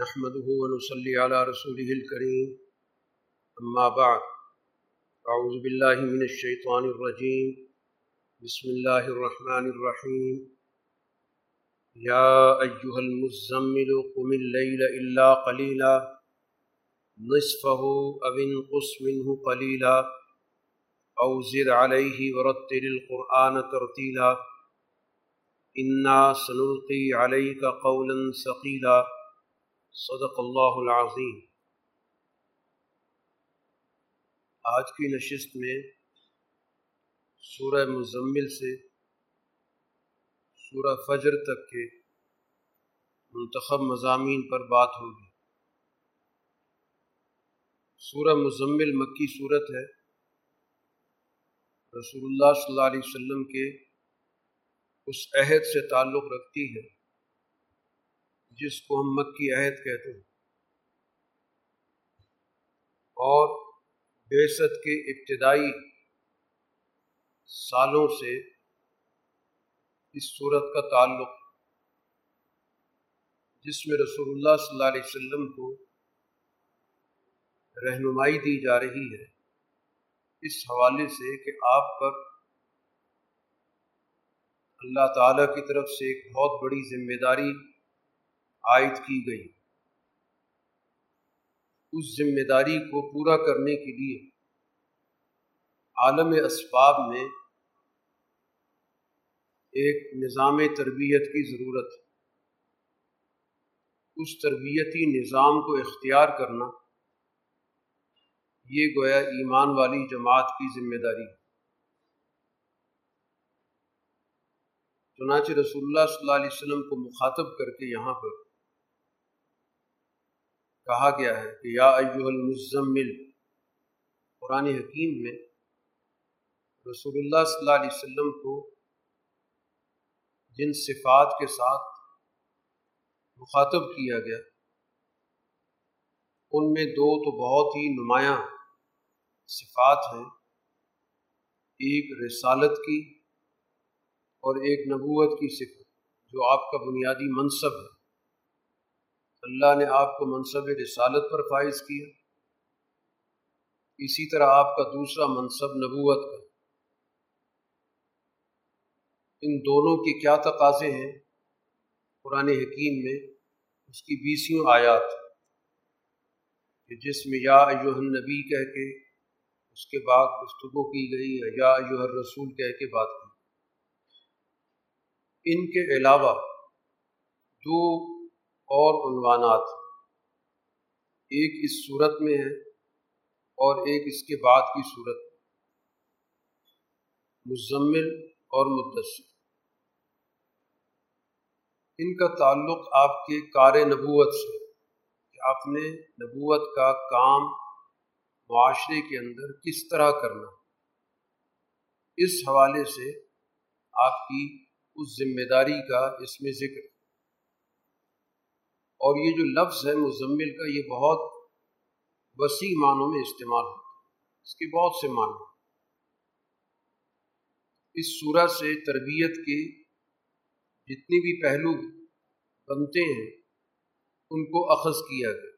نحمده ونصلي على رسوله الكريم. أما بعد، أعوذ بالله من الشيطان الرجيم. بسم الله الرحمن الرحيم. يا أيها المزمل، قم الليل إلا قليلا. نصفه أو انقص منه قليلا. أو زد عليه ورتل القرآن ترتيلا. إنا سنلقي عليك قولا ثقيلا. صدق اللہ العظیم۔ آج کی نشست میں سورہ مزمل سے سورہ فجر تک کے منتخب مضامین پر بات ہوگی۔ سورہ مزمل مکی صورت ہے۔ رسول اللہ صلی اللہ علیہ وسلم کے اس عہد سے تعلق رکھتی ہے۔ جس کو ہم مکی عہد کہتے ہیں۔ اور بیست کے ابتدائی سالوں سے اس صورت کا تعلق، جس میں رسول اللہ صلی اللہ علیہ وسلم کو رہنمائی دی جا رہی ہے، اس حوالے سے کہ آپ پر اللہ تعالیٰ کی طرف سے ایک بہت بڑی ذمہ داری عائد کی گئی۔ اس ذمہ داری کو پورا کرنے کے لیے عالم اسباب میں ایک نظام تربیت کی ضرورت ہے۔ اس تربیتی نظام کو اختیار کرنا یہ گویا ایمان والی جماعت کی ذمہ داری چنانچہ رسول اللہ صلی اللہ علیہ وسلم کو مخاطب کر کے یہاں پر کہا گیا ہے کہ یا ایوہ المزمل، قرآن حکیم میں رسول اللہ صلی اللہ علیہ وسلم کو جن صفات کے ساتھ مخاطب کیا گیا، ان میں دو تو بہت ہی نمایاں صفات ہیں، ایک رسالت کی اور ایک نبوت کی صفت، جو آپ کا بنیادی منصب ہے۔ اللہ نے آپ کو منصب رسالت پر فائز کیا۔ اسی طرح آپ کا دوسرا منصب نبوت کا ان دونوں کے کیا تقاضے ہیں؟ قرآن حکیم میں اس کی بیسیوں آیات کہ جس میں یا ایوہ النبی کہہ کے اس کے بعد گفتگو کی گئی ہے، یا ایوہ الرسول کہہ کے بات کی۔ ان کے علاوہ دو اور عنوانات۔ ایک اس صورت میں ہے اور ایک اس کے بعد کی صورت۔ مزمل اور مدثر۔ ان کا تعلق آپ کے کار نبوت سے کہ آپ نے نبوت کا کام معاشرے کے اندر کس طرح کرنا۔ اس حوالے سے آپ کی اس ذمہ داری کا اس میں ذکر۔ اور یہ جو لفظ ہے مزمل کا، یہ بہت وسیع معنوں میں استعمال ہوتا ہے۔ اس کے بہت سے معنی اس صورت سے تربیت کے جتنی بھی پہلو بنتے ہیں، ان کو اخذ کیا گیا۔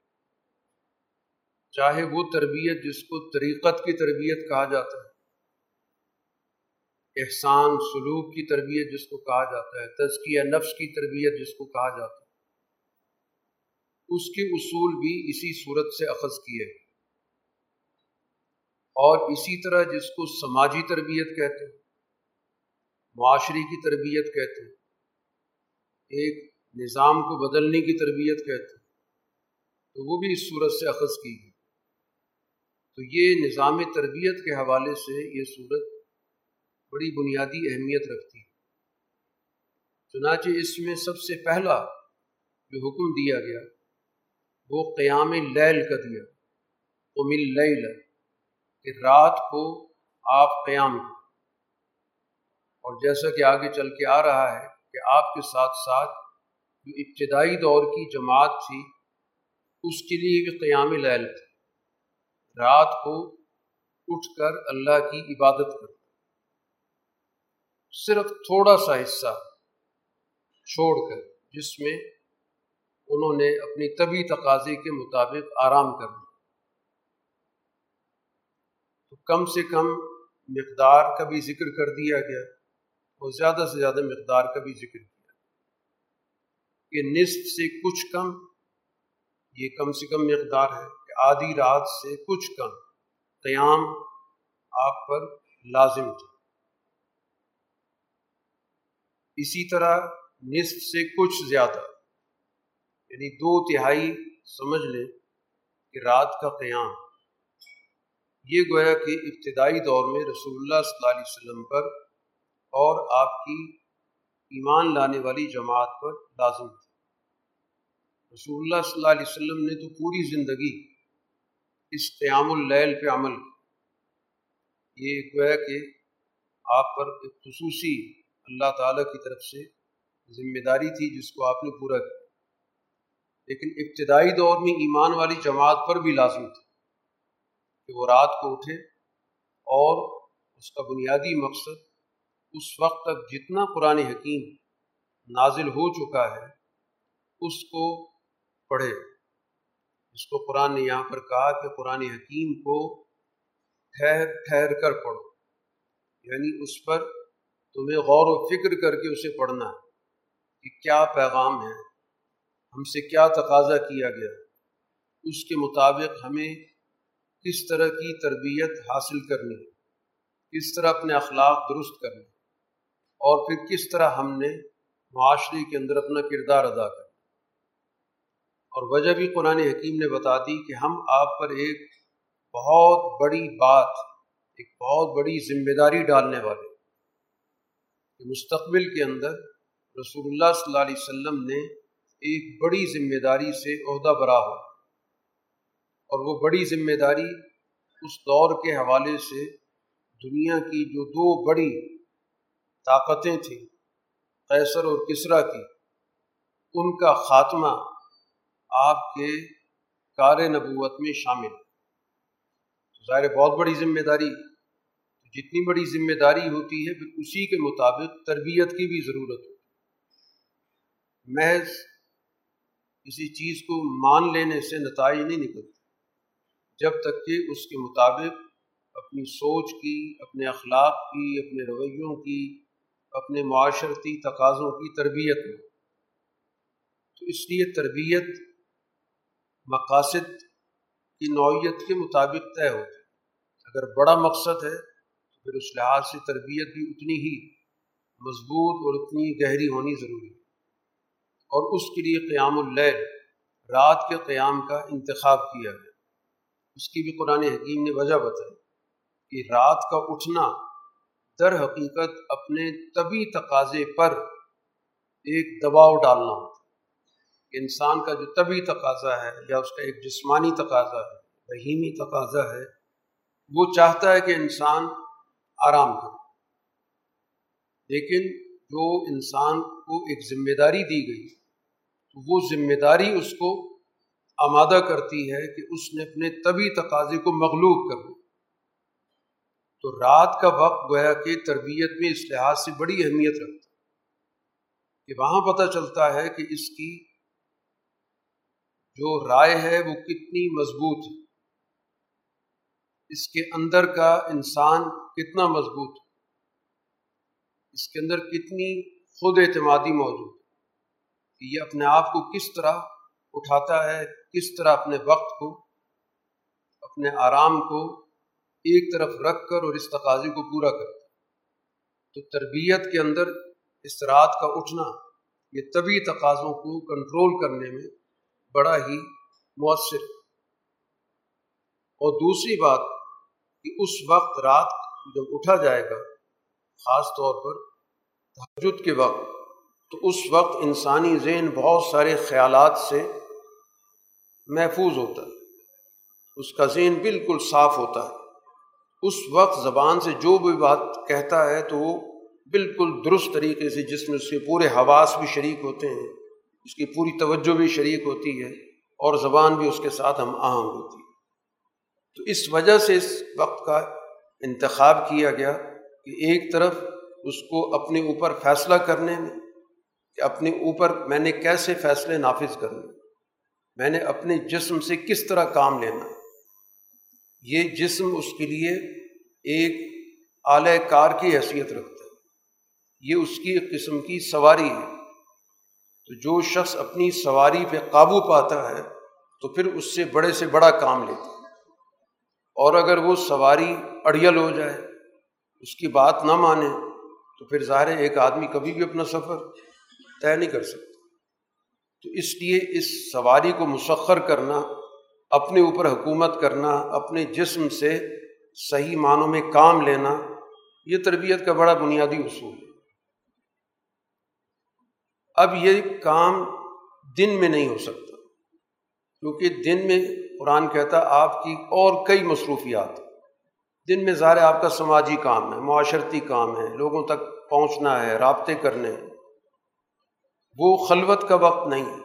چاہے وہ تربیت جس کو طریقت کی تربیت کہا جاتا ہے، احسان، سلوک کی تربیت جس کو کہا جاتا ہے، تزکیہ، نفس کی تربیت جس کو کہا جاتا ہے۔ اس کے اصول بھی اسی صورت سے اخذ کیے۔ اور اسی طرح جس کو سماجی تربیت کہتے ہیں، معاشرے کی تربیت کہتے ہیں، ایک نظام کو بدلنے کی تربیت کہتے ہیں، تو وہ بھی اس صورت سے اخذ کی گئی۔ تو یہ نظام تربیت کے حوالے سے یہ صورت بڑی بنیادی اہمیت رکھتی۔ ہے چنانچہ اس میں سب سے پہلا جو حکم دیا گیا وہ قیام لیل کا دیا تو اللیل، کہ رات کو آپ قیام کریں۔ اور جیسا کہ آگے چل کے آ رہا ہے کہ آپ کے ساتھ ساتھ جو ابتدائی دور کی جماعت تھی، اس کے لیے بھی قیام لیل تھا رات کو اٹھ کر اللہ کی عبادت کر صرف تھوڑا سا حصہ چھوڑ کر، جس میں انہوں نے اپنی طبی تقاضے کے مطابق آرام کر لیا تو کم سے کم مقدار کا بھی ذکر کر دیا گیا اور زیادہ سے زیادہ مقدار کا بھی ذکر کیا۔ کہ نصف سے کچھ کم، یہ کم سے کم مقدار ہے کہ آدھی رات سے کچھ کم قیام آپ پر لازم تھا۔ اسی طرح نصف سے کچھ زیادہ یعنی دو تہائی سمجھ لیں کہ رات کا قیام۔ یہ گویا کہ ابتدائی دور میں رسول اللہ صلی اللہ علیہ وسلم پر اور آپ کی ایمان لانے والی جماعت پر لازم تھا رسول اللہ صلی اللہ علیہ وسلم نے تو پوری زندگی اس قیام اللیل پہ عمل یہ گویا کہ آپ پر ایک خصوصی اللہ تعالیٰ کی طرف سے ذمہ داری تھی جس کو آپ نے پورا کیا۔ لیکن ابتدائی دور میں ایمان والی جماعت پر بھی لازم تھا کہ وہ رات کو اٹھے اور اس کا بنیادی مقصد اس وقت تک جتنا قرآن حکیم نازل ہو چکا ہے، اس کو پڑھے۔ اس کو قرآن نے یہاں پر کہا کہ قرآن حکیم کو ٹھہر ٹھہر کر پڑھو۔ یعنی اس پر تمہیں غور و فکر کر کے اسے پڑھنا ہے کہ کیا پیغام ہے۔ ہم سے کیا تقاضا کیا گیا؟ اس کے مطابق ہمیں کس طرح کی تربیت حاصل کرنی؟ کس طرح اپنے اخلاق درست کرنے؟ اور پھر کس طرح ہم نے معاشرے کے اندر اپنا کردار ادا کرنا؟ اور وجہ بھی قرآن حکیم نے بتا دی کہ ہم آپ پر ایک بہت بڑی بات، ایک بہت بڑی ذمہ داری ڈالنے والے کہ مستقبل کے اندر رسول اللہ صلی اللہ علیہ وسلم نے ایک بڑی ذمہ داری سے عہدہ برا ہو۔ اور وہ بڑی ذمہ داری اس دور کے حوالے سے دنیا کی جو دو بڑی طاقتیں تھیں، قیصر اور کسرا کی، ان کا خاتمہ آپ کے کار نبوت میں شامل۔ ظاہر بہت بڑی ذمہ داری۔ جتنی بڑی ذمہ داری ہوتی ہے، پھر اسی کے مطابق تربیت کی بھی ضرورت ہوتی محض کسی چیز کو مان لینے سے نتائج نہیں نکلتے۔ جب تک کہ اس کے مطابق اپنی سوچ کی، اپنے اخلاق کی، اپنے رویوں کی، اپنے معاشرتی تقاضوں کی تربیت ہو تو اس لیے تربیت مقاصد کی نوعیت کے مطابق طے ہوتی اگر بڑا مقصد ہے، تو پھر اس لحاظ سے تربیت بھی اتنی ہی مضبوط اور اتنی گہری ہونی ضروری ہے۔ اور اس کے لیے قیام اللیل، رات کے قیام کا انتخاب کیا گیا۔ اس کی بھی قرآن حکیم نے وجہ بتائی کہ رات کا اٹھنا در حقیقت اپنے طبی تقاضے پر ایک دباؤ ڈالنا ہوتا انسان کا جو طبی تقاضا ہے یا اس کا ایک جسمانی تقاضا ہے، بہیمی تقاضا ہے، وہ چاہتا ہے کہ انسان آرام کرے۔ لیکن جو انسان کو ایک ذمہ داری دی گئی وہ ذمہ داری اس کو آمادہ کرتی ہے کہ اس نے اپنے طبی تقاضے کو مغلوب کر دیا تو رات کا وقت گویا کہ تربیت میں اس لحاظ سے بڑی اہمیت رکھتا کہ وہاں پتہ چلتا ہے کہ اس کی جو رائے ہے وہ کتنی مضبوط ہے۔ اس کے اندر کا انسان کتنا مضبوط ہے۔ اس کے اندر کتنی خود اعتمادی موجود کہ یہ اپنے آپ کو کس طرح اٹھاتا ہے، کس طرح اپنے وقت کو، اپنے آرام کو ایک طرف رکھ کر اور اس تقاضے کو پورا کرتا تو تربیت کے اندر اس رات کا اٹھنا، یہ طبی تقاضوں کو کنٹرول کرنے میں بڑا ہی مؤثر اور دوسری بات کہ اس وقت رات جب اٹھا جائے گا، خاص طور پر تحجد کے وقت تو اس وقت انسانی ذہن بہت سارے خیالات سے محفوظ ہوتا ہے۔ اس کا ذہن بالکل صاف ہوتا ہے۔ اس وقت زبان سے جو بھی بات کہتا ہے تو وہ بالکل درست طریقے سے، جس میں اس کے پورے حواس بھی شریک ہوتے ہیں، اس کی پوری توجہ بھی شریک ہوتی ہے اور زبان بھی اس کے ساتھ ہم آہنگ ہوتی ہے۔ تو اس وجہ سے اس وقت کا انتخاب کیا گیا کہ ایک طرف اس کو اپنے اوپر فیصلہ کرنے میں کہ اپنے اوپر میں نے کیسے فیصلے نافذ کرنے میں نے اپنے جسم سے کس طرح کام لینا یہ جسم اس کے لیے ایک اعلی کار کی حیثیت رکھتا ہے۔ یہ اس کی ایک قسم کی سواری ہے۔ تو جو شخص اپنی سواری پہ قابو پاتا ہے، تو پھر اس سے بڑے سے بڑا کام لیتا ہے۔ اور اگر وہ سواری اڑیل ہو جائے، اس کی بات نہ مانے، تو پھر ظاہر ایک آدمی کبھی بھی اپنا سفر طے نہیں کر سکتا تو اس لیے اس سواری کو مسخر کرنا، اپنے اوپر حکومت کرنا، اپنے جسم سے صحیح معنوں میں کام لینا، یہ تربیت کا بڑا بنیادی اصول ہے۔ اب یہ کام دن میں نہیں ہو سکتا، کیونکہ دن میں قرآن کہتا آپ کی اور کئی مصروفیات۔ دن میں ظاہر آپ کا سماجی کام ہے، معاشرتی کام ہے، لوگوں تک پہنچنا ہے، رابطے کرنے وہ خلوت کا وقت نہیں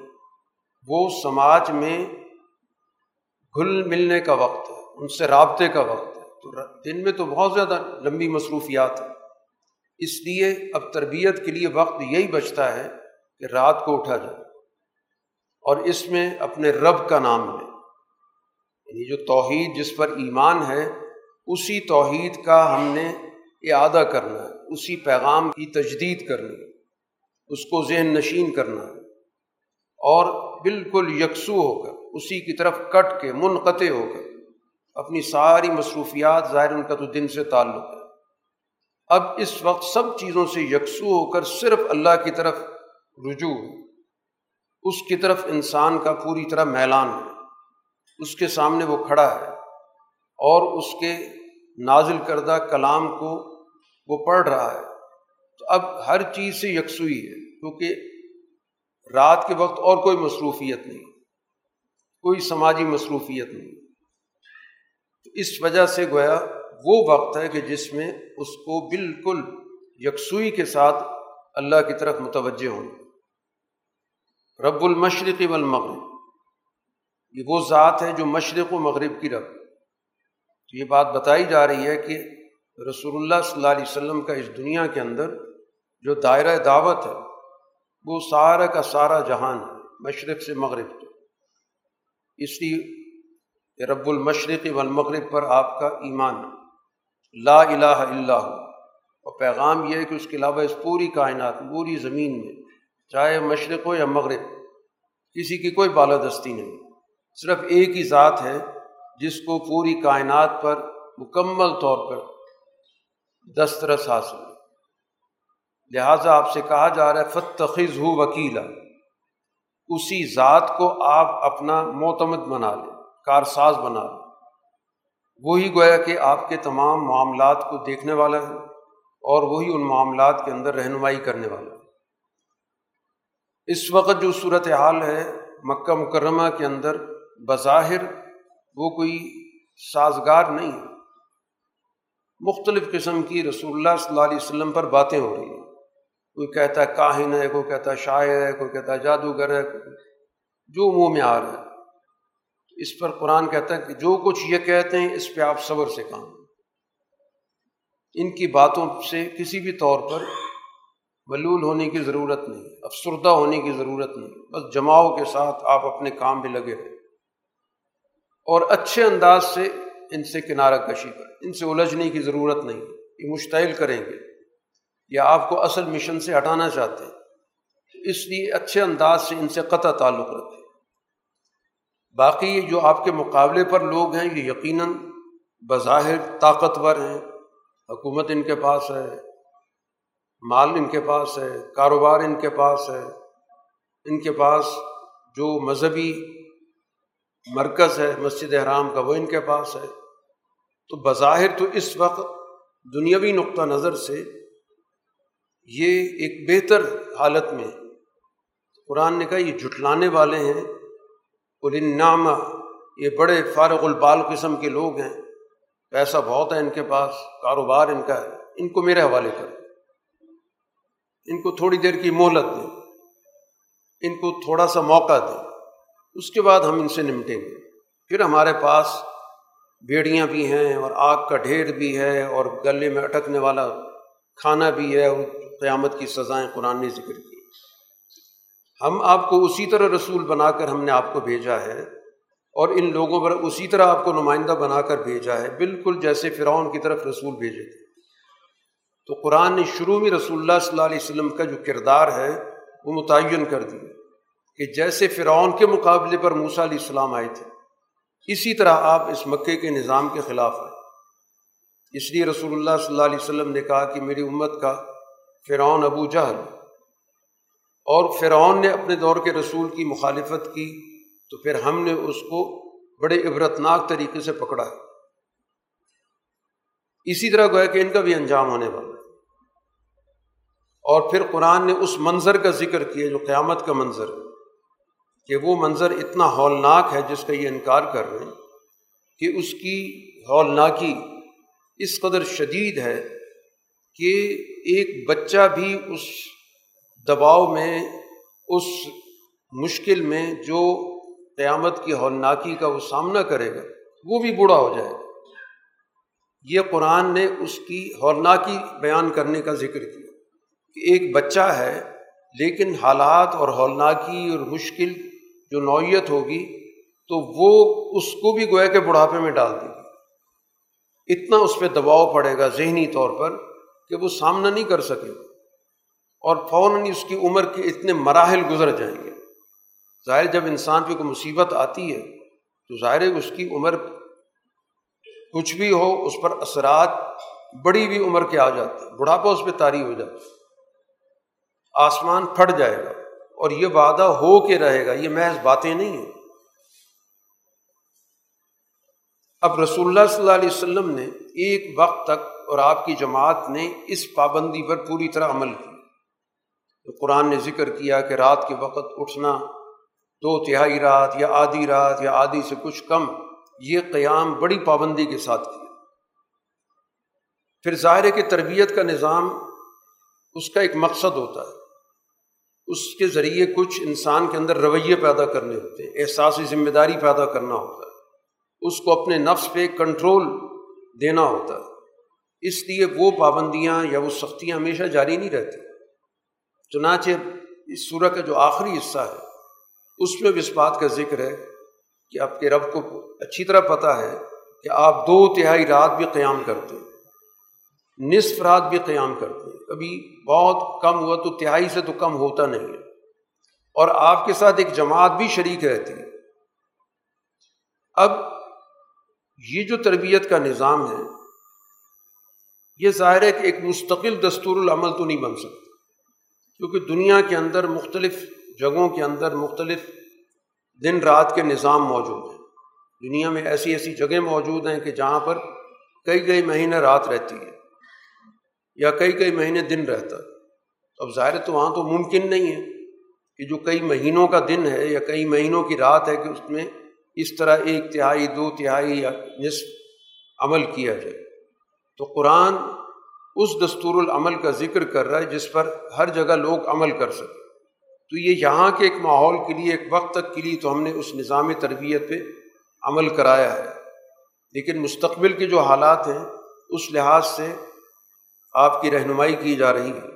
وہ سماج میں گھل ملنے کا وقت ہے، ان سے رابطے کا وقت ہے۔ تو دن میں تو بہت زیادہ لمبی مصروفیات ہیں۔ اس لیے اب تربیت کے لیے وقت یہی بچتا ہے کہ رات کو اٹھا جائے۔ اور اس میں اپنے رب کا نام لیں یعنی جو توحید جس پر ایمان ہے، اسی توحید کا ہم نے اعادہ کرنا ہے، اسی پیغام کی تجدید کرنی ہے۔ اس کو ذہن نشین کرنا اور بالکل یکسو ہو کر، اسی کی طرف کٹ کے منقطع ہو کر، اپنی ساری مصروفیات ظاہر ان کا تو دن سے تعلق ہے۔ اب اس وقت سب چیزوں سے یکسو ہو کر صرف اللہ کی طرف رجوع اس کی طرف انسان کا پوری طرح میلان ہے۔ اس کے سامنے وہ کھڑا ہے اور اس کے نازل کردہ کلام کو وہ پڑھ رہا ہے۔ تو اب ہر چیز سے یکسوئی ہے۔ کیونکہ رات کے وقت اور کوئی مصروفیت نہیں، کوئی سماجی مصروفیت نہیں۔ تو اس وجہ سے گویا وہ وقت ہے کہ جس میں اس کو بالکل یکسوئی کے ساتھ اللہ کی طرف متوجہ ہوں۔ رب المشرقی والمغرب، یہ وہ ذات ہے جو مشرق و مغرب کی رب۔ تو یہ بات بتائی جا رہی ہے کہ رسول اللہ صلی اللہ علیہ وسلم کا اس دنیا کے اندر جو دائرۂ دعوت ہے وہ سارا کا سارا جہان ہے، مشرق سے مغرب تو اس لیے رب المشرق والمغرب پر آپ کا ایمان لا الہ الا ہو۔ اور پیغام یہ ہے کہ اس کے علاوہ اس پوری کائنات، پوری زمین میں، چاہے مشرق ہو یا مغرب، کسی کی کوئی بالادستی نہیں۔ صرف ایک ہی ذات ہے جس کو پوری کائنات پر مکمل طور پر دسترس حاصل ہے۔ لہٰذا آپ سے کہا جا رہا ہے فتخذ ہو وکیلا اسی ذات کو آپ اپنا معتمد بنا لیں، کارساز بنا لیں۔ وہی گویا کہ آپ کے تمام معاملات کو دیکھنے والا ہے اور وہی ان معاملات کے اندر رہنمائی کرنے والا ہے۔ اس وقت جو صورت حال ہے، مکہ مکرمہ کے اندر بظاہر وہ کوئی سازگار نہیں مختلف قسم کی رسول اللہ صلی اللہ علیہ وسلم پر باتیں ہو رہی ہیں۔ کوئی کہتا ہے کاہن ہے، کوئی کہتا ہے شاعر ہے، کوئی کہتا ہے جادوگر ہے، جو منہ میں آ رہا ہے۔ اس پر قرآن کہتا ہے کہ جو کچھ یہ کہتے ہیں، اس پہ آپ صبر سے کام۔ ان کی باتوں سے کسی بھی طور پر ملول ہونے کی ضرورت نہیں، افسردہ ہونے کی ضرورت نہیں۔ بس جماؤ کے ساتھ آپ اپنے کام بھی لگے رہیں اور اچھے انداز سے ان سے کنارہ کشی کریں۔ ان سے الجھنے کی ضرورت نہیں۔ یہ مشتعل کریں گے۔ یا آپ کو اصل مشن سے ہٹانا چاہتے ہیں اس لیے اچھے انداز سے ان سے قطع تعلق رکھیں۔ باقی یہ جو آپ کے مقابلے پر لوگ ہیں، یہ یقیناً بظاہر طاقتور ہیں۔ حکومت ان کے پاس ہے، مال ان کے پاس ہے، کاروبار ان کے پاس ہے۔ ان کے پاس جو مذہبی مرکز ہے مسجد حرام کا، وہ ان کے پاس ہے۔ تو بظاہر تو اس وقت دنیاوی نقطہ نظر سے یہ ایک بہتر حالت میں قرآن نے کہا یہ جھٹلانے والے ہیں النامہ یہ بڑے فارغ البال قسم کے لوگ ہیں، پیسہ بہت ہے ان کے پاس، کاروبار ان کا ہے، ان کو میرے حوالے کر۔ ان کو تھوڑی دیر کی مہلت دیں، ان کو تھوڑا سا موقع دیں، اس کے بعد ہم ان سے نمٹیں گے۔ پھر ہمارے پاس بیڑیاں بھی ہیں اور آگ کا ڈھیر بھی ہے اور گلے میں اٹکنے والا کھانا بھی ہے اور قیامت کی سزائیں قرآن نے ذکر کی۔ ہم آپ کو اسی طرح رسول بنا کر ہم نے آپ کو بھیجا ہے اور ان لوگوں پر اسی طرح آپ کو نمائندہ بنا کر بھیجا ہے، بالکل جیسے فرعون کی طرف رسول بھیجے تھے۔ تو قرآن نے شروع میں رسول اللہ صلی اللہ علیہ وسلم کا جو کردار ہے، وہ متعین کر دیا کہ جیسے فرعون کے مقابلے پر موسا علیہ السلام آئے تھے، اسی طرح آپ اس مکے کے نظام کے خلاف ہیں اس لیے رسول اللہ صلی اللہ علیہ وسلم نے کہا کہ میری امت کا فرعون ابو جہل۔ اور فرعون نے اپنے دور کے رسول کی مخالفت کی، تو پھر ہم نے اس کو بڑے عبرتناک طریقے سے پکڑا۔ ہے اسی طرح گویا کہ ان کا بھی انجام ہونے والا۔ اور پھر قرآن نے اس منظر کا ذکر کیا جو قیامت کا منظر ہے، کہ وہ منظر اتنا ہولناک ہے جس کا یہ انکار کر رہے ہیں، کہ اس کی ہولناکی اس قدر شدید ہے کہ ایک بچہ بھی اس دباؤ میں، اس مشکل میں جو قیامت کی ہولناکی کا وہ سامنا کرے گا، وہ بھی بوڑھا ہو جائے گا۔ یہ قرآن نے اس کی ہولناکی بیان کرنے کا ذکر کیا کہ ایک بچہ ہے، لیکن حالات اور ہولناکی اور مشکل جو نوعیت ہوگی تو وہ اس کو بھی گویا کے بڑھاپے میں ڈال دے گی۔ اتنا اس پہ دباؤ پڑے گا ذہنی طور پر۔ کہ وہ سامنا نہیں کر سکے اور فوراً اس کی عمر کے اتنے مراحل گزر جائیں گے۔ ظاہر جب انسان پہ کوئی مصیبت آتی ہے تو ظاہر اس کی عمر کچھ بھی ہو، اس پر اثرات بڑی بھی عمر کے آ جاتے ہیں، بڑھاپا اس پہ تاری ہو جاتا ہے۔ آسمان پھٹ جائے گا اور یہ وعدہ ہو کے رہے گا، یہ محض باتیں نہیں ہیں۔ اب رسول اللہ صلی اللہ علیہ وسلم نے ایک وقت تک اور آپ کی جماعت نے اس پابندی پر پوری طرح عمل کیا قرآن نے ذکر کیا کہ رات کے وقت اٹھنا، دو تہائی رات یا آدھی رات یا آدھی سے کچھ کم، یہ قیام بڑی پابندی کے ساتھ کیا۔ پھر ظاہر کی تربیت کا نظام اس کا ایک مقصد ہوتا ہے۔ اس کے ذریعے کچھ انسان کے اندر رویے پیدا کرنے ہوتے ہیں احساسی ذمہ داری پیدا کرنا ہوتا ہے۔ اس کو اپنے نفس پہ کنٹرول دینا ہوتا ہے۔ اس لیے وہ پابندیاں یا وہ سختیاں ہمیشہ جاری نہیں رہتی۔ چنانچہ اس سورہ کا جو آخری حصہ ہے، اس میں بھی اس بات کا ذکر ہے کہ آپ کے رب کو اچھی طرح پتہ ہے کہ آپ دو تہائی رات بھی قیام کرتے ہیں، نصف رات بھی قیام کرتے ہیں۔ کبھی بہت کم ہوا تو تہائی سے تو کم ہوتا نہیں ہے۔ اور آپ کے ساتھ ایک جماعت بھی شریک رہتی ہے۔ اب یہ جو تربیت کا نظام ہے یہ ظاہر ہے کہ ایک مستقل دستور العمل تو نہیں بن سکتا۔ کیونکہ دنیا کے اندر مختلف جگہوں کے اندر مختلف دن رات کے نظام موجود ہیں۔ دنیا میں ایسی ایسی جگہیں موجود ہیں کہ جہاں پر کئی کئی مہینے رات رہتی ہے یا کئی کئی مہینے دن رہتا اب ظاہر تو وہاں تو ممکن نہیں ہے کہ جو کئی مہینوں کا دن ہے یا کئی مہینوں کی رات ہے کہ اس میں اس طرح ایک تہائی، دو تہائی یا نصف عمل کیا جائے۔ تو قرآن اس دستور العمل کا ذکر کر رہا ہے جس پر ہر جگہ لوگ عمل کر سکیں۔ تو یہ یہاں کے ایک ماحول کے لیے، ایک وقت تک کے لیے تو ہم نے اس نظام تربیت پہ عمل کرایا ہے۔ لیکن مستقبل کے جو حالات ہیں، اس لحاظ سے آپ کی رہنمائی کی جا رہی ہے۔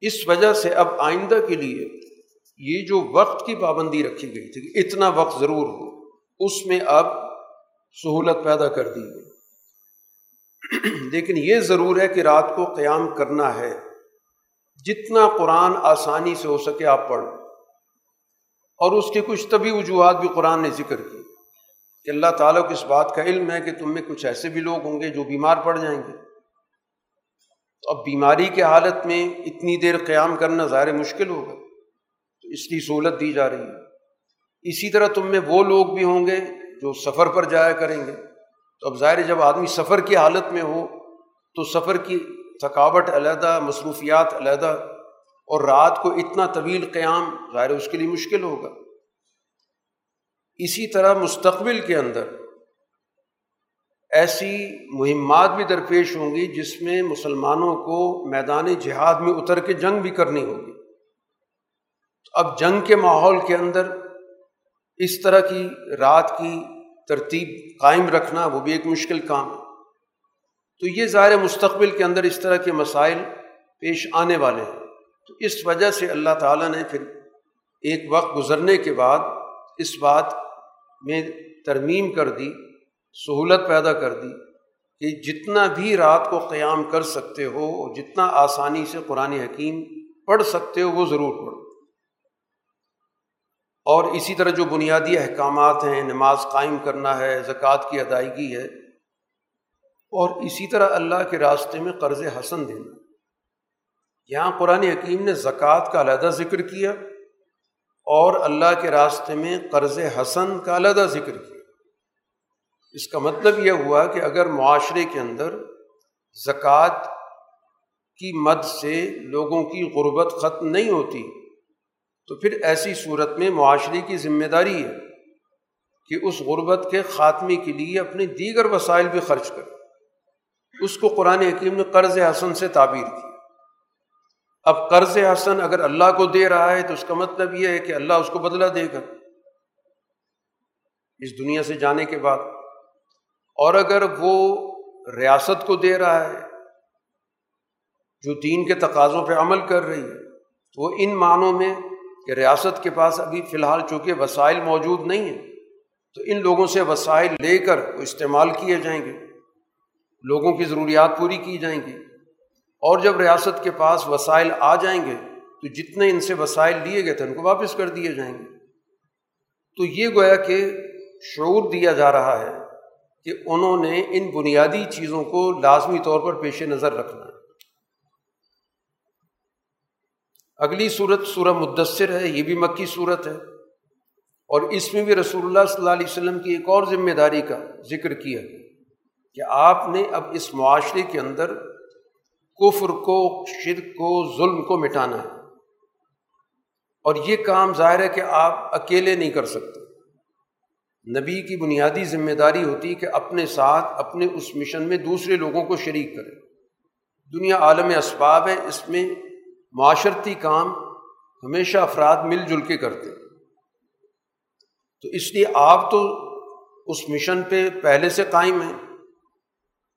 اس وجہ سے اب آئندہ کے لیے یہ جو وقت کی پابندی رکھی گئی تھی کہ اتنا وقت ضرور ہو، اس میں اب سہولت پیدا کر دی گئی۔ لیکن یہ ضرور ہے کہ رات کو قیام کرنا ہے۔ جتنا قرآن آسانی سے ہو سکے آپ پڑھ اور اس کے کچھ طبی وجوہات بھی قرآن نے ذکر کی۔ کہ اللہ تعالیٰ کو اس بات کا علم ہے کہ تم میں کچھ ایسے بھی لوگ ہوں گے جو بیمار پڑ جائیں گے۔ تو اب بیماری کے حالت میں اتنی دیر قیام کرنا ظاہر مشکل ہوگا۔ تو اس کی سہولت دی جا رہی ہے۔ اسی طرح تم میں وہ لوگ بھی ہوں گے جو سفر پر جایا کریں گے۔ تو اب ظاہر جب آدمی سفر کی حالت میں ہو تو سفر کی تھکاوٹ علیحدہ، مصروفیات علیحدہ اور رات کو اتنا طویل قیام ظاہر اس کے لیے مشکل ہوگا۔ اسی طرح مستقبل کے اندر ایسی مہمات بھی درپیش ہوں گی جس میں مسلمانوں کو میدان جہاد میں اتر کے جنگ بھی کرنی ہوگی۔ اب جنگ کے ماحول کے اندر اس طرح کی رات کی ترتیب قائم رکھنا وہ بھی ایک مشکل کام ہے۔ تو یہ ظاہر مستقبل کے اندر اس طرح کے مسائل پیش آنے والے ہیں۔ تو اس وجہ سے اللہ تعالیٰ نے پھر ایک وقت گزرنے کے بعد اس بات میں ترمیم کر دی، سہولت پیدا کر دی کہ جتنا بھی رات کو قیام کر سکتے ہو جتنا آسانی سے قرآن حکیم پڑھ سکتے ہو وہ ضرور پڑھو۔ اور اسی طرح جو بنیادی احکامات ہیں، نماز قائم کرنا ہے، زکوٰۃ کی ادائیگی ہے، اور اسی طرح اللہ کے راستے میں قرض حسن دینا۔ یہاں قرآن حکیم نے زکوٰۃ کا علیحدہ ذکر کیا اور اللہ کے راستے میں قرض حسن کا علیحدہ ذکر کیا۔ اس کا مطلب یہ ہوا کہ اگر معاشرے کے اندر زکوٰۃ کی مد سے لوگوں کی غربت ختم نہیں ہوتی تو پھر ایسی صورت میں معاشرے کی ذمہ داری ہے کہ اس غربت کے خاتمے کے لیے اپنے دیگر وسائل بھی خرچ کرے۔ اس کو قرآن حکیم نے قرض حسن سے تعبیر کی اب قرض حسن اگر اللہ کو دے رہا ہے تو اس کا مطلب یہ ہے کہ اللہ اس کو بدلہ دے گا۔ اس دنیا سے جانے کے بعد۔ اور اگر وہ ریاست کو دے رہا ہے، جو دین کے تقاضوں پہ عمل کر رہی ہے، تو وہ ان معنوں میں کہ ریاست کے پاس ابھی فی الحال چونکہ وسائل موجود نہیں ہیں، تو ان لوگوں سے وسائل لے کر وہ استعمال کیے جائیں گے، لوگوں کی ضروریات پوری کی جائیں گی۔ اور جب ریاست کے پاس وسائل آ جائیں گے، تو جتنے ان سے وسائل لیے گئے تھے ان کو واپس کر دیے جائیں گے۔ تو یہ گویا کہ شعور دیا جا رہا ہے کہ انہوں نے ان بنیادی چیزوں کو لازمی طور پر پیش نظر رکھنا ہے۔ اگلی صورت سورہ مدثر ہے، یہ بھی مکی صورت ہے۔ اور اس میں بھی رسول اللہ صلی اللہ علیہ وسلم کی ایک اور ذمہ داری کا ذکر کیا کہ آپ نے اب اس معاشرے کے اندر کفر کو، شرک کو، ظلم کو مٹانا ہے۔ اور یہ کام ظاہر ہے کہ آپ اکیلے نہیں کر سکتے۔ نبی کی بنیادی ذمہ داری ہوتی کہ اپنے ساتھ، اپنے اس مشن میں دوسرے لوگوں کو شریک کرے۔ دنیا عالم اسباب ہے، اس میں معاشرتی کام ہمیشہ افراد مل جل کے کرتے تو اس لیے آپ تو اس مشن پہ پہلے سے قائم ہیں،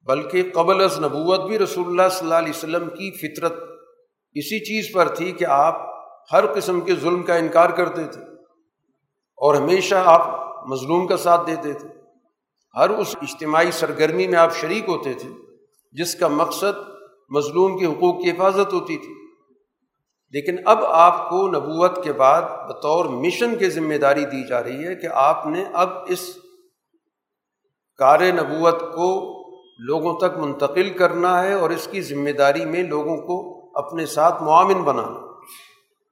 بلکہ قبل از نبوت بھی رسول اللہ صلی اللہ علیہ وسلم کی فطرت اسی چیز پر تھی کہ آپ ہر قسم کے ظلم کا انکار کرتے تھے اور ہمیشہ آپ مظلوم کا ساتھ دیتے تھے۔ ہر اس اجتماعی سرگرمی میں آپ شریک ہوتے تھے، جس کا مقصد مظلوم کے حقوق کی حفاظت ہوتی تھی۔ لیکن اب آپ کو نبوت کے بعد بطور مشن کی ذمہ داری دی جا رہی ہے کہ آپ نے اب اس کار نبوت کو لوگوں تک منتقل کرنا ہے اور اس کی ذمہ داری میں لوگوں کو اپنے ساتھ معامن بنانا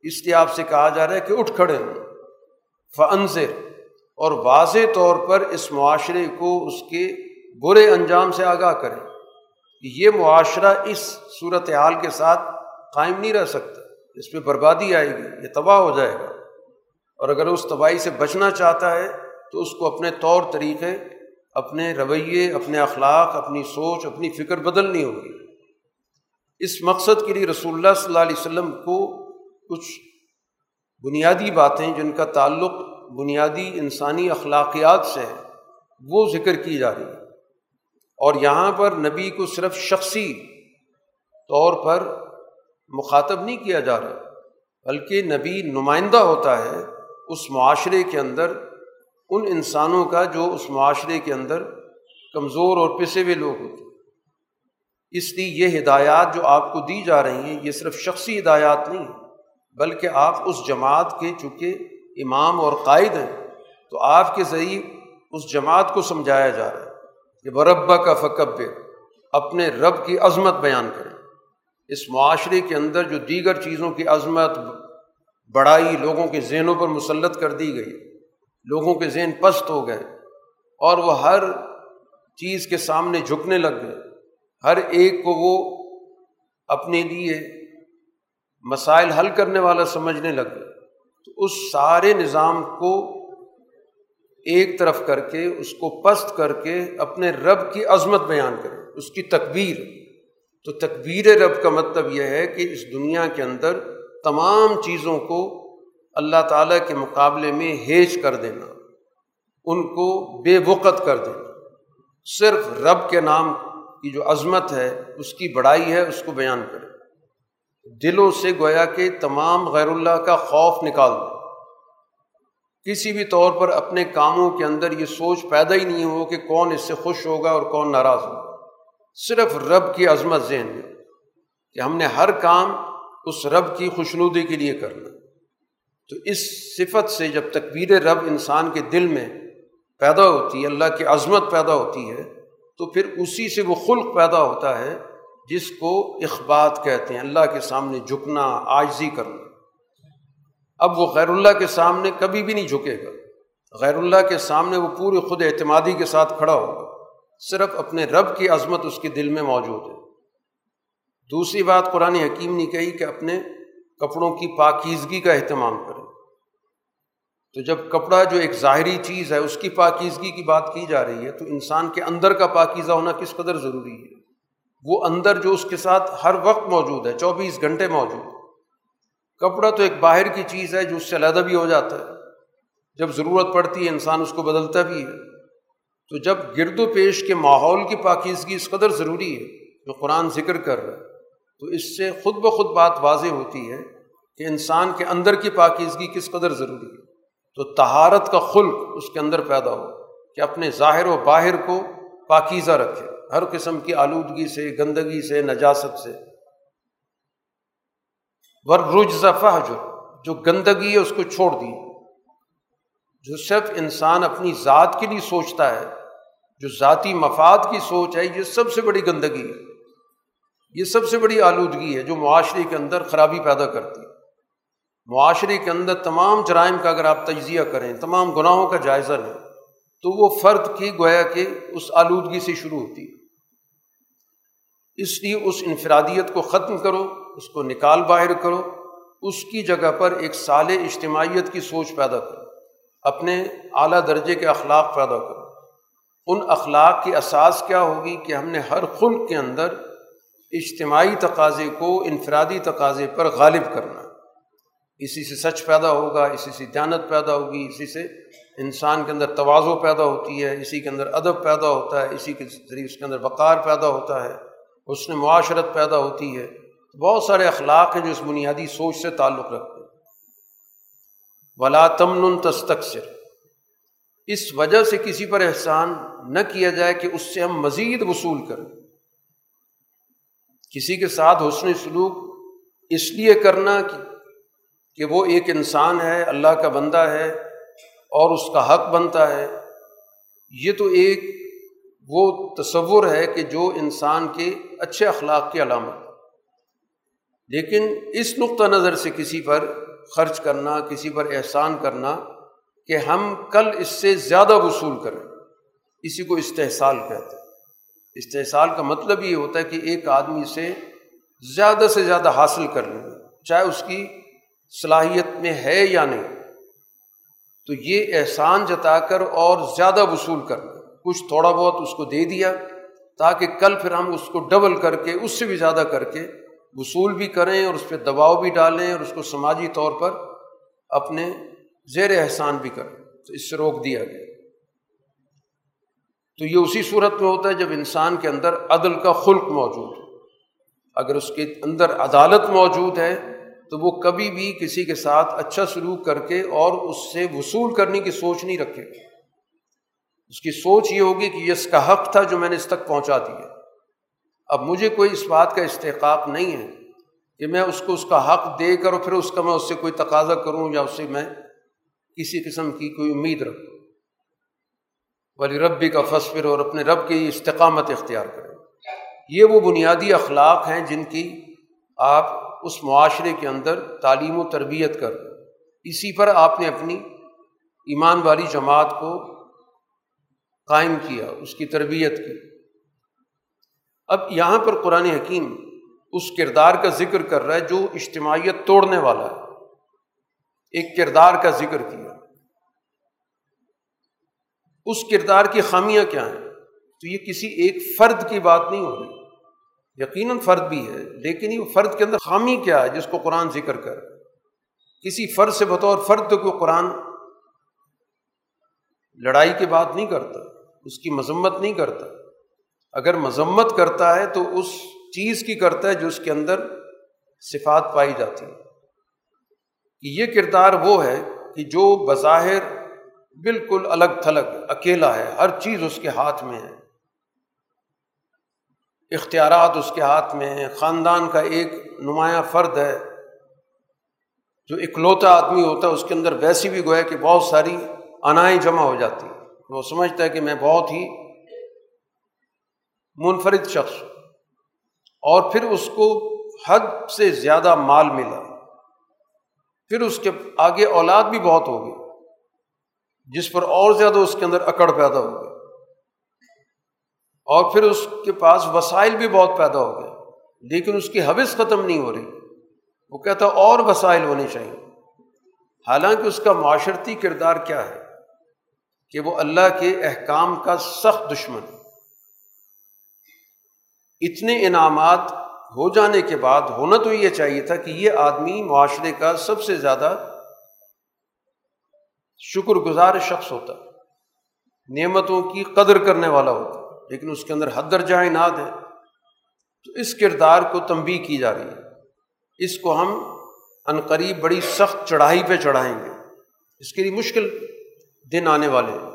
اس لیے آپ سے کہا جا رہا ہے کہ اٹھ کھڑے ہوں فنزر اور واضح طور پر اس معاشرے کو اس کے برے انجام سے آگاہ کریں۔ کہ یہ معاشرہ اس صورت حال کے ساتھ قائم نہیں رہ سکتا۔ اس پہ بربادی آئے گی، یہ تباہ ہو جائے گا۔ اور اگر اس تباہی سے بچنا چاہتا ہے، تو اس کو اپنے طور طریقے، اپنے رویے، اپنے اخلاق، اپنی سوچ، اپنی فکر بدلنی ہوگی۔ اس مقصد کے لیے رسول اللہ صلی اللہ علیہ وسلم کو کچھ بنیادی باتیں، جن کا تعلق بنیادی انسانی اخلاقیات سے ہے، وہ ذکر کی جا رہی ہے اور یہاں پر نبی کو صرف شخصی طور پر مخاطب نہیں کیا جا رہا، بلکہ نبی نمائندہ ہوتا ہے اس معاشرے کے اندر، ان انسانوں کا جو اس معاشرے کے اندر کمزور اور پسے ہوئے لوگ ہوتے ہیں۔ اس لیے یہ ہدایات جو آپ کو دی جا رہی ہیں، یہ صرف شخصی ہدایات نہیں بلکہ آپ اس جماعت کے، چونکہ امام اور قائد ہیں، تو آپ کے ذریعے اس جماعت کو سمجھایا جا رہا ہے کہ بربا کا فکب اپنے رب کی عظمت بیان کریں۔ اس معاشرے کے اندر جو دیگر چیزوں کی عظمت، بڑائی لوگوں کے ذہنوں پر مسلط کر دی گئی، لوگوں کے ذہن پست ہو گئے اور وہ ہر چیز کے سامنے جھکنے لگ گئے۔ ہر ایک کو وہ اپنے لیے مسائل حل کرنے والا سمجھنے لگ گئے۔ تو اس سارے نظام کو ایک طرف کر کے، اس کو پست کر کے اپنے رب کی عظمت بیان کرے اس کی تکبیر۔ تو تکبیر رب کا مطلب یہ ہے کہ اس دنیا کے اندر تمام چیزوں کو اللہ تعالیٰ کے مقابلے میں ہیج کر دینا، ان کو بے وقت کر دینا۔ صرف رب کے نام کی جو عظمت ہے، اس کی بڑائی ہے، اس کو بیان کرے دلوں سے گویا کہ تمام غیر اللہ کا خوف نکال دو۔ کسی بھی طور پر اپنے کاموں کے اندر یہ سوچ پیدا ہی نہیں ہو کہ کون اس سے خوش ہوگا اور کون ناراض ہوگا۔ صرف رب کی عظمت ذہن میں کہ ہم نے ہر کام اس رب کی خوشنودی کے لیے کرنا تو اس صفت سے جب تکبیر رب انسان کے دل میں پیدا ہوتی ہے، اللہ کی عظمت پیدا ہوتی ہے، تو پھر اسی سے وہ خلق پیدا ہوتا ہے جس کو اخبات کہتے ہیں، اللہ کے سامنے جھکنا، آجزی کرنا۔ اب وہ غیر اللہ کے سامنے کبھی بھی نہیں جھکے گا۔ غیر اللہ کے سامنے وہ پورے خود اعتمادی کے ساتھ کھڑا ہوگا۔ صرف اپنے رب کی عظمت اس کے دل میں موجود ہے۔ دوسری بات قرآن حکیم نے کہی کہ اپنے کپڑوں کی پاکیزگی کا اہتمام کریں۔ تو جب کپڑا جو ایک ظاہری چیز ہے، اس کی پاکیزگی کی بات کی جا رہی ہے، تو انسان کے اندر کا پاکیزہ ہونا کس قدر ضروری ہے؟ وہ اندر جو اس کے ساتھ ہر وقت موجود ہے، چوبیس گھنٹے موجود کپڑا تو ایک باہر کی چیز ہے جو اس سے علیحدہ بھی ہو جاتا ہے۔ جب ضرورت پڑتی ہے، انسان اس کو بدلتا بھی ہے۔ تو جب گرد و پیش کے ماحول کی پاکیزگی اس قدر ضروری ہے جو قرآن ذکر کر رہا ہے، تو اس سے خود بخود بات واضح ہوتی ہے کہ انسان کے اندر کی پاکیزگی کس قدر ضروری ہے۔ تو تہارت کا خلق اس کے اندر پیدا ہو کہ اپنے ظاہر و باہر کو پاکیزہ رکھے۔ ہر قسم کی آلودگی سے، گندگی سے، نجاست سے۔ ور رجزفہ جو جو گندگی ہے اس کو چھوڑ دی جو صرف انسان اپنی ذات کے لیے سوچتا ہے، جو ذاتی مفاد کی سوچ ہے، یہ سب سے بڑی گندگی ہے۔ یہ سب سے بڑی آلودگی ہے جو معاشرے کے اندر خرابی پیدا کرتی ہے۔ معاشرے کے اندر تمام جرائم کا اگر آپ تجزیہ کریں، تمام گناہوں کا جائزہ لیں، تو وہ فرد کی گویا کہ اس آلودگی سے شروع ہوتی ہے۔ اس لیے اس انفرادیت کو ختم کرو، اس کو نکال باہر کرو، اس کی جگہ پر ایک سال اجتماعیت کی سوچ پیدا کرو۔ اپنے اعلیٰ درجے کے اخلاق پیدا کرو۔ ان اخلاق کی اساس کیا ہوگی کہ ہم نے ہر خلق کے اندر اجتماعی تقاضے کو انفرادی تقاضے پر غالب کرنا۔ اسی سے سچ پیدا ہوگا، اسی سے دیانت پیدا ہوگی، اسی سے انسان کے اندر توازو پیدا ہوتی ہے، اسی کے اندر ادب پیدا ہوتا ہے، اسی کے ذریعے اس کے اندر وقار پیدا ہوتا ہے اس میں معاشرت پیدا ہوتی ہے۔ بہت سارے اخلاق ہیں جو اس بنیادی سوچ سے تعلق رکھتے ہیں۔ ولا تمن تستقصر اس وجہ سے کسی پر احسان نہ کیا جائے کہ اس سے ہم مزید وصول کریں۔ کسی کے ساتھ حسن سلوک اس لیے کرنا کہ وہ ایک انسان ہے، اللہ کا بندہ ہے اور اس کا حق بنتا ہے۔ یہ تو ایک وہ تصور ہے کہ جو انسان کے اچھے اخلاق کی علامت لیکن اس نقطہ نظر سے کسی پر خرچ کرنا، کسی پر احسان کرنا کہ ہم کل اس سے زیادہ وصول کریں۔ اسی کو استحصال کہتے ہیں۔ استحصال کا مطلب یہ ہوتا ہے کہ ایک آدمی سے زیادہ سے زیادہ حاصل کر لیں چاہے اس کی صلاحیت میں ہے یا نہیں۔ تو یہ احسان جتا کر اور زیادہ وصول کرنا کچھ تھوڑا بہت اس کو دے دیا تاکہ کل پھر ہم اس کو ڈبل کر کے، اس سے بھی زیادہ کر کے وصول بھی کریں اور اس پہ دباؤ بھی ڈالیں اور اس کو سماجی طور پر اپنے زیر احسان بھی کریں تو اس سے روک دیا گیا۔ تو یہ اسی صورت میں ہوتا ہے جب انسان کے اندر عدل کا خلق موجود اگر اس کے اندر عدالت موجود ہے، تو وہ کبھی بھی کسی کے ساتھ اچھا سلوک کر کے اور اس سے وصول کرنے کی سوچ نہیں رکھے۔ اس کی سوچ یہ ہوگی کہ یہ اس کا حق تھا جو میں نے اس تک پہنچا دیا۔ اب مجھے کوئی اس بات کا استحقاق نہیں ہے کہ میں اس کو اس کا حق دے کر اور پھر اس کا میں اس سے کوئی تقاضا کروں یا اس سے میں کسی قسم کی کوئی امید رکھوں۔ ولی ربی کا فصفر اور اپنے رب کی استقامت اختیار کریں یہ وہ بنیادی اخلاق ہیں جن کی آپ اس معاشرے کے اندر تعلیم و تربیت کر اسی پر آپ نے اپنی ایمان والی جماعت کو قائم کیا، اس کی تربیت کی۔ اب یہاں پر قرآن حکیم اس کردار کا ذکر کر رہا ہے جو اجتماعیت توڑنے والا ہے۔ ایک کردار کا ذکر کیا۔ اس کردار کی خامیاں کیا ہیں؟ تو یہ کسی ایک فرد کی بات نہیں ہو رہی۔ یقیناً فرد بھی ہے، لیکن یہ فرد کے اندر خامی کیا ہے جس کو قرآن ذکر کر کسی فرد سے بطور فرد کو قرآن لڑائی کی بات نہیں کرتا، اس کی مذمت نہیں کرتا۔ اگر مذمت کرتا ہے تو اس چیز کی کرتا ہے جو اس کے اندر صفات پائی جاتی کہ یہ کردار وہ ہے کہ جو بظاہر بالکل الگ تھلگ، اکیلا ہے، ہر چیز اس کے ہاتھ میں ہے۔ اختیارات اس کے ہاتھ میں ہیں۔ خاندان کا ایک نمایاں فرد ہے۔ جو اکلوتا آدمی ہوتا ہے، اس کے اندر ویسی بھی گویا کہ بہت ساری انائیں جمع ہو جاتی۔ وہ سمجھتا ہے کہ میں بہت ہی منفرد شخص اور پھر اس کو حد سے زیادہ مال ملا۔ پھر اس کے آگے اولاد بھی بہت ہوگی، جس پر اور زیادہ اس کے اندر اکڑ پیدا ہو گئی۔ اور پھر اس کے پاس وسائل بھی بہت پیدا ہو گئے، لیکن اس کی حوث ختم نہیں ہو رہی۔ وہ کہتا اور وسائل ہونے چاہیے۔ حالانکہ اس کا معاشرتی کردار کیا ہے؟ کہ وہ اللہ کے احکام کا سخت دشمن۔ اتنے انعامات ہو جانے کے بعد ہونا تو یہ چاہیے تھا کہ یہ آدمی معاشرے کا سب سے زیادہ شکر گزار شخص ہوتا نعمتوں کی قدر کرنے والا ہوتا لیکن اس کے اندر حد درجہ اناد ہے۔ تو اس کردار کو تنبی کی جا رہی ہے۔ اس کو ہم عنقریب بڑی سخت چڑھائی پہ چڑھائیں گے۔ اس کے لیے مشکل دن آنے والے ہیں۔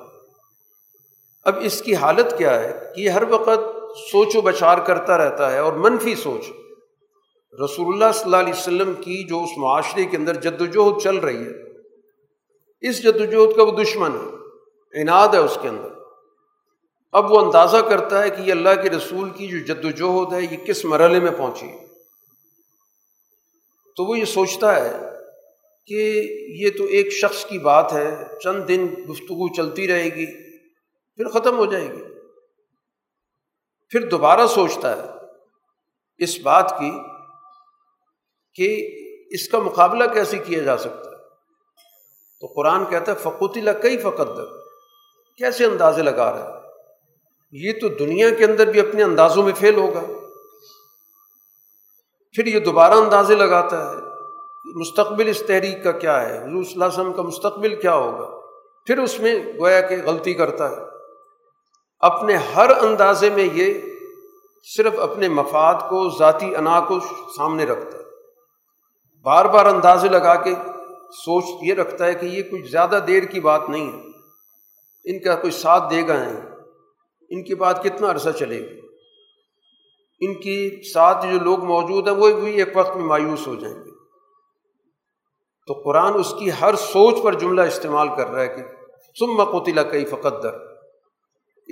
اب اس کی حالت کیا ہے کہ یہ ہر وقت سوچ و بچار کرتا رہتا ہے اور منفی سوچ. رسول اللہ صلی اللہ علیہ وسلم کی جو اس معاشرے کے اندر جد وجہد چل رہی ہے، اس جد وجہد کا وہ دشمن ہے انعد ہے اس کے اندر. اب وہ اندازہ کرتا ہے کہ یہ اللہ کے رسول کی جو جد وجہد ہے، یہ کس مرحلے میں پہنچی تو وہ یہ سوچتا ہے کہ یہ تو ایک شخص کی بات ہے، چند دن گفتگو چلتی رہے گی، پھر ختم ہو جائے گی۔ پھر دوبارہ سوچتا ہے اس بات کی کہ اس کا مقابلہ کیسے کیا جا سکتا ہے؟ تو قرآن کہتا ہے فقوط کئی فقط کیسے اندازے لگا رہا ہے؟ یہ تو دنیا کے اندر بھی اپنے اندازوں میں فیل ہوگا۔ پھر یہ دوبارہ اندازے لگاتا ہے مستقبل اس تحریک کا کیا ہے؟ حضور صلی اللہ علیہ وسلم کا مستقبل کیا ہوگا؟ پھر اس میں گویا کہ غلطی کرتا ہے۔ اپنے ہر اندازے میں یہ صرف اپنے مفاد کو، ذاتی انا کو سامنے رکھتا ہے۔ بار بار اندازے لگا کے سوچ یہ رکھتا ہے کہ یہ کچھ زیادہ دیر کی بات نہیں ہے۔ ان کا کوئی ساتھ دے گا نہیں۔ ان کی بات کتنا عرصہ چلے گی ان کی ساتھ جو لوگ موجود ہیں، وہ بھی ایک وقت میں مایوس ہو جائیں گے۔ تو قرآن اس کی ہر سوچ پر جملہ استعمال کر رہا ہے کہ سم مقتلا کئی فقدر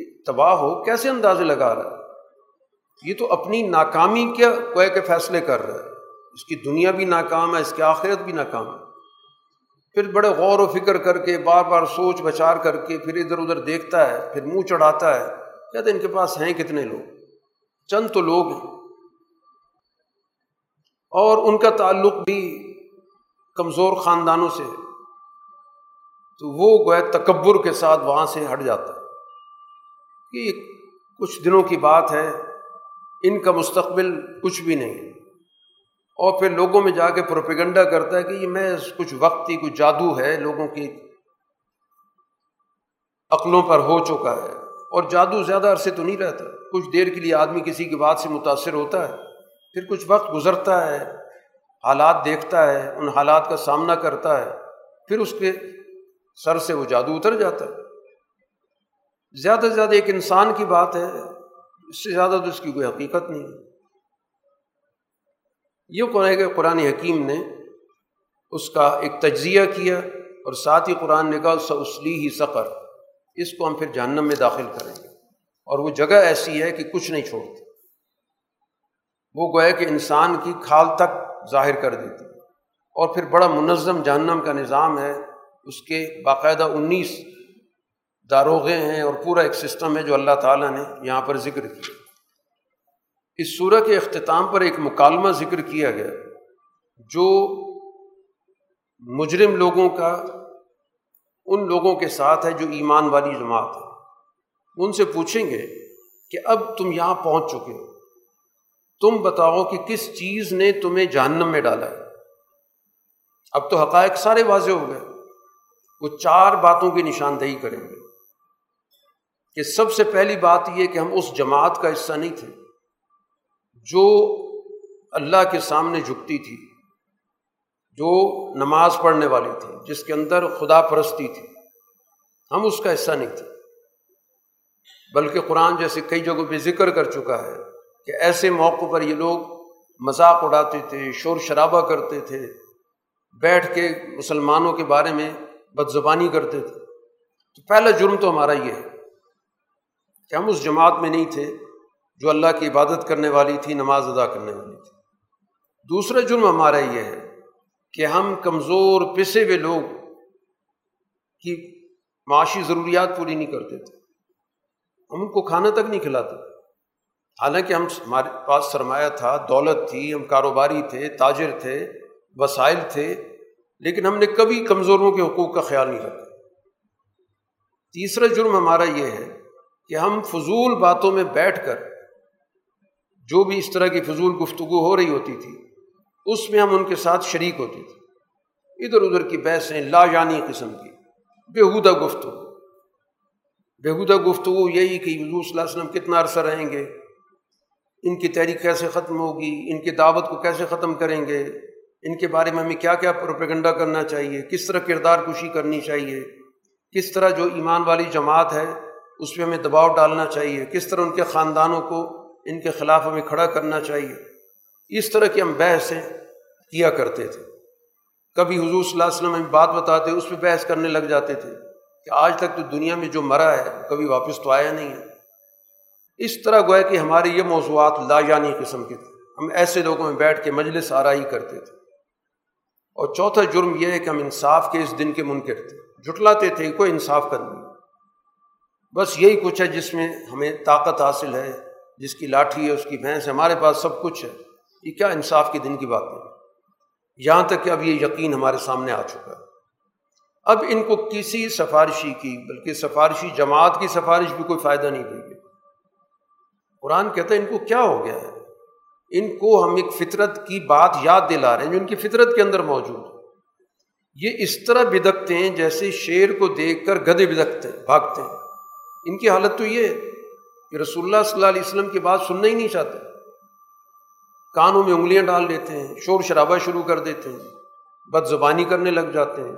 تباہ ہو، کیسے اندازے لگا رہا ہے؟ یہ تو اپنی ناکامی کیا کوئے کے فیصلے کر رہا ہے۔ اس کی دنیا بھی ناکام ہے، اس کی آخرت بھی ناکام ہے۔ پھر بڑے غور و فکر کر کے، بار بار سوچ بچار کر کے، پھر ادھر ادھر دیکھتا ہے، پھر منہ چڑھاتا ہے۔ کہتے ان کے پاس ہیں کتنے لوگ؟ چند تو لوگ ہیں۔ اور ان کا تعلق بھی کمزور خاندانوں سے تو وہ گویا تکبر کے ساتھ وہاں سے ہٹ جاتا ہے۔ کہ کچھ دنوں کی بات ہے، ان کا مستقبل کچھ بھی نہیں۔ اور پھر لوگوں میں جا کے پروپیگنڈا کرتا ہے کہ یہ میں کچھ وقت ہی کچھ جادو ہے، لوگوں کی عقلوں پر ہو چکا ہے۔ اور جادو زیادہ عرصے تو نہیں رہتا، کچھ دیر کے لیے آدمی کسی کی بات سے متاثر ہوتا ہے۔ پھر کچھ وقت گزرتا ہے، حالات دیکھتا ہے، ان حالات کا سامنا کرتا ہے، پھر اس کے سر سے وہ جادو اتر جاتا ہے۔ زیادہ سے زیادہ ایک انسان کی بات ہے، اس سے زیادہ تو اس کی کوئی حقیقت نہیں۔ ہے یہ قرآن کہ قرآن حکیم نے اس کا ایک تجزیہ کیا اور ساتھ ہی قرآن نے کہا سسلی ہی سقر۔ اس کو ہم پھر جہنم میں داخل کریں گے۔ اور وہ جگہ ایسی ہے کہ کچھ نہیں چھوڑتی وہ گویا کہ انسان کی کھال تک ظاہر کر دیتی اور پھر بڑا منظم جہنم کا نظام ہے۔ اس کے باقاعدہ انیس داروغے ہیں اور پورا ایک سسٹم ہے جو اللہ تعالیٰ نے یہاں پر ذکر کیا۔ اس صورت کے اختتام پر ایک مکالمہ ذکر کیا گیا جو مجرم لوگوں کا، ان لوگوں کے ساتھ ہے جو ایمان والی جماعت ہے۔ ان سے پوچھیں گے کہ اب تم یہاں پہنچ چکے ہو۔ تم بتاؤ کہ کس چیز نے تمہیں جہنم میں ڈالا ہے۔ اب تو حقائق سارے واضح ہو گئے۔ وہ چار باتوں کی نشاندہی کریں گے۔ کہ سب سے پہلی بات یہ کہ ہم اس جماعت کا حصہ نہیں تھے، جو اللہ کے سامنے جھکتی تھی، جو نماز پڑھنے والی تھی، جس کے اندر خدا پرستی تھی۔ ہم اس کا حصہ نہیں تھے۔ بلکہ قرآن جیسے کئی جگہوں پہ ذکر کر چکا ہے کہ ایسے موقع پر یہ لوگ مذاق اڑاتے تھے، شور شرابہ کرتے تھے، بیٹھ کے مسلمانوں کے بارے میں بد زبانی کرتے تھے۔ تو پہلا جرم تو ہمارا یہ ہے۔ کہ ہم اس جماعت میں نہیں تھے جو اللہ کی عبادت کرنے والی تھی، نماز ادا کرنے والی تھی۔ دوسرا جرم ہمارا یہ ہے کہ ہم کمزور، پسے ہوئے لوگ کی معاشی ضروریات پوری نہیں کرتے تھے۔ ہم ان کو کھانا تک نہیں کھلاتے حالانکہ ہم ہمارے پاس سرمایہ تھا، دولت تھی، ہم کاروباری تھے، تاجر تھے، وسائل تھے، لیکن ہم نے کبھی کمزوروں کے حقوق کا خیال نہیں رکھا۔ تیسرا جرم ہمارا یہ ہے کہ ہم فضول باتوں میں بیٹھ کر جو بھی اس طرح کی فضول گفتگو ہو رہی ہوتی تھی، اس میں ہم ان کے ساتھ شریک ہوتے تھے ادھر ادھر کی بحثیں، لا جانی قسم کی بےحودہ گفتگو۔ بےحودہ گفتگو یہی کہ حضور صلی اللہ علیہ وسلم کتنا عرصہ رہیں گے، ان کی تحریک کیسے ختم ہوگی، ان کی دعوت کو کیسے ختم کریں گے، ان کے بارے میں ہمیں کیا کیا پروپیگنڈا کرنا چاہیے، کس طرح کردار کشی کرنی چاہیے، کس طرح جو ایمان والی جماعت ہے اس پہ ہمیں دباؤ ڈالنا چاہیے۔ کس طرح ان کے خاندانوں کو ان کے خلاف ہمیں کھڑا کرنا چاہیے۔ اس طرح کی ہم بحثیں کیا کرتے تھے۔ کبھی حضور صلی اللہ علیہ وسلم ہمیں بات بتاتے، اس پہ بحث کرنے لگ جاتے تھے کہ آج تک تو دنیا میں جو مرا ہے، کبھی واپس تو آیا نہیں ہے۔ اس طرح گویا کہ ہمارے یہ موضوعات لا جانی قسم کے تھے۔ ہم ایسے لوگوں میں بیٹھ کے مجلس آرائی کرتے تھے۔ اور چوتھا جرم یہ ہے کہ ہم انصاف کے اس دن کے منکر تھے۔ جٹلاتے تھے کوئی انصاف کر نہیں بس یہی کچھ ہے جس میں ہمیں طاقت حاصل ہے، جس کی لاٹھی ہے، اس کی بھینس ہے، ہمارے پاس سب کچھ ہے۔ یہ کیا انصاف کے دن کی بات ہے؟ یہاں تک کہ اب یہ یقین ہمارے سامنے آ چکا ہے۔ اب ان کو کسی سفارشی کی، بلکہ سفارشی جماعت کی سفارش بھی کوئی فائدہ نہیں دے گی۔ قرآن کہتا ہے، ان کو کیا ہو گیا ہے؟ ان کو ہم ایک فطرت کی بات یاد دلا رہے ہیں، جو ان کی فطرت کے اندر موجود ہے۔ یہ اس طرح بدکتے ہیں جیسے شیر کو دیکھ کر گدے بدکتے ہیں، بھاگتے ہیں۔ ان کی حالت تو یہ ہے کہ رسول اللہ صلی اللہ علیہ وسلم کی بات سننا ہی نہیں چاہتے۔ کانوں میں انگلیاں ڈال دیتے ہیں، شور شرابہ شروع کر دیتے ہیں بد زبانی کرنے لگ جاتے ہیں،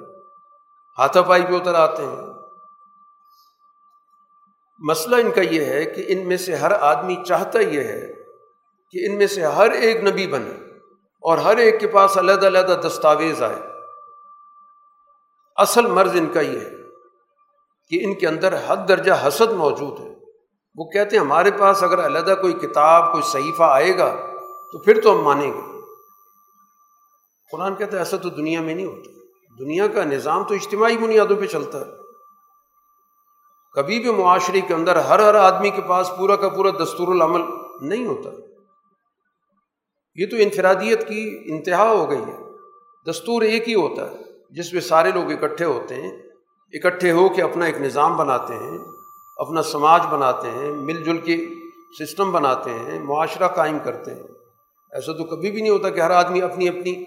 ہاتھا پائی پہ اتر آتے ہیں۔ مسئلہ ان کا یہ ہے کہ ان میں سے ہر آدمی چاہتا یہ ہے کہ ان میں سے ہر ایک نبی بنے اور ہر ایک کے پاس علیحدہ علیحدہ دستاویز آئے۔ اصل مرض ان کا یہ ہے۔ کہ ان کے اندر حد درجہ حسد موجود ہے۔ وہ کہتے ہیں ہمارے پاس اگر علیحدہ کوئی کتاب، کوئی صحیفہ آئے گا تو پھر تو ہم مانیں گے۔ قرآن کہتے ہیں ایسا تو دنیا میں نہیں ہوتا۔ دنیا کا نظام تو اجتماعی بنیادوں پہ چلتا ہے۔ کبھی بھی معاشرے کے اندر ہر ہر آدمی کے پاس پورا کا پورا دستور العمل نہیں ہوتا۔ یہ تو انفرادیت کی انتہا ہو گئی ہے۔ دستور ایک ہی ہوتا ہے، جس میں سارے لوگ اکٹھے ہوتے ہیں۔ اکٹھے ہو کے اپنا ایک نظام بناتے ہیں، اپنا سماج بناتے ہیں، مل جل کے سسٹم بناتے ہیں، معاشرہ قائم کرتے ہیں۔ ایسا تو کبھی بھی نہیں ہوتا کہ ہر آدمی اپنی اپنی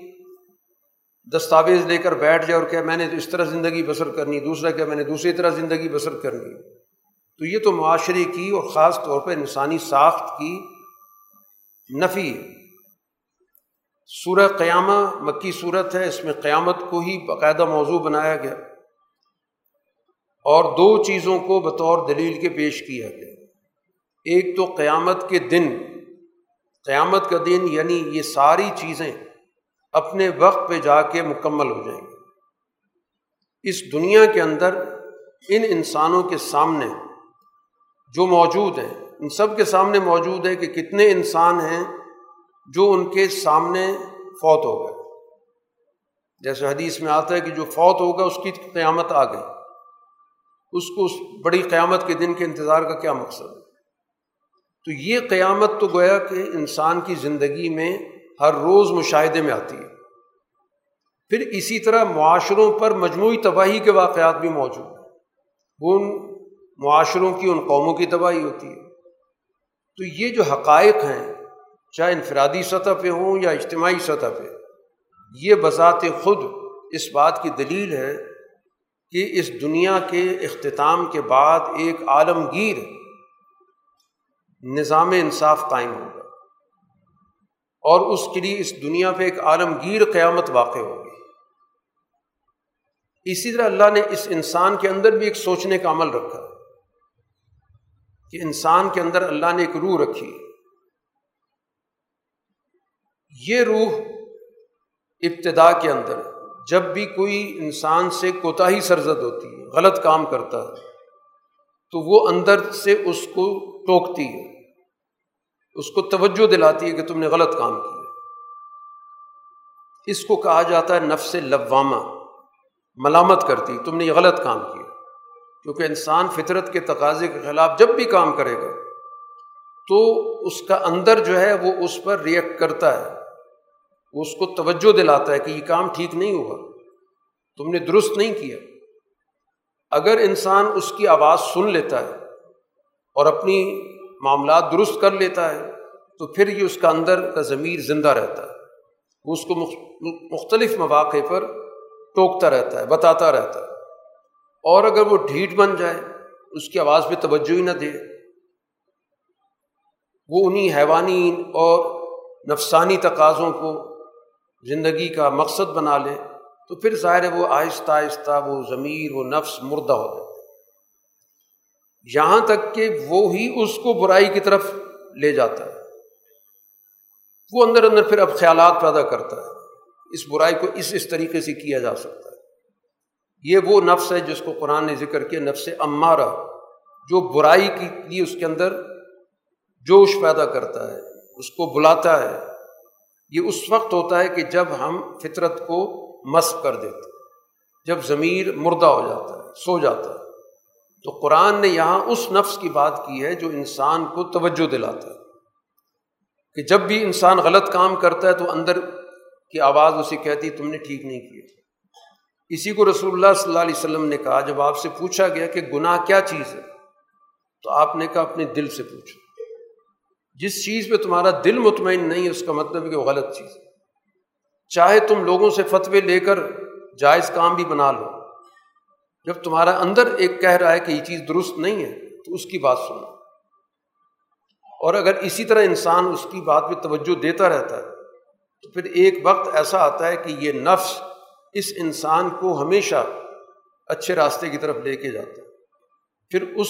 دستاویز لے کر بیٹھ جائے اور کہ میں نے تو اس طرح زندگی بسر کرنی، دوسرا کہ میں نے دوسری طرح زندگی بسر کرنی۔ تو یہ تو معاشرے کی اور خاص طور پہ انسانی ساخت کی نفی سورہ قیامہ، مکی صورت ہے، اس میں قیامت کو ہی باقاعدہ موضوع بنایا گیا۔ اور دو چیزوں کو بطور دلیل کے پیش کیا گیا۔ ایک تو قیامت کے دن، قیامت کا دن یعنی یہ ساری چیزیں اپنے وقت پہ جا کے مکمل ہو جائیں گے اس دنیا کے اندر ان انسانوں کے سامنے جو موجود ہیں، ان سب کے سامنے موجود ہے کہ کتنے انسان ہیں جو ان کے سامنے فوت ہو گئے۔ جیسے حدیث میں آتا ہے کہ جو فوت ہوگا، اس کی قیامت آ گئی۔ اس کو اس بڑی قیامت کے دن کے انتظار کا کیا مقصد ہے؟ تو یہ قیامت تو گویا کہ انسان کی زندگی میں ہر روز مشاہدے میں آتی ہے۔ پھر اسی طرح معاشروں پر مجموعی تباہی کے واقعات بھی موجود ہیں۔ وہ ان معاشروں کی، ان قوموں کی تباہی ہوتی ہے۔ تو یہ جو حقائق ہیں، چاہے انفرادی سطح پہ ہوں یا اجتماعی سطح پہ، یہ بذات خود اس بات کی دلیل ہے کہ اس دنیا کے اختتام کے بعد ایک عالمگیر نظام انصاف قائم ہوگا اور اس کے لیے اس دنیا پہ ایک عالمگیر قیامت واقع ہوگی۔ اسی طرح اللہ نے اس انسان کے اندر بھی ایک سوچنے کا عمل رکھا کہ انسان کے اندر اللہ نے ایک روح رکھی۔ یہ روح ابتدا کے اندر جب بھی کوئی انسان سے کوتا ہی سرزد ہوتی ہے، غلط کام کرتا ہے، تو وہ اندر سے اس کو ٹوکتی ہے، اس کو توجہ دلاتی ہے کہ تم نے غلط کام کیا اس کو کہا جاتا ہے نفس لوامہ، ملامت کرتی، تم نے یہ غلط کام کیا۔ کیونکہ انسان فطرت کے تقاضے کے خلاف جب بھی کام کرے گا، تو اس کا اندر جو ہے وہ اس پر ریئیکٹ کرتا ہے۔ وہ اس کو توجہ دلاتا ہے کہ یہ کام ٹھیک نہیں ہوا۔ تم نے درست نہیں کیا۔ اگر انسان اس کی آواز سن لیتا ہے اور اپنی معاملات درست کر لیتا ہے، تو پھر یہ اس کا اندر کا ضمیر زندہ رہتا ہے۔ وہ اس کو مختلف مواقع پر ٹوکتا رہتا ہے، بتاتا رہتا ہے۔ اور اگر وہ ڈھیٹ بن جائے، اس کی آواز پہ توجہ ہی نہ دے۔ وہ انہیں حیوانی اور نفسانی تقاضوں کو زندگی کا مقصد بنا لے، تو پھر ظاہر ہے وہ آہستہ آہستہ وہ ضمیر، وہ نفس مردہ ہو جائے یہاں تک کہ وہ ہی اس کو برائی کی طرف لے جاتا ہے۔ وہ اندر اندر پھر اب خیالات پیدا کرتا ہے۔ اس برائی کو اس اس طریقے سے کیا جا سکتا ہے۔ یہ وہ نفس ہے جس کو قرآن نے ذکر کیا، نفس امارہ، جو برائی کی لیے اس کے اندر جوش پیدا کرتا ہے، اس کو بلاتا ہے۔ یہ اس وقت ہوتا ہے کہ جب ہم فطرت کو مس کر دیتے جب ضمیر مردہ ہو جاتا ہے، سو جاتا ہے۔ تو قرآن نے یہاں اس نفس کی بات کی ہے جو انسان کو توجہ دلاتا ہے۔ کہ جب بھی انسان غلط کام کرتا ہے تو اندر کی آواز اسے کہتی تم نے ٹھیک نہیں کیا۔ اسی کو رسول اللہ صلی اللہ علیہ وسلم نے کہا، جب آپ سے پوچھا گیا کہ گناہ کیا چیز ہے، تو آپ نے کہا، اپنے دل سے پوچھو۔ جس چیز پہ تمہارا دل مطمئن نہیں ہے، اس کا مطلب ہے کہ وہ غلط چیز ہے۔ چاہے تم لوگوں سے فتوے لے کر جائز کام بھی بنا لو، جب تمہارا اندر ایک کہہ رہا ہے کہ یہ چیز درست نہیں ہے، تو اس کی بات سنو۔ اور اگر اسی طرح انسان اس کی بات پہ توجہ دیتا رہتا ہے، تو پھر ایک وقت ایسا آتا ہے کہ یہ نفس اس انسان کو ہمیشہ اچھے راستے کی طرف لے کے جاتا ہے۔ پھر اس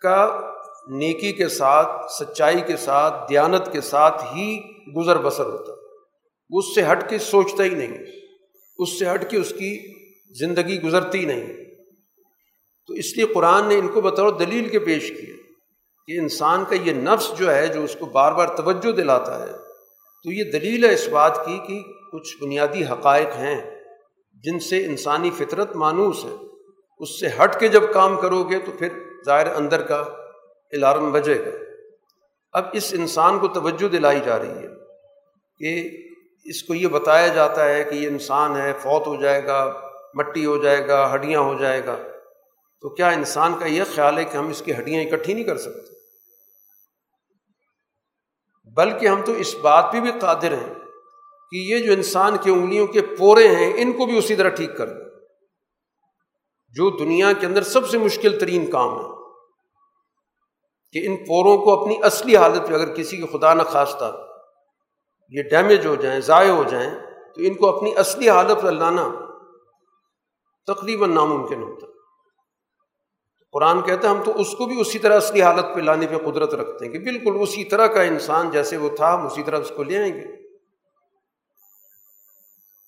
کا نیکی کے ساتھ، سچائی کے ساتھ، دیانت کے ساتھ ہی گزر بسر ہوتا ہے۔ وہ اس سے ہٹ کے سوچتا ہی نہیں اس سے ہٹ کے اس کی زندگی گزرتی نہیں تو اس لیے قرآن نے ان کو بطور دلیل کے پیش کیا کہ انسان کا یہ نفس جو ہے، جو اس کو بار بار توجہ دلاتا ہے، تو یہ دلیل ہے اس بات کی کہ کچھ بنیادی حقائق ہیں جن سے انسانی فطرت مانوس ہے۔ اس سے ہٹ کے جب کام کرو گے تو پھر ظاہر اندر کا الارم بجے گا۔ اب اس انسان کو توجہ دلائی جا رہی ہے کہ اس کو یہ بتایا جاتا ہے کہ یہ انسان ہے، فوت ہو جائے گا، مٹی ہو جائے گا، ہڈیاں ہو جائے گا۔ تو کیا انسان کا یہ خیال ہے کہ ہم اس کی ہڈیاں اکٹھی نہیں کر سکتے؟ بلکہ ہم تو اس بات پہ بھی قادر ہیں کہ یہ جو انسان کی انگلیوں کے پورے ہیں، ان کو بھی اسی طرح ٹھیک کر دیں۔ جو دنیا کے اندر سب سے مشکل ترین کام ہے۔ کہ ان پوروں کو اپنی اصلی حالت پہ اگر کسی کی خدا نہ خواستہ یہ ڈیمیج ہو جائیں، ضائع ہو جائیں، تو ان کو اپنی اصلی حالت پہ لانا تقریباً ناممکن ہوتا قرآن کہتا ہے، ہم تو اس کو بھی اسی طرح اصلی حالت پہ لانے پہ قدرت رکھتے ہیں کہ بالکل اسی طرح کا انسان جیسے وہ تھا، ہم اسی طرح اس کو لے آئیں گے۔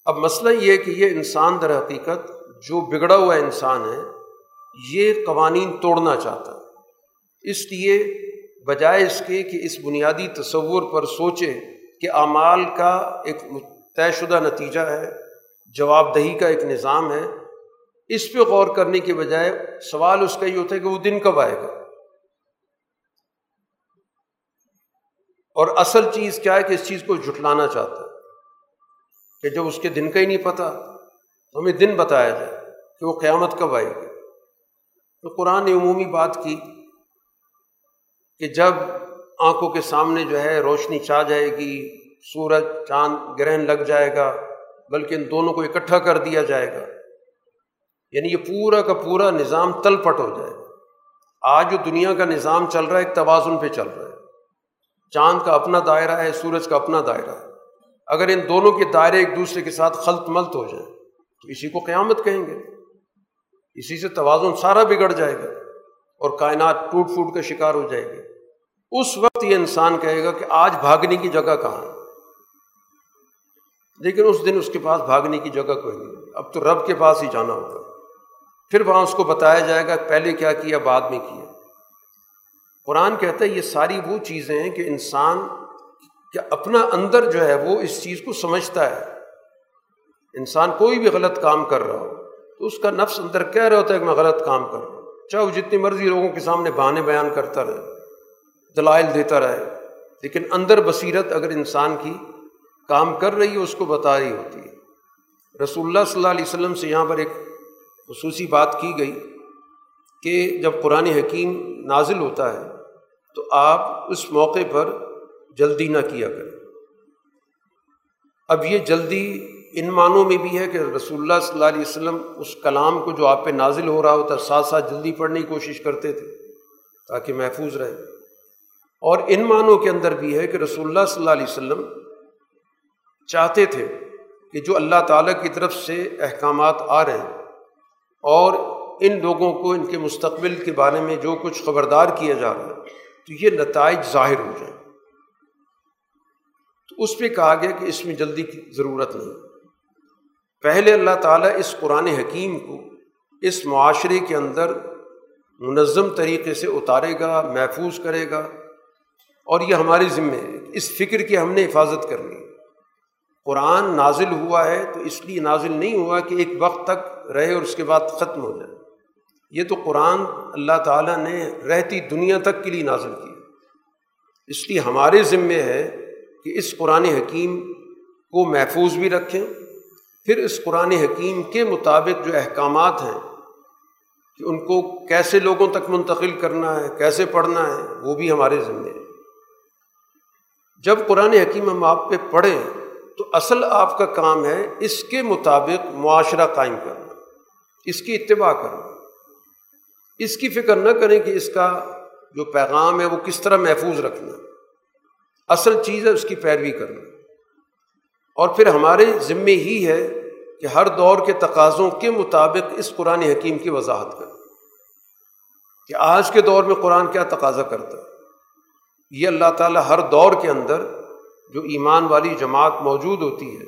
اب مسئلہ یہ کہ یہ انسان در حقیقت جو بگڑا ہوا انسان ہے، یہ قوانین توڑنا چاہتا ہے۔ اس لیے بجائے اس کے کہ اس بنیادی تصور پر سوچے کہ اعمال کا ایک طے شدہ نتیجہ ہے جواب دہی کا ایک نظام ہے۔ اس پہ غور کرنے کے بجائے سوال اس کا یہ ہوتا ہے کہ وہ دن کب آئے گا؟ اور اصل چیز کیا ہے کہ اس چیز کو جھٹلانا چاہتا ہے کہ جب اس کے دن کا ہی نہیں پتہ تو ہمیں دن بتایا جائے کہ وہ قیامت کب آئے گی۔ تو قرآن نے عمومی بات کی کہ جب آنکھوں کے سامنے جو ہے روشنی چھا جائے گی، سورج، چاند گرہن لگ جائے گا، بلکہ ان دونوں کو اکٹھا کر دیا جائے گا یعنی یہ پورا کا پورا نظام تل پٹ ہو جائے گا۔ آج جو دنیا کا نظام چل رہا ہے، ایک توازن پہ چل رہا ہے۔ چاند کا اپنا دائرہ ہے، سورج کا اپنا دائرہ ہے۔ اگر ان دونوں کے دائرے ایک دوسرے کے ساتھ خلط ملت ہو جائیں تو اسی کو قیامت کہیں گے۔ اسی سے توازن سارا بگڑ جائے گا اور کائنات ٹوٹ پھوٹ کا شکار ہو جائے گی۔ اس وقت یہ انسان کہے گا کہ آج بھاگنے کی جگہ کہاں لیکن اس دن اس کے پاس بھاگنے کی جگہ کوئی نہیں۔ اب تو رب کے پاس ہی جانا ہوگا۔ پھر وہاں اس کو بتایا جائے گا پہلے کیا کیا بعد میں کیا قرآن کہتا ہے یہ ساری وہ چیزیں ہیں کہ انسان کہ اپنا اندر جو ہے وہ اس چیز کو سمجھتا ہے۔ انسان کوئی بھی غلط کام کر رہا ہو تو اس کا نفس اندر کہہ رہا ہوتا ہے کہ میں غلط کام کر رہا ہوں۔ چاہے وہ جتنی مرضی لوگوں کے سامنے بہانے بیان کرتا رہے۔ دلائل دیتا رہے۔ لیکن اندر بصیرت اگر انسان کی کام کر رہی ہے اس کو بتا رہی ہوتی ہے۔ رسول اللہ صلی اللہ علیہ وسلم سے یہاں پر ایک خصوصی بات کی گئی کہ جب قرآن حکیم نازل ہوتا ہے تو آپ اس موقع پر جلدی نہ کیا کریں۔ اب یہ جلدی ان معنوں میں بھی ہے کہ رسول اللہ صلی اللہ علیہ وسلم اس کلام کو جو آپ پہ نازل ہو رہا ہوتا ہے ساتھ ساتھ جلدی پڑھنے کی کوشش کرتے تھے تاکہ محفوظ رہے۔ اور ان معنوں کے اندر بھی ہے کہ رسول اللہ صلی اللہ علیہ وسلم چاہتے تھے کہ جو اللہ تعالیٰ کی طرف سے احکامات آ رہے ہیں اور ان لوگوں کو ان کے مستقبل کے بارے میں جو کچھ خبردار کیا جا رہا ہے، تو یہ نتائج ظاہر ہو جائیں۔ تو اس پہ کہا گیا کہ اس میں جلدی کی ضرورت نہیں۔ پہلے اللہ تعالیٰ اس قرآن حکیم کو اس معاشرے کے اندر منظم طریقے سے اتارے گا، محفوظ کرے گا۔ اور یہ ہمارے ذمے ہے۔ اس فکر کی ہم نے حفاظت کرنی قرآن نازل ہوا ہے تو اس لیے نازل نہیں ہوا کہ ایک وقت تک رہے اور اس کے بعد ختم ہو جائے۔ یہ تو قرآن اللہ تعالیٰ نے رہتی دنیا تک کے لیے نازل کی اس لیے ہمارے ذمے ہے کہ اس قرآن حکیم کو محفوظ بھی رکھیں۔ پھر اس قرآن حکیم کے مطابق جو احکامات ہیں کہ ان کو کیسے لوگوں تک منتقل کرنا ہے، کیسے پڑھنا ہے، وہ بھی ہمارے ذمے ہے۔ جب قرآن حکیم ہم آپ پہ پڑھیں تو اصل آپ کا کام ہے اس کے مطابق معاشرہ قائم کرنا، اس کی اتباع کرنا۔ اس کی فکر نہ کریں کہ اس کا جو پیغام ہے وہ کس طرح محفوظ رکھنا۔ اصل چیز ہے اس کی پیروی کرنا۔ اور پھر ہمارے ذمے ہی ہے کہ ہر دور کے تقاضوں کے مطابق اس قرآن حکیم کی وضاحت کریں کہ آج کے دور میں قرآن کیا تقاضا کرتا ہے۔ یہ اللہ تعالیٰ ہر دور کے اندر جو ایمان والی جماعت موجود ہوتی ہے،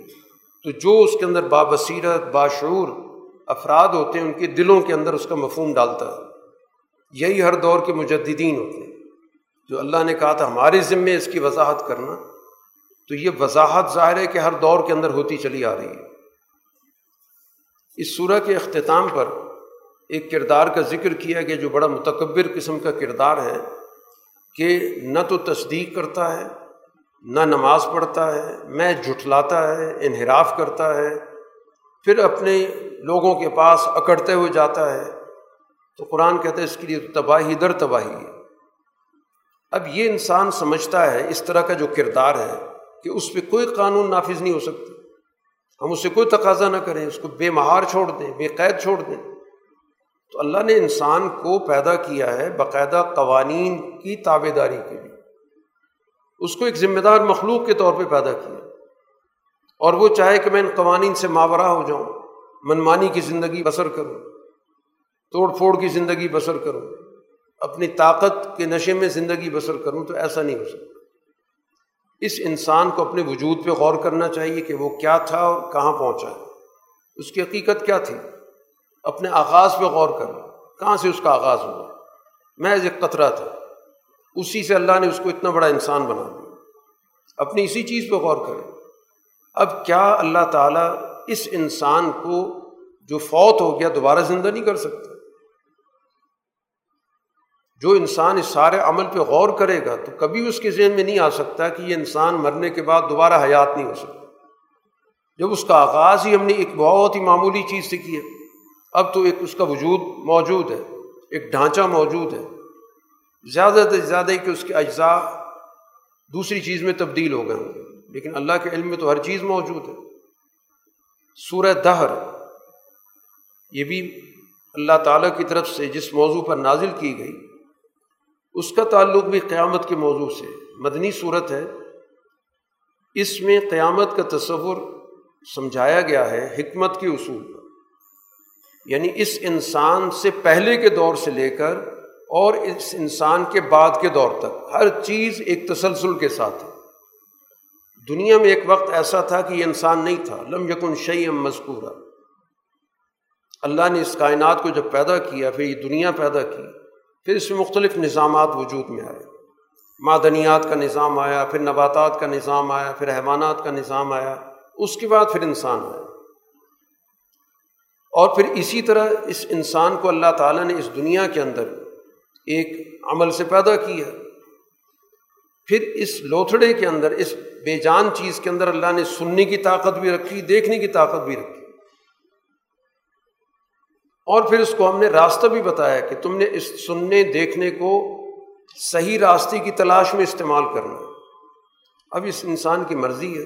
تو جو اس کے اندر بابصیرت، باشعور افراد ہوتے ہیں، ان کے دلوں کے اندر اس کا مفہوم ڈالتا ہے۔ یہی ہر دور کے مجددین ہوتے ہیں۔ جو اللہ نے کہا تھا، ہمارے ذمے اس کی وضاحت کرنا۔ تو یہ وضاحت ظاہر ہے کہ ہر دور کے اندر ہوتی چلی آ رہی ہے۔ اس صورح کے اختتام پر ایک کردار کا ذکر کیا کہ جو بڑا متکبر قسم کا کردار ہے۔ کہ نہ تو تصدیق کرتا ہے، نہ نماز پڑھتا ہے، میں جھٹلاتا ہے، انحراف کرتا ہے، پھر اپنے لوگوں کے پاس اکڑتے ہوئے جاتا ہے۔ تو قرآن کہتا ہے اس کے لیے تباہی در تباہی ہے۔ اب یہ انسان سمجھتا ہے، اس طرح کا جو کردار ہے کہ اس پہ کوئی قانون نافذ نہیں ہو سکتا۔ ہم اس سے کوئی تقاضا نہ کریں، اس کو بے مہار چھوڑ دیں، بے قید چھوڑ دیں۔ تو اللہ نے انسان کو پیدا کیا ہے باقاعدہ قوانین کی تابے داری کے لیے۔ اس کو ایک ذمہ دار مخلوق کے طور پہ پیدا کیا۔ اور وہ چاہے کہ میں ان قوانین سے ماورہ ہو جاؤں، منمانی کی زندگی بسر کروں، توڑ پھوڑ کی زندگی بسر کروں، اپنی طاقت کے نشے میں زندگی بسر کروں تو ایسا نہیں ہو سکتا۔ اس انسان کو اپنے وجود پہ غور کرنا چاہیے کہ وہ کیا تھا اور کہاں پہنچا ہے۔ اس کی حقیقت کیا تھی؟ اپنے آغاز پہ غور کر کہاں سے اس کا آغاز ہوا؟ میں ایک قطرہ تھا۔ اسی سے اللہ نے اس کو اتنا بڑا انسان بنا دیا۔ اپنی اسی چیز پہ غور کرے اب کیا اللہ تعالیٰ اس انسان کو جو فوت ہو گیا دوبارہ زندہ نہیں کر سکتا؟ جو انسان اس سارے عمل پہ غور کرے گا تو کبھی اس کے ذہن میں نہیں آ سکتا کہ یہ انسان مرنے کے بعد دوبارہ حیات نہیں ہو سکتا۔ جب اس کا آغاز ہی ہم نے ایک بہت ہی معمولی چیز سے کیا۔ اب تو ایک اس کا وجود موجود ہے، ایک ڈھانچہ موجود ہے۔ زیادہ سے زیادہ کہ اس کے اجزاء دوسری چیز میں تبدیل ہو گئے ہوں گے۔ لیکن اللہ کے علم میں تو ہر چیز موجود ہے۔ سورہ دہر، یہ بھی اللہ تعالیٰ کی طرف سے جس موضوع پر نازل کی گئی، اس کا تعلق بھی قیامت کے موضوع سے مدنی صورت ہے۔ اس میں قیامت کا تصور سمجھایا گیا ہے حکمت کے اصول پر۔ یعنی اس انسان سے پہلے کے دور سے لے کر اور اس انسان کے بعد کے دور تک، ہر چیز ایک تسلسل کے ساتھ ہے۔ دنیا میں ایک وقت ایسا تھا کہ یہ انسان نہیں تھا۔ لم یکن شعیم مذکورہ اللہ نے اس کائنات کو جب پیدا کیا، پھر یہ دنیا پیدا کی، پھر اس میں مختلف نظامات وجود میں آئے۔ معدنیات کا نظام آیا، پھر نباتات کا نظام آیا، پھر حیوانات کا نظام آیا، اس کے بعد پھر انسان آیا۔ اور پھر اسی طرح اس انسان کو اللہ تعالیٰ نے اس دنیا کے اندر ایک عمل سے پیدا کیا۔ پھر اس لوتھڑے کے اندر، اس بے جان چیز کے اندر اللہ نے سننے کی طاقت بھی رکھی، دیکھنے کی طاقت بھی رکھی۔ اور پھر اس کو ہم نے راستہ بھی بتایا کہ تم نے اس سننے، دیکھنے کو صحیح راستے کی تلاش میں استعمال کرنا۔ اب اس انسان کی مرضی ہے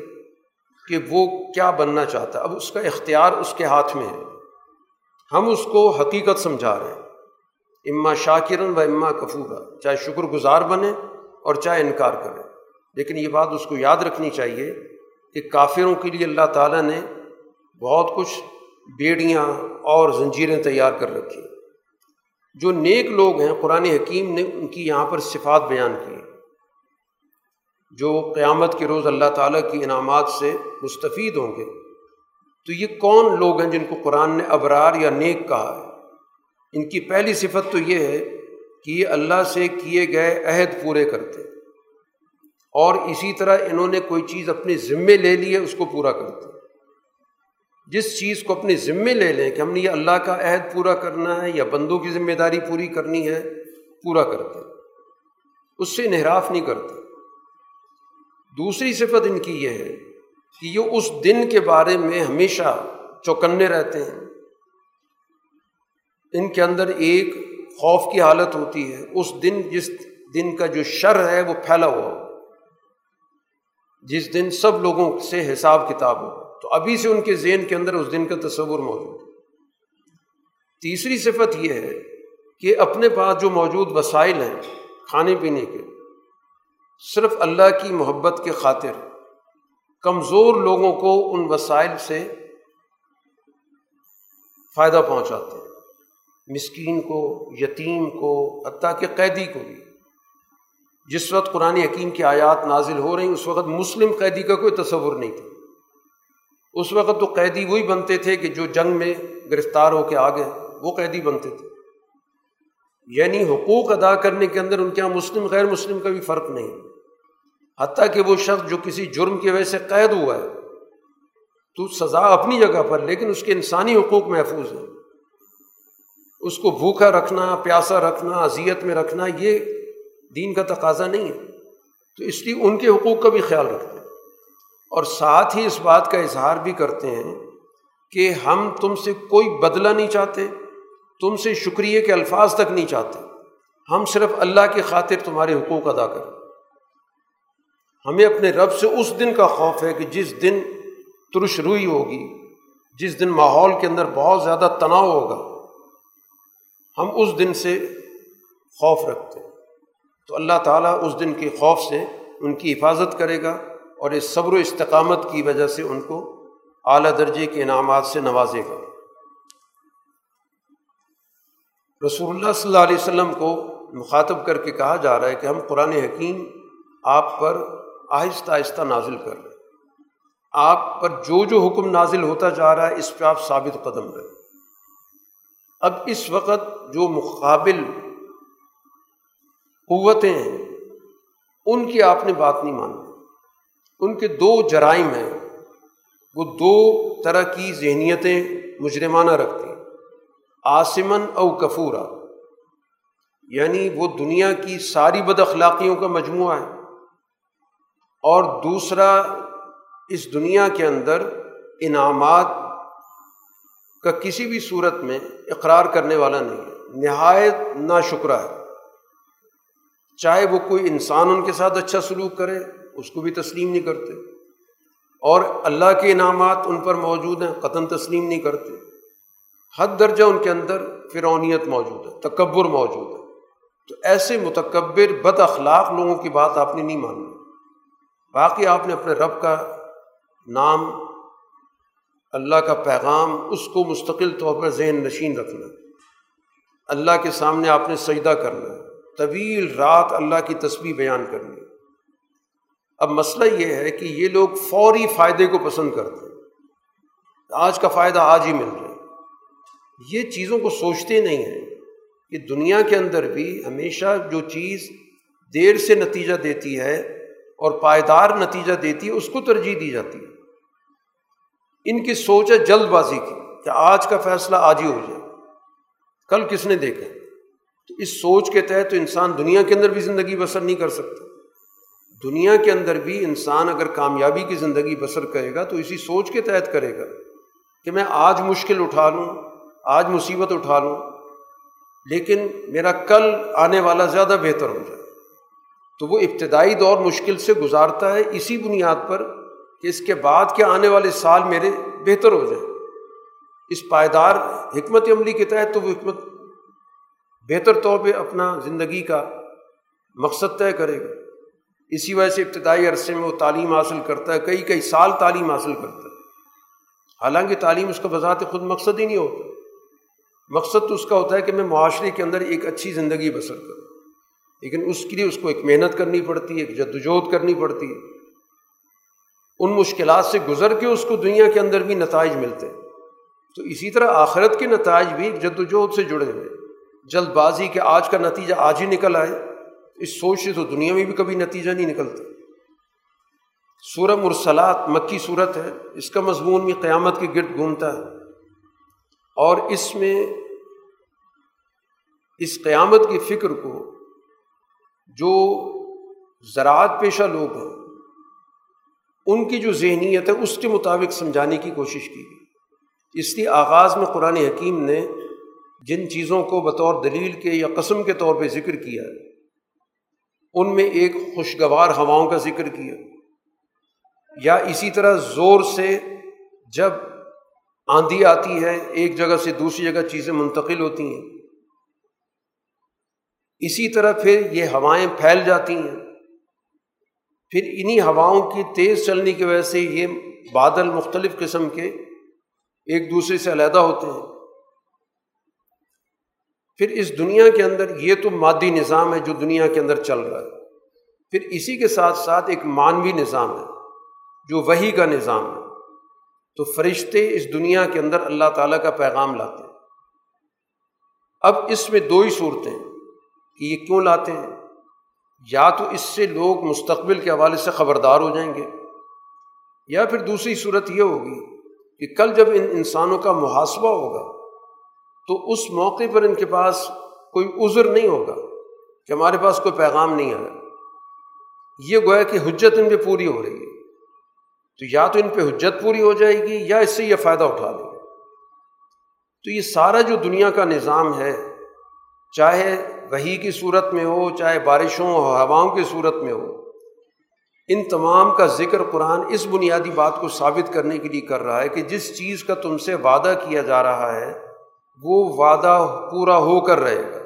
کہ وہ کیا بننا چاہتا ہے۔ اب اس کا اختیار اس کے ہاتھ میں ہے۔ ہم اس کو حقیقت سمجھا رہے ہیں۔ اما شاکرن و اما کفورا، چاہے شکر گزار بنے اور چاہے انکار کرے۔ لیکن یہ بات اس کو یاد رکھنی چاہیے کہ کافروں کے لیے اللہ تعالیٰ نے بہت کچھ بیڑیاں اور زنجیریں تیار کر رکھی جو نیک لوگ ہیں، قرآن حکیم نے ان کی یہاں پر صفات بیان کی جو قیامت کے روز اللہ تعالیٰ کی انعامات سے مستفید ہوں گے۔ تو یہ کون لوگ ہیں جن کو قرآن نے ابرار یا نیک کہا ہے؟ ان کی پہلی صفت تو یہ ہے کہ یہ اللہ سے کیے گئے عہد پورے کرتے اور اسی طرح انہوں نے کوئی چیز اپنے ذمے لے لی ہے، اس کو پورا کرتے جس چیز کو اپنے ذمے لے لیں کہ ہم نے یہ اللہ کا عہد پورا کرنا ہے یا بندوں کی ذمہ داری پوری کرنی ہے، پورا کرتے اس سے انحراف نہیں کرتے۔ دوسری صفت ان کی یہ ہے کہ یہ اس دن کے بارے میں ہمیشہ چوکنے رہتے ہیں۔ ان کے اندر ایک خوف کی حالت ہوتی ہے۔ اس دن، جس دن کا جو شر ہے، وہ پھیلا ہوا ہو۔ جس دن سب لوگوں سے حساب کتاب ہو۔ تو ابھی سے ان کے ذہن کے اندر اس دن کا تصور موجود ہے۔ تیسری صفت یہ ہے کہ اپنے پاس جو موجود وسائل ہیں کھانے پینے کے، صرف اللہ کی محبت کے خاطر کمزور لوگوں کو ان وسائل سے فائدہ پہنچاتے ہیں۔ مسکین کو، یتیم کو، حتیٰ کہ قیدی کو بھی۔ جس وقت قرآن حکیم کی آیات نازل ہو رہی اس وقت مسلم قیدی کا کوئی تصور نہیں تھا۔ اس وقت تو قیدی وہی بنتے تھے کہ جو جنگ میں گرفتار ہو کے آگے وہ قیدی بنتے تھے۔ یعنی حقوق ادا کرنے کے اندر ان کے یہاں مسلم غیر مسلم کا بھی فرق نہیں۔ حتیٰ کہ وہ شخص جو کسی جرم کی وجہ سے قید ہوا ہے، تو سزا اپنی جگہ پر، لیکن اس کے انسانی حقوق محفوظ ہیں۔ اس کو بھوکا رکھنا، پیاسا رکھنا، اذیت میں رکھنا، یہ دین کا تقاضا نہیں ہے۔ تو اس لیے ان کے حقوق کا بھی خیال رکھتے اور ساتھ ہی اس بات کا اظہار بھی کرتے ہیں کہ ہم تم سے کوئی بدلہ نہیں چاہتے، تم سے شکریہ کے الفاظ تک نہیں چاہتے۔ ہم صرف اللہ کی خاطر تمہارے حقوق ادا کریں۔ ہمیں اپنے رب سے اس دن کا خوف ہے کہ جس دن ترش روئی ہوگی، جس دن ماحول کے اندر بہت زیادہ تناؤ ہوگا، ہم اس دن سے خوف رکھتے ہیں۔ تو اللہ تعالیٰ اس دن کے خوف سے ان کی حفاظت کرے گا اور اس صبر و استقامت کی وجہ سے ان کو اعلیٰ درجے کے انعامات سے نوازے گا۔ رسول اللہ صلی اللہ علیہ وسلم کو مخاطب کر کے کہا جا رہا ہے کہ ہم قرآن حکیم آپ پر آہستہ آہستہ نازل کر رہے ہیں۔ آپ پر جو جو حکم نازل ہوتا جا رہا ہے، اس پہ آپ ثابت قدم رہے اب اس وقت جو مقابل قوتیں ہیں، ان کی آپ نے بات نہیں مانی۔ ان کے دو جرائم ہیں۔ وہ دو طرح کی ذہنیتیں مجرمانہ رکھتی ہیں۔ آسمن او کفورا یعنی وہ دنیا کی ساری بد اخلاقیوں کا مجموعہ ہے۔ اور دوسرا اس دنیا کے اندر انعامات کا کسی بھی صورت میں اقرار کرنے والا نہیں ہے۔ نہایت نا شکرہ ہے۔ چاہے وہ کوئی انسان ان کے ساتھ اچھا سلوک کرے، اس کو بھی تسلیم نہیں کرتے۔ اور اللہ کے انعامات ان پر موجود ہیں قطن تسلیم نہیں کرتے۔ حد درجہ ان کے اندر فرونیت موجود ہے، تکبر موجود ہے۔ تو ایسے متکبر بد اخلاق لوگوں کی بات آپ نے نہیں مانی۔ باقی آپ نے اپنے رب کا نام، اللہ کا پیغام، اس کو مستقل طور پر ذہن نشین رکھنا۔ اللہ کے سامنے آپ نے سجدہ کرنا۔ طویل رات اللہ کی تصویر بیان کرنی۔ اب مسئلہ یہ ہے کہ یہ لوگ فوری فائدے کو پسند کرتے ہیں۔ آج کا فائدہ آج ہی مل رہا ہے یہ چیزوں کو سوچتے نہیں ہیں کہ دنیا کے اندر بھی ہمیشہ جو چیز دیر سے نتیجہ دیتی ہے اور پائیدار نتیجہ دیتی ہے، اس کو ترجیح دی جاتی ہے۔ ان کی سوچ ہے جلد بازی کی کہ آج کا فیصلہ آج ہی ہو جائے۔ کل کس نے دیکھا؟ تو اس سوچ کے تحت تو انسان دنیا کے اندر بھی زندگی بسر نہیں کر سکتا۔ دنیا کے اندر بھی انسان اگر کامیابی کی زندگی بسر کرے گا، تو اسی سوچ کے تحت کرے گا کہ میں آج مشکل اٹھا لوں، آج مصیبت اٹھا لوں، لیکن میرا کل آنے والا زیادہ بہتر ہو جائے۔ تو وہ ابتدائی دور مشکل سے گزارتا ہے، اسی بنیاد پر کہ اس کے بعد کے آنے والے سال میرے بہتر ہو جائیں۔ اس پائیدار حکمت عملی کے تحت تو وہ حکمت بہتر طور پہ اپنا زندگی کا مقصد طے کرے گا۔ اسی وجہ سے ابتدائی عرصے میں وہ تعلیم حاصل کرتا ہے، کئی کئی سال تعلیم حاصل کرتا ہے۔ حالانکہ تعلیم اس کا بذات خود مقصد ہی نہیں ہوتا۔ مقصد تو اس کا ہوتا ہے کہ میں معاشرے کے اندر ایک اچھی زندگی بسر کروں۔ لیکن اس کے لیے اس کو ایک محنت کرنی پڑتی ہے، ایک جدوجہد کرنی پڑتی ہے۔ ان مشکلات سے گزر کے اس کو دنیا کے اندر بھی نتائج ملتے ہیں۔ تو اسی طرح آخرت کے نتائج بھی جد وجہد سے جڑے ہوئے جلد بازی کے آج کا نتیجہ آج ہی نکل آئے۔ اس سوچ سے تو دنیا میں بھی کبھی نتیجہ نہیں نکلتا۔ سورہ مرسلات مکی صورت ہے۔ اس کا مضمون بھی قیامت کے گرد گھومتا ہے۔ اور اس میں اس قیامت کی فکر کو جو زراعت پیشہ لوگ ہیں، ان کی جو ذہنیت ہے، اس کے مطابق سمجھانے کی کوشش کی گئی۔ اس لیے آغاز میں قرآن حکیم نے جن چیزوں کو بطور دلیل کے یا قسم کے طور پہ ذکر کیا، ان میں ایک خوشگوار ہواؤں کا ذکر کیا۔ یا اسی طرح زور سے جب آندھی آتی ہے، ایک جگہ سے دوسری جگہ چیزیں منتقل ہوتی ہیں اسی طرح پھر یہ ہوائیں پھیل جاتی ہیں۔ پھر انہیں ہواؤں کی تیز چلنے کی وجہ سے یہ بادل مختلف قسم کے ایک دوسرے سے علیحدہ ہوتے ہیں۔ پھر اس دنیا کے اندر یہ تو مادی نظام ہے جو دنیا کے اندر چل رہا ہے۔ پھر اسی کے ساتھ ساتھ ایک مانوی نظام ہے جو وہی کا نظام ہے۔ تو فرشتے اس دنیا کے اندر اللہ تعالیٰ کا پیغام لاتے ہیں۔ اب اس میں دو ہی صورتیں کہ یہ کیوں لاتے ہیں؟ یا تو اس سے لوگ مستقبل کے حوالے سے خبردار ہو جائیں گے، یا پھر دوسری صورت یہ ہوگی کہ کل جب ان انسانوں کا محاسبہ ہوگا تو اس موقع پر ان کے پاس کوئی عذر نہیں ہوگا کہ ہمارے پاس کوئی پیغام نہیں آیا۔ یہ گویا کہ حجت ان پہ پوری ہو رہی ہے۔ تو یا تو ان پہ حجت پوری ہو جائے گی یا اس سے یہ فائدہ اٹھا لیں گے۔ تو یہ سارا جو دنیا کا نظام ہے، چاہے وہی کی صورت میں ہو، چاہے بارشوں ہواؤں کی صورت میں ہو۔ ان تمام کا ذکر قرآن اس بنیادی بات کو ثابت کرنے کے لیے کر رہا ہے کہ جس چیز کا تم سے وعدہ کیا جا رہا ہے، وہ وعدہ پورا ہو کر رہے گا۔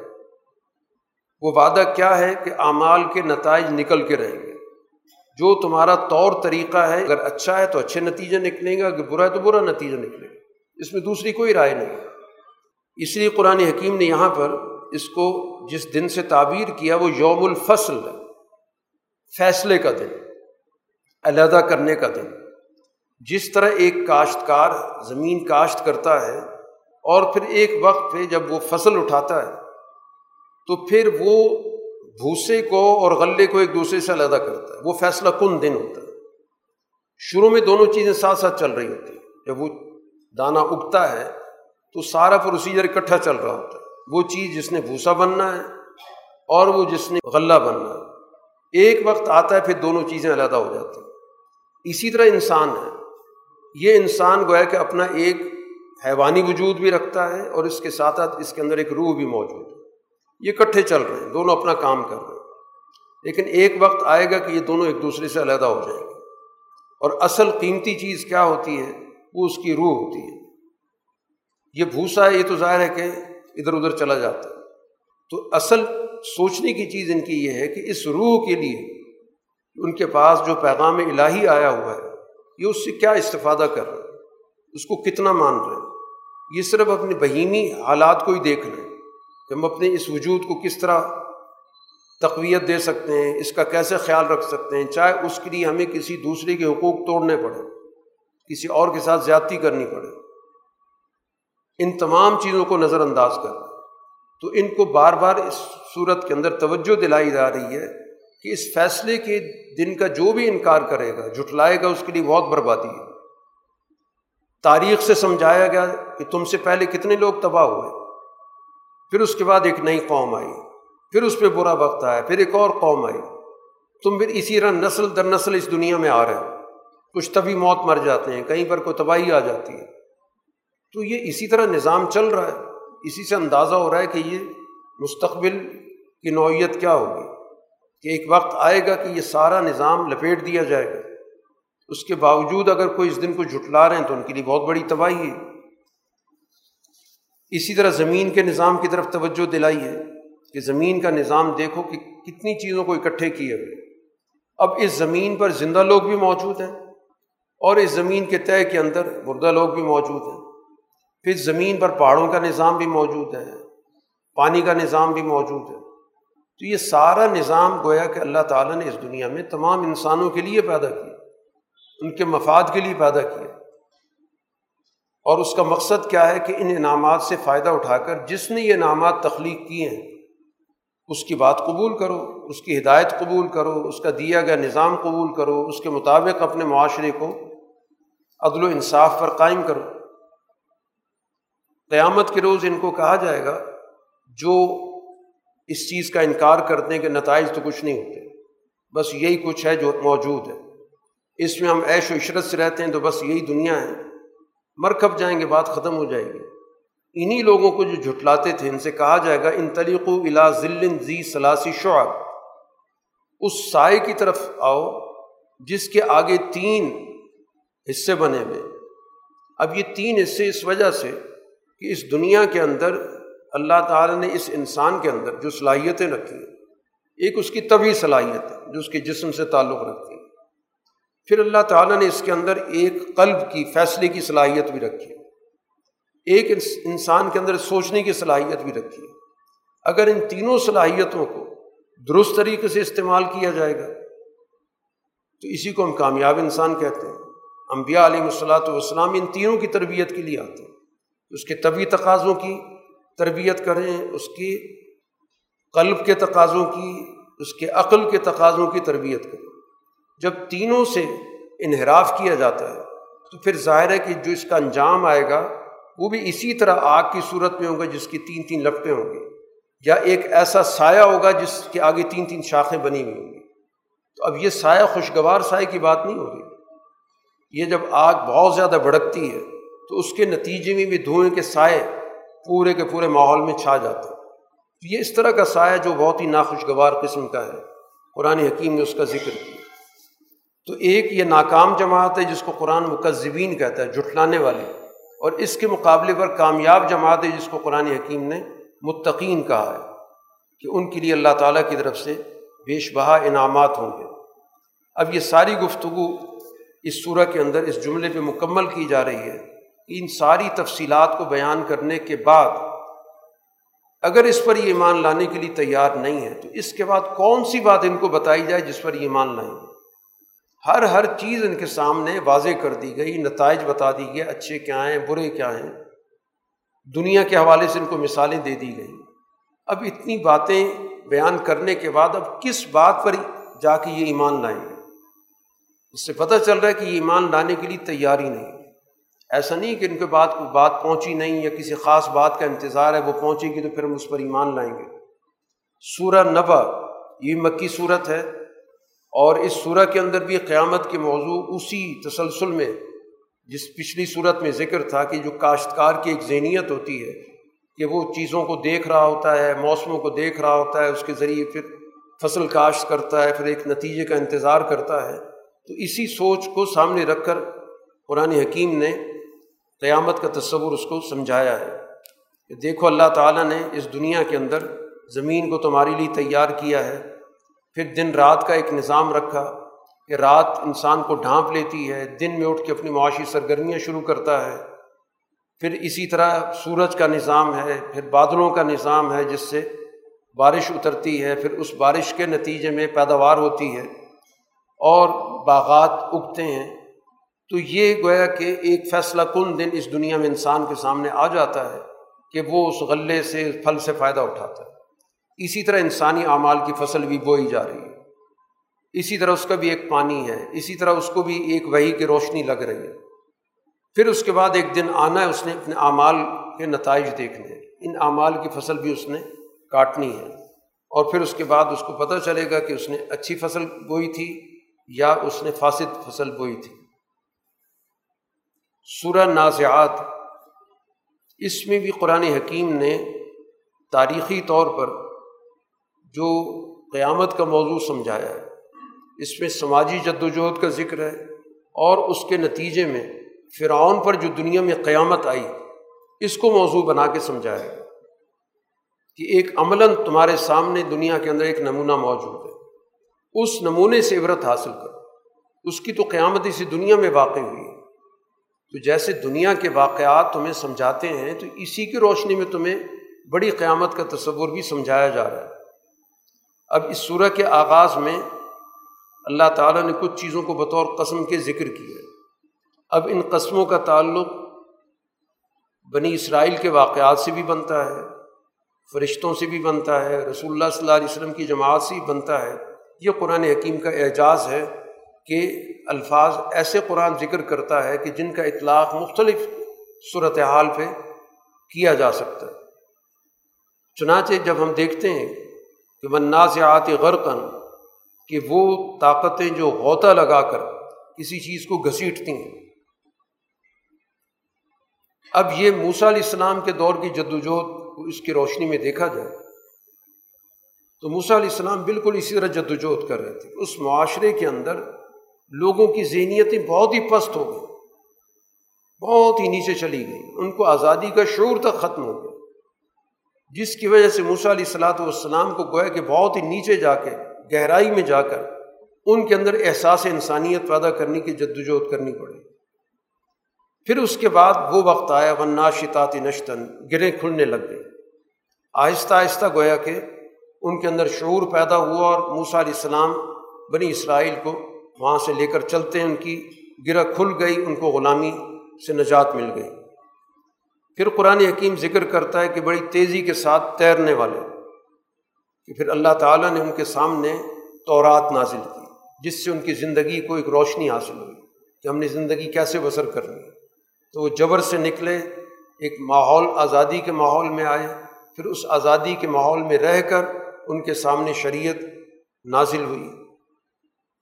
وہ وعدہ کیا ہے کہ اعمال کے نتائج نکل کے رہیں گے۔ جو تمہارا طور طریقہ ہے، اگر اچھا ہے تو اچھے نتیجے نکلیں گا اگر برا ہے تو برا نتیجہ نکلے گا۔ اس میں دوسری کوئی رائے نہیں۔ اس لیے قرآن حکیم نے یہاں پر اس کو جس دن سے تعبیر کیا وہ یوم الفصل ہے، فیصلے کا دن، علیحدہ کرنے کا دن۔ جس طرح ایک کاشتکار زمین کاشت کرتا ہے اور پھر ایک وقت پہ جب وہ فصل اٹھاتا ہے، تو پھر وہ بھوسے کو اور غلے کو ایک دوسرے سے علیحدہ کرتا ہے۔ وہ فیصلہ کن دن ہوتا ہے؟ شروع میں دونوں چیزیں ساتھ ساتھ چل رہی ہوتی ہیں۔ جب وہ دانہ اگتا ہے تو سارا پروسیجر اکٹھا چل رہا ہوتا ہے۔ وہ چیز جس نے بھوسا بننا ہے اور وہ جس نے غلہ بننا ہے۔ ایک وقت آتا ہے، پھر دونوں چیزیں علیحدہ ہو جاتی ہیں۔ اسی طرح انسان ہے۔ یہ انسان گویا کہ اپنا ایک حیوانی وجود بھی رکھتا ہے اور اس کے ساتھ ساتھ اس کے اندر ایک روح بھی موجود ہے۔ یہ کٹھے چل رہے ہیں، دونوں اپنا کام کر رہے ہیں۔ لیکن ایک وقت آئے گا کہ یہ دونوں ایک دوسرے سے علیحدہ ہو جائیں گے۔ اور اصل قیمتی چیز کیا ہوتی ہے؟ وہ اس کی روح ہوتی ہے۔ یہ بھوسا ہے، یہ تو ظاہر ہے کہ ادھر ادھر چلا جاتا ہے۔ تو اصل سوچنے کی چیز ان کی یہ ہے کہ اس روح کے لیے ان کے پاس جو پیغام الہی آیا ہوا ہے، یہ اس سے کیا استفادہ کر رہے ہیں؟ اس کو کتنا مان رہے ہیں؟ یہ صرف اپنے بہیمی حالات کو ہی دیکھ رہے ہیں کہ ہم اپنے اس وجود کو کس طرح تقویت دے سکتے ہیں، اس کا کیسے خیال رکھ سکتے ہیں، چاہے اس کے لیے ہمیں کسی دوسرے کے حقوق توڑنے پڑے، کسی اور کے ساتھ زیادتی کرنی پڑے۔ ان تمام چیزوں کو نظر انداز کر۔ تو ان کو بار بار اس صورت کے اندر توجہ دلائی جا رہی ہے کہ اس فیصلے کے دن کا جو بھی انکار کرے گا، جھٹلائے گا، اس کے لیے بہت بربادی ہے۔ تاریخ سے سمجھایا گیا کہ تم سے پہلے کتنے لوگ تباہ ہوئے۔ پھر اس کے بعد ایک نئی قوم آئی۔ پھر اس پہ برا وقت آیا۔ پھر ایک اور قوم آئی۔ تم پھر اسی طرح نسل در نسل اس دنیا میں آ رہے ہو۔ کچھ تبھی موت مر جاتے ہیں۔ کہیں پر کوئی تباہی آ جاتی ہے۔ تو یہ اسی طرح نظام چل رہا ہے۔ اسی سے اندازہ ہو رہا ہے کہ یہ مستقبل کی نوعیت کیا ہوگی۔ کہ ایک وقت آئے گا کہ یہ سارا نظام لپیٹ دیا جائے گا۔ اس کے باوجود اگر کوئی اس دن کو جھٹلا رہے ہیں تو ان کے لیے بہت بڑی تباہی ہے۔ اسی طرح زمین کے نظام کی طرف توجہ دلائی ہے کہ زمین کا نظام دیکھو کہ کتنی چیزوں کو اکٹھے کیے ہوئے اب اس زمین پر زندہ لوگ بھی موجود ہیں اور اس زمین کے طے کے اندر مردہ لوگ بھی موجود ہیں۔ پھر زمین پر پہاڑوں کا نظام بھی موجود ہے، پانی کا نظام بھی موجود ہے۔ تو یہ سارا نظام گویا کہ اللہ تعالیٰ نے اس دنیا میں تمام انسانوں کے لیے پیدا کیا، ان کے مفاد کے لیے پیدا کیا۔ اور اس کا مقصد کیا ہے کہ ان انعامات سے فائدہ اٹھا کر جس نے یہ انعامات تخلیق کیے ہیں، اس کی بات قبول کرو، اس کی ہدایت قبول کرو، اس کا دیا گیا نظام قبول کرو، اس کے مطابق اپنے معاشرے کو عدل و انصاف پر قائم کرو۔ قیامت کے روز ان کو کہا جائے گا، جو اس چیز کا انکار کرتے ہیں کہ نتائج تو کچھ نہیں ہوتے۔ بس یہی کچھ ہے جو موجود ہے۔ اس میں ہم عیش و عشرت سے رہتے ہیں تو بس یہی دنیا ہے۔ مرکب جائیں گے، بات ختم ہو جائے گی۔ انہیں لوگوں کو جو جھٹلاتے تھے، ان سے کہا جائے گا ان طریق الا ذلن زی سلاسی شعب۔ اس سائے کی طرف آؤ، جس کے آگے تین حصے بنے ہوئے۔ اب یہ تین حصے اس وجہ سے کہ اس دنیا کے اندر اللہ تعالیٰ نے اس انسان کے اندر جو صلاحیتیں رکھی ہیں، ایک اس کی طبی صلاحیت ہے جو اس کے جسم سے تعلق رکھتی ہے۔ پھر اللہ تعالیٰ نے اس کے اندر ایک قلب کی فیصلے کی صلاحیت بھی رکھی ایک انسان کے اندر سوچنے کی صلاحیت بھی رکھی ہے۔ اگر ان تینوں صلاحیتوں کو درست طریقے سے استعمال کیا جائے گا، تو اسی کو ہم کامیاب انسان کہتے ہیں۔ انبیاء علیہ الصلاۃ والسلام ان تینوں کی تربیت کے لیے آتے ہیں۔ اس کے طبی تقاضوں کی تربیت کریں، اس کی قلب کے تقاضوں کی، اس کے عقل کے تقاضوں کی تربیت کریں۔ جب تینوں سے انحراف کیا جاتا ہے، تو پھر ظاہر ہے کہ جو اس کا انجام آئے گا، وہ بھی اسی طرح آگ کی صورت میں ہوگا جس کی تین تین لپٹیں ہوں گی، یا ایک ایسا سایہ ہوگا جس کے آگے تین تین شاخیں بنی ہوئی ہوں گی۔ تو اب یہ سایہ خوشگوار سائے کی بات نہیں ہوگی یہ جب آگ بہت زیادہ بھڑکتی ہے تو اس کے نتیجے میں بھی دھوئیں کے سائے پورے کے پورے ماحول میں چھا جاتے ہیں۔ تو یہ اس طرح کا سایہ جو بہت ہی ناخوشگوار قسم کا ہے۔ قرآن حکیم نے اس کا ذکر کیا۔ تو ایک یہ ناکام جماعت ہے جس کو قرآن مکذبین کہتا ہے جٹلانے والی۔ اور اس کے مقابلے پر کامیاب جماعت ہے جس کو قرآن حکیم نے متقین کہا ہے کہ ان کے لیے اللہ تعالیٰ کی طرف سے بیش بہا انعامات ہوں گے۔ اب یہ ساری گفتگو اس صورح کے اندر اس جملے پہ مکمل کی جا رہی ہے۔ ان ساری تفصیلات کو بیان کرنے کے بعد اگر اس پر یہ ایمان لانے کے لیے تیار نہیں ہے، تو اس کے بعد کون سی بات ان کو بتائی جائے جس پر یہ ایمان لائیں؟ گے ہر ہر چیز ان کے سامنے واضح کر دی گئی، نتائج بتا دی گئے، اچھے کیا ہیں، برے کیا ہیں۔ دنیا کے حوالے سے ان کو مثالیں دے دی گئیں۔ اب اتنی باتیں بیان کرنے کے بعد اب کس بات پر جا کے یہ ایمان لائیں گے؟ اس سے پتہ چل رہا ہے کہ یہ ایمان لانے کے لیے تیاری نہیں۔ ایسا نہیں کہ ان کے بعد کوئی بات پہنچی نہیں یا کسی خاص بات کا انتظار ہے، وہ پہنچے گی تو پھر ہم اس پر ایمان لائیں گے۔ سورہ نبا، یہ مکی صورت ہے اور اس صورح کے اندر بھی قیامت کے موضوع اسی تسلسل میں، جس پچھلی صورت میں ذکر تھا کہ جو کاشتکار کی ایک ذہنیت ہوتی ہے کہ وہ چیزوں کو دیکھ رہا ہوتا ہے، موسموں کو دیکھ رہا ہوتا ہے، اس کے ذریعے پھر فصل کاشت کرتا ہے، پھر ایک نتیجے کا انتظار کرتا ہے۔ تو اسی سوچ کو سامنے رکھ کر قرآن حکیم نے قیامت کا تصور اس کو سمجھایا ہے کہ دیکھو اللہ تعالیٰ نے اس دنیا کے اندر زمین کو تمہارے لیے تیار کیا ہے، پھر دن رات کا ایک نظام رکھا کہ رات انسان کو ڈھانپ لیتی ہے، دن میں اٹھ کے اپنی معاشی سرگرمیاں شروع کرتا ہے۔ پھر اسی طرح سورج کا نظام ہے، پھر بادلوں کا نظام ہے جس سے بارش اترتی ہے، پھر اس بارش کے نتیجے میں پیداوار ہوتی ہے اور باغات اگتے ہیں۔ تو یہ گویا کہ ایک فیصلہ کن دن اس دنیا میں انسان کے سامنے آ جاتا ہے کہ وہ اس غلے سے پھل سے فائدہ اٹھاتا ہے۔ اسی طرح انسانی اعمال کی فصل بھی بوئی جا رہی ہے۔ اسی طرح اس کا بھی ایک پانی ہے۔ اسی طرح اس کو بھی ایک وہی کی روشنی لگ رہی ہے۔ پھر اس کے بعد ایک دن آنا ہے، اس نے اپنے اعمال کے نتائج دیکھنے ان اعمال کی فصل بھی اس نے کاٹنی ہے۔ اور پھر اس کے بعد اس کو پتہ چلے گا کہ اس نے اچھی فصل بوئی تھی یا اس نے فاسد فصل بوئی تھی۔ سورہ نازعات۔ اس میں بھی قرآن حکیم نے تاریخی طور پر جو قیامت کا موضوع سمجھایا ہے، اس میں سماجی جد وجہد کا ذکر ہے اور اس کے نتیجے میں فرعون پر جو دنیا میں قیامت آئی، اس کو موضوع بنا کے سمجھایا ہے کہ ایک عملاً تمہارے سامنے دنیا کے اندر ایک نمونہ موجود ہے۔ اس نمونے سے عبرت حاصل کرو اس کی تو قیامت اسی دنیا میں واقع ہوئی ہے۔ تو جیسے دنیا کے واقعات تمہیں سمجھاتے ہیں، تو اسی کی روشنی میں تمہیں بڑی قیامت کا تصور بھی سمجھایا جا رہا ہے۔ اب اس صورح کے آغاز میں اللہ تعالیٰ نے کچھ چیزوں کو بطور قسم کے ذکر کیا ہے۔ اب ان قسموں کا تعلق بنی اسرائیل کے واقعات سے بھی بنتا ہے، فرشتوں سے بھی بنتا ہے، رسول اللہ صلی اللہ علیہ وسلم کی جماعت سے بھی بنتا ہے۔ یہ قرآن حکیم کا اعجاز ہے۔ کہ الفاظ ایسے قرآن ذکر کرتا ہے کہ جن کا اطلاق مختلف صورت حال پہ کیا جا سکتا ہے۔ چنانچہ جب ہم دیکھتے ہیں کہ منازعات غرقن کہ وہ طاقتیں جو غوطہ لگا کر کسی چیز کو گھسیٹتی ہیں۔ اب یہ موسا علیہ السلام کے دور کی جد وجہد کو اس کی روشنی میں دیکھا جائے تو موسا علیہ السلام بالکل اسی طرح جد وجہد کر رہے تھے۔ اس معاشرے کے اندر لوگوں کی ذہنیتیں بہت ہی پست ہو گئیں۔ بہت ہی نیچے چلی گئیں۔ ان کو آزادی کا شعور تک ختم ہو گیا۔ جس کی وجہ سے موسا علیہ السلاۃ والسلام کو گویا کہ بہت ہی نیچے جا کے، گہرائی میں جا کر ان کے اندر احساس انسانیت پیدا کرنے کی جد وجہد کرنی پڑی۔ پھر اس کے بعد وہ وقت آیا ون ناشتات نشتن گریں کھلنے لگ گئے۔ آہستہ آہستہ گویا کہ ان کے اندر شعور پیدا ہوا اور موسا علیہ السلام بنی اسرائیل کو وہاں سے لے کر چلتے ہیں، ان کی گرہ کھل گئی، ان کو غلامی سے نجات مل گئی۔ پھر قرآن حکیم ذکر کرتا ہے کہ بڑی تیزی کے ساتھ تیرنے والے، کہ پھر اللہ تعالیٰ نے ان کے سامنے تورات نازل کی، جس سے ان کی زندگی کو ایک روشنی حاصل ہوئی کہ ہم نے زندگی کیسے بسر کرنی۔ تو وہ جبر سے نکلے، ایک ماحول، آزادی کے ماحول میں آئے۔ پھر اس آزادی کے ماحول میں رہ کر ان کے سامنے شریعت نازل ہوئی۔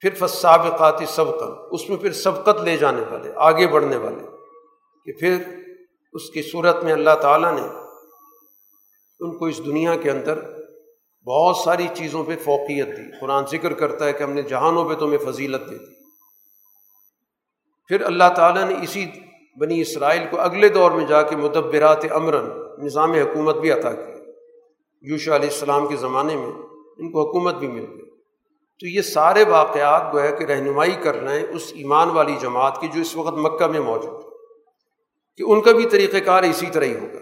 پھر فسابقاتی سبقت اس میں پھر سبقت لے جانے والے، آگے بڑھنے والے، کہ پھر اس کی صورت میں اللہ تعالیٰ نے ان کو اس دنیا کے اندر بہت ساری چیزوں پہ فوقیت دی۔ قرآن ذکر کرتا ہے کہ ہم نے جہانوں پہ تمہیں فضیلت دے دی۔ پھر اللہ تعالیٰ نے اسی بنی اسرائیل کو اگلے دور میں جا کے مدبرات امراً نظام حکومت بھی عطا کی۔ یوشا علیہ السلام کے زمانے میں ان کو حکومت بھی مل گئی۔ تو یہ سارے واقعات گویا کہ رہنمائی کر رہے ہیں اس ایمان والی جماعت کی جو اس وقت مکہ میں موجود ہے۔ کہ ان کا بھی طریقہ کار اسی طرح ہی ہوگا۔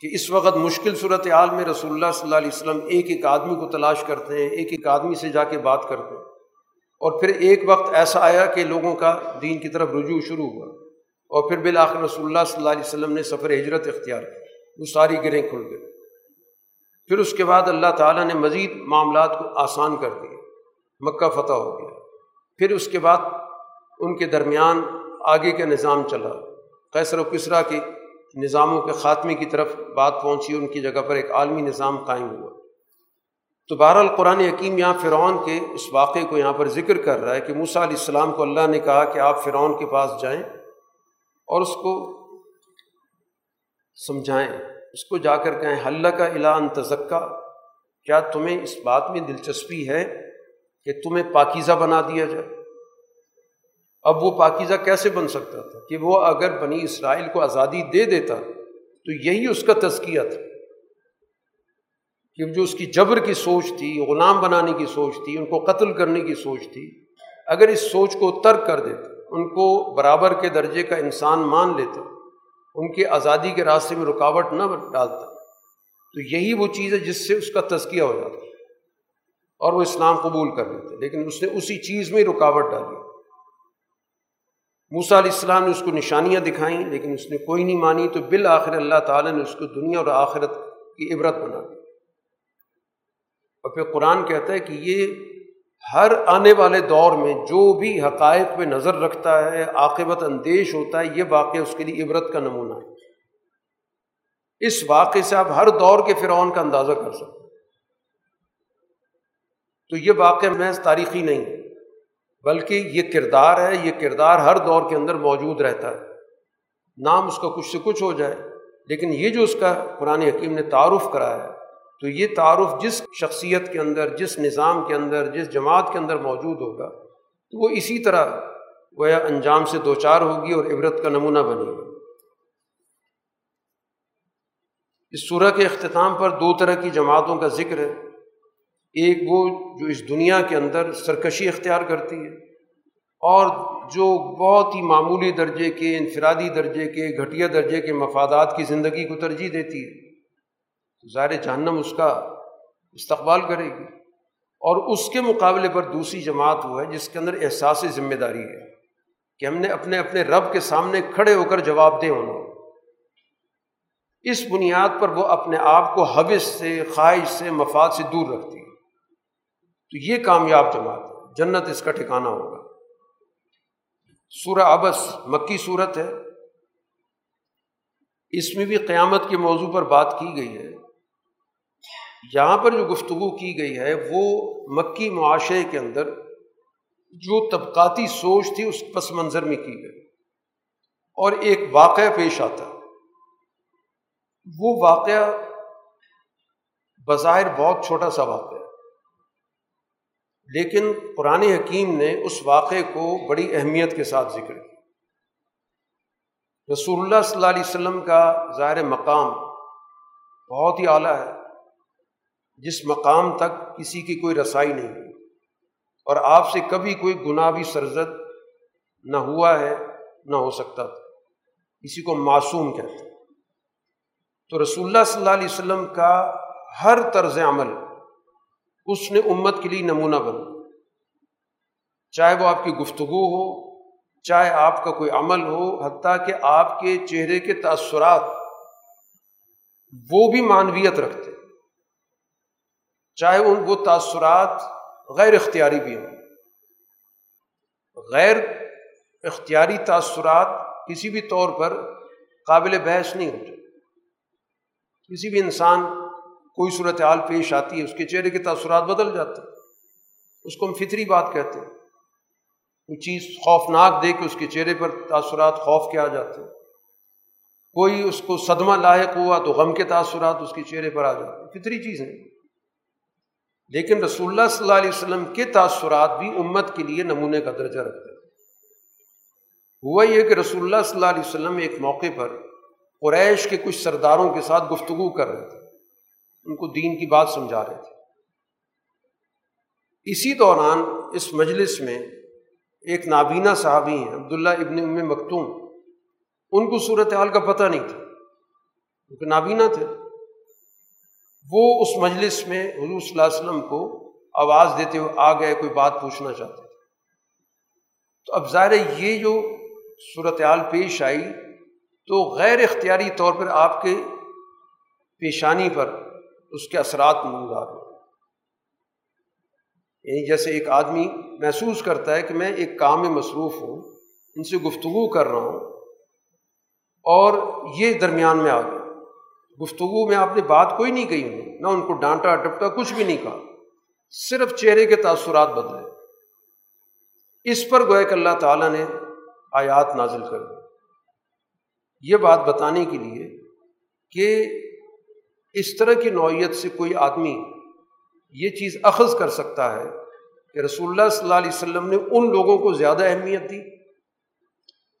کہ اس وقت مشکل صورت حال میں رسول اللہ صلی اللہ علیہ وسلم ایک ایک آدمی کو تلاش کرتے ہیں، ایک ایک آدمی سے جا کے بات کرتے ہیں۔ اور پھر ایک وقت ایسا آیا کہ لوگوں کا دین کی طرف رجوع شروع ہوا۔ اور پھر بالآخر رسول اللہ صلی اللہ علیہ وسلم نے سفر ہجرت اختیار کی وہ ساری گریں کھل گئے پھر اس کے بعد اللہ تعالیٰ نے مزید معاملات کو آسان کر دیے مکہ فتح ہو گیا۔ پھر اس کے بعد ان کے درمیان آگے کا نظام چلا۔ قیصر و کسرا کے نظاموں کے خاتمے کی طرف بات پہنچی، ان کی جگہ پر ایک عالمی نظام قائم ہوا۔ تو بہرحال قرآن حکیم یہاں فرعون کے اس واقعے کو یہاں پر ذکر کر رہا ہے کہ موسا علیہ السلام کو اللہ نے کہا کہ آپ فرعون کے پاس جائیں اور اس کو سمجھائیں، اس کو جا کر کہیں حل کا اعلان تزکا کیا تمہیں اس بات میں دلچسپی ہے کہ تمہیں پاکیزہ بنا دیا جائے۔ اب وہ پاکیزہ کیسے بن سکتا تھا؟ کہ وہ اگر بنی اسرائیل کو آزادی دے دیتا تو یہی اس کا تزکیہ تھا۔ کہ جو اس کی جبر کی سوچ تھی، غلام بنانے کی سوچ تھی، ان کو قتل کرنے کی سوچ تھی، اگر اس سوچ کو ترک کر دیتا، ان کو برابر کے درجے کا انسان مان لیتا، ان کے آزادی کے راستے میں رکاوٹ نہ ڈالتا، تو یہی وہ چیز ہے جس سے اس کا تزکیہ ہو جاتا۔ اور وہ اسلام قبول کر لیتے لیکن اس نے اسی چیز میں رکاوٹ ڈالی۔ موسا علیہ السلام نے اس کو نشانیاں دکھائیں، لیکن اس نے کوئی نہیں مانی۔ تو بالآخر اللہ تعالیٰ نے اس کو دنیا اور آخرت کی عبرت بنا دی۔ اور پھر قرآن کہتا ہے کہ یہ ہر آنے والے دور میں جو بھی حقائق پہ نظر رکھتا ہے، عاقبت اندیش ہوتا ہے، یہ واقعہ اس کے لیے عبرت کا نمونہ ہے۔ اس واقعے سے آپ ہر دور کے فرعون کا اندازہ کر سکتے تو یہ واقعہ محض تاریخی نہیں، بلکہ یہ کردار ہے، یہ کردار ہر دور کے اندر موجود رہتا ہے۔ نام اس کا کچھ سے کچھ ہو جائے، لیکن یہ جو اس کا قرآن حکیم نے تعارف کرایا ہے، تو یہ تعارف جس شخصیت کے اندر، جس نظام کے اندر، جس جماعت کے اندر موجود ہوگا، تو وہ اسی طرح گویا انجام سے دو چار ہوگی اور عبرت کا نمونہ بنے گا۔ اس صورح کے اختتام پر دو طرح کی جماعتوں کا ذکر ہے۔ ایک وہ جو اس دنیا کے اندر سرکشی اختیار کرتی ہے اور جو بہت ہی معمولی درجے کے، انفرادی درجے کے، گھٹیا درجے کے مفادات کی زندگی کو ترجیح دیتی ہے ظاہر جہنم اس کا استقبال کرے گی۔ اور اس کے مقابلے پر دوسری جماعت وہ ہے جس کے اندر احساس ذمہ داری ہے کہ ہم نے اپنے اپنے رب کے سامنے کھڑے ہو کر جواب دے ہونا۔ اس بنیاد پر وہ اپنے آپ کو حوث سے، خواہش سے، مفاد سے دور رکھتی ہے۔ تو یہ کامیاب جماعت ہے۔ جنت اس کا ٹھکانا ہوگا۔ سورہ ابس مکی صورت ہے۔ اس میں بھی قیامت کے موضوع پر بات کی گئی ہے۔ یہاں پر جو گفتگو کی گئی ہے، وہ مکی معاشرے کے اندر جو طبقاتی سوچ تھی، اس پس منظر میں کی گئی۔ اور ایک واقعہ پیش آتا۔ وہ واقعہ بظاہر بہت چھوٹا سا واقعہ لیکن قرآن حکیم نے اس واقعے کو بڑی اہمیت کے ساتھ ذکر کیا۔ رسول اللہ صلی اللہ علیہ وسلم کا ظاہر مقام بہت ہی اعلیٰ ہے، جس مقام تک کسی کی کوئی رسائی نہیں۔ ہوئی اور آپ سے کبھی کوئی گناہ بھی سرزد نہ ہوا ہے، نہ ہو سکتا تھا۔ کسی کو معصوم کہتے تو رسول اللہ صلی اللہ علیہ وسلم کا ہر طرز عمل اس نے امت کے لیے نمونہ بنا چاہے وہ آپ کی گفتگو ہو، چاہے آپ کا کوئی عمل ہو، حتیٰ کہ آپ کے چہرے کے تأثرات، وہ بھی معنویت رکھتے۔ چاہے ان، وہ تأثرات غیر اختیاری بھی ہوں۔ غیر اختیاری تأثرات کسی بھی طور پر قابل بحث نہیں ہوتے۔ کسی بھی انسان کوئی صورت حال پیش آتی ہے، اس کے چہرے کے تاثرات بدل جاتے ہیں۔ اس کو ہم فطری بات کہتے ہیں۔ کوئی چیز خوفناک دے کے اس کے چہرے پر تاثرات، خوف کے آ جاتے ہیں۔ کوئی اس کو صدمہ لاحق ہوا تو غم کے تاثرات اس کے چہرے پر آ جاتے ہیں۔ فطری چیز ہے۔ لیکن رسول اللہ صلی اللہ علیہ وسلم کے تاثرات بھی امت کے لیے نمونے کا درجہ رکھتے ہیں۔ ہوا یہ کہ رسول اللہ صلی اللہ علیہ وسلم ایک موقع پر قریش کے کچھ سرداروں کے ساتھ گفتگو کر رہے تھے۔ ان کو دین کی بات سمجھا رہے تھے۔ اسی دوران اس مجلس میں ایک نابینا صحابی ہیں، عبداللہ ابن ام مکتوم۔ ان کو صورت حال کا پتہ نہیں تھا کیونکہ نابینا تھے۔ وہ اس مجلس میں حضور صلی اللہ علیہ وسلم کو آواز دیتے ہوئے آ گئے، کوئی بات پوچھنا چاہتے تھے۔ تو اب ظاہر یہ جو صورت حال پیش آئی تو غیر اختیاری طور پر آپ کے پیشانی پر اس کے اثرات نمودار ہو یعنی جیسے ایک آدمی محسوس کرتا ہے کہ میں ایک کام میں مصروف ہوں، ان سے گفتگو کر رہا ہوں اور یہ درمیان میں آ گیا۔ گفتگو میں آپ نے بات کوئی نہیں کہی انہیں نہ ان کو ڈانٹا، ٹپٹا، کچھ بھی نہیں کہا۔ صرف چہرے کے تاثرات بدلے۔ اس پر گویا کہ اللہ تعالیٰ نے آیات نازل کر دی۔ یہ بات بتانے کے لیے کہ اس طرح کی نوعیت سے کوئی آدمی یہ چیز اخذ کر سکتا ہے کہ رسول اللہ صلی اللہ علیہ وسلم نے ان لوگوں کو زیادہ اہمیت دی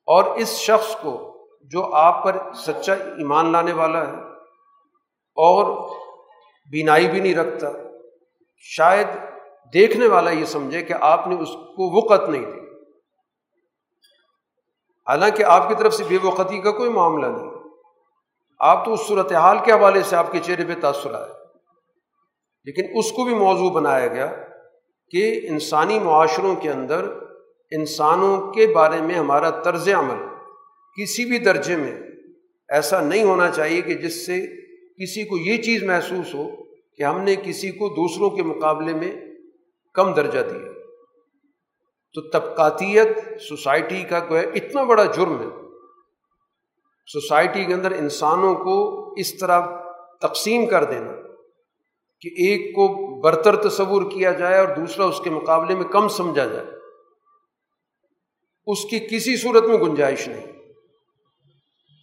اور اس شخص کو جو آپ پر سچا ایمان لانے والا ہے اور بینائی بھی نہیں رکھتا، شاید دیکھنے والا یہ سمجھے کہ آپ نے اس کو وقت نہیں دی۔ حالانکہ آپ کی طرف سے بے وقتی کا کوئی معاملہ نہیں۔ آپ تو اس صورت حال کے حوالے سے آپ کے چہرے پہ تاثر آئے لیکن اس کو بھی موضوع بنایا گیا کہ انسانی معاشروں کے اندر انسانوں کے بارے میں ہمارا طرز عمل کسی بھی درجے میں ایسا نہیں ہونا چاہیے کہ جس سے کسی کو یہ چیز محسوس ہو کہ ہم نے کسی کو دوسروں کے مقابلے میں کم درجہ دیا۔ تو طبقاتیت، سوسائٹی کا کوئی اتنا بڑا جرم ہے سوسائٹی کے اندر انسانوں کو اس طرح تقسیم کر دینا کہ ایک کو برتر تصور کیا جائے اور دوسرا اس کے مقابلے میں کم سمجھا جائے۔ اس کی کسی صورت میں گنجائش نہیں۔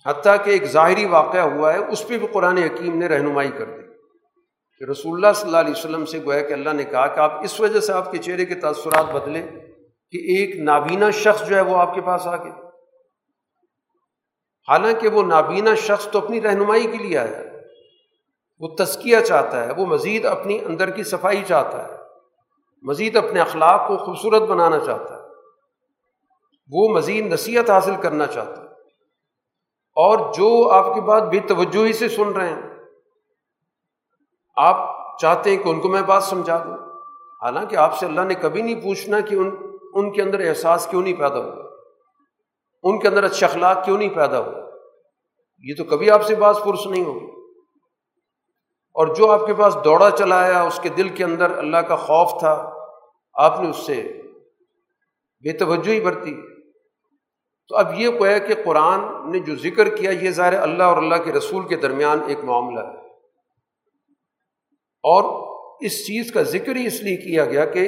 حتیٰ کہ ایک ظاہری واقعہ ہوا ہے، اس پہ بھی قرآن حکیم نے رہنمائی کر دی۔ کہ رسول اللہ صلی اللہ علیہ وسلم سے گویا کہ اللہ نے کہا کہ آپ اس وجہ سے آپ کے چہرے کے تاثرات بدلے کہ ایک نابینا شخص جو ہے وہ آپ کے پاس آ گیا۔ حالانکہ وہ نابینا شخص تو اپنی رہنمائی کے لیے آیا وہ تزکیہ چاہتا ہے، وہ مزید اپنی اندر کی صفائی چاہتا ہے۔ مزید اپنے اخلاق کو خوبصورت بنانا چاہتا ہے۔ وہ مزید نصیحت حاصل کرنا چاہتا ہے۔ اور جو آپ کی بات بے توجہی سے سن رہے ہیں، آپ چاہتے ہیں کہ ان کو میں بات سمجھا دوں۔ حالانکہ آپ سے اللہ نے کبھی نہیں پوچھنا کہ ان ان کے اندر احساس کیوں نہیں پیدا ہوا۔ ان کے اندر اچھا اخلاق کیوں نہیں پیدا ہوا یہ تو کبھی آپ سے بات پرس نہیں ہوگی۔ اور جو آپ کے پاس دوڑا چلایا، اس کے دل کے اندر اللہ کا خوف تھا، آپ نے اس سے بے توجہ ہی برتی۔ تو اب یہ کویا کہ قرآن نے جو ذکر کیا، یہ ظاہر اللہ اور اللہ کے رسول کے درمیان ایک معاملہ ہے۔ اور اس چیز کا ذکر ہی اس لیے کیا گیا کہ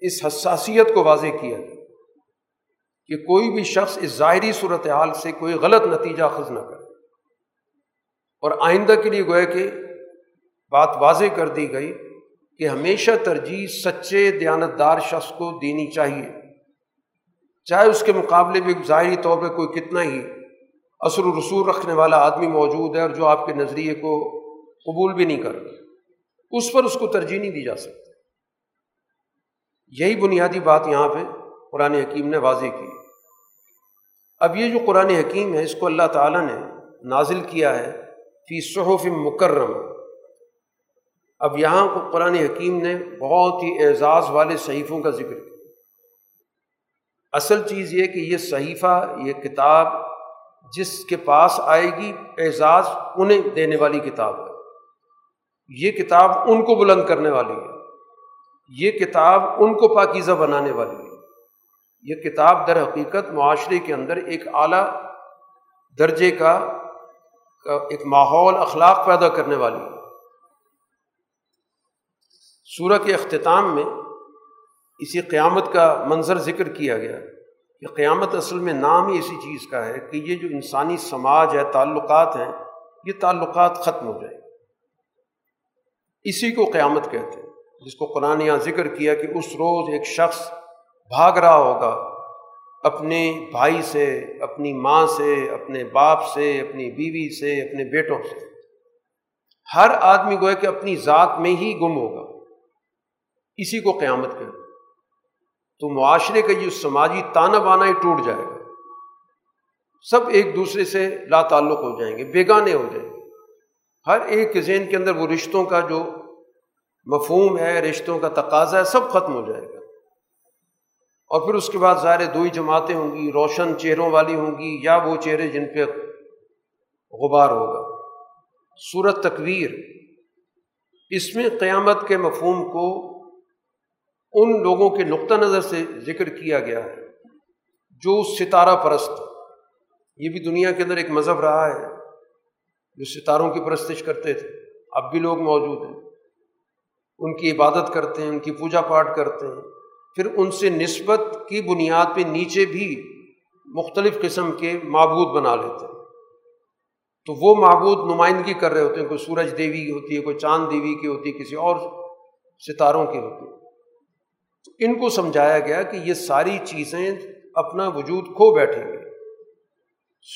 اس حساسیت کو واضح کیا گیا۔ کہ کوئی بھی شخص اس ظاہری صورت حال سے کوئی غلط نتیجہ خز نہ کرے۔ اور آئندہ کے لیے گویا کہ بات واضح کر دی گئی کہ ہمیشہ ترجیح سچے دیانتدار شخص کو دینی چاہیے۔ چاہے اس کے مقابلے میں ظاہری طور پہ کوئی کتنا ہی اثر و رسول رکھنے والا آدمی موجود ہے اور جو آپ کے نظریے کو قبول بھی نہیں کر اس پر اس کو ترجیح نہیں دی جا سکتی۔ یہی بنیادی بات یہاں پہ قرآن حکیم نے واضح کی۔ اب یہ جو قرآن حکیم ہے، اس کو اللہ تعالیٰ نے نازل کیا ہے فی صحف مکرم اب یہاں کو قرآن حکیم نے بہت ہی اعزاز والے صحیفوں کا ذکر کیا۔ اصل چیز یہ کہ یہ صحیفہ، یہ کتاب جس کے پاس آئے گی، اعزاز انہیں دینے والی کتاب ہے۔ یہ کتاب ان کو بلند کرنے والی ہے۔ یہ کتاب ان کو پاکیزہ بنانے والی ہے۔ یہ کتاب در حقیقت معاشرے کے اندر ایک اعلیٰ درجے کا ایک ماحول اخلاق پیدا کرنے والی ہے۔ سورہ کے اختتام میں اسی قیامت کا منظر ذکر کیا گیا کہ قیامت اصل میں نام ہی اسی چیز کا ہے کہ یہ جو انسانی سماج ہے، تعلقات ہیں، یہ تعلقات ختم ہو جائیں۔ اسی کو قیامت کہتے ہیں، جس کو قرآن یہاں ذکر کیا کہ اس روز ایک شخص بھاگ رہا ہوگا۔ اپنے بھائی سے، اپنی ماں سے، اپنے باپ سے، اپنی بیوی سے، اپنے بیٹوں سے۔ ہر آدمی گوئے کہ اپنی ذات میں ہی گم ہوگا۔ اسی کو قیامت کہتے تو معاشرے کا یہ سماجی تانا بانا ہی ٹوٹ جائے گا۔ سب ایک دوسرے سے لا تعلق ہو جائیں گے، بیگانے ہو جائیں گے۔ ہر ایک کے ذہن کے اندر وہ رشتوں کا جو مفہوم ہے، رشتوں کا تقاضا ہے، سب ختم ہو جائے گا۔ اور پھر اس کے بعد ظاہر دو ہی جماعتیں ہوں گی، روشن چہروں والی ہوں گی یا وہ چہرے جن پہ غبار ہوگا۔ صورت تکویر اس میں قیامت کے مفہوم کو ان لوگوں کے نقطہ نظر سے ذکر کیا گیا ہے جو ستارہ پرست یہ بھی دنیا کے اندر ایک مذہب رہا ہے جو ستاروں کی پرستش کرتے تھے۔ اب بھی لوگ موجود ہیں۔ ان کی عبادت کرتے ہیں، ان کی پوجا پاٹ کرتے ہیں۔ پھر ان سے نسبت کی بنیاد پہ نیچے بھی مختلف قسم کے معبود بنا لیتے ہیں۔ تو وہ معبود نمائندگی کر رہے ہوتے ہیں، کوئی سورج دیوی کی ہوتی ہے، کوئی چاند دیوی کی ہوتی ہے، کسی اور ستاروں کی ہوتی ہے۔ ان کو سمجھایا گیا کہ یہ ساری چیزیں اپنا وجود کھو بیٹھیں گے۔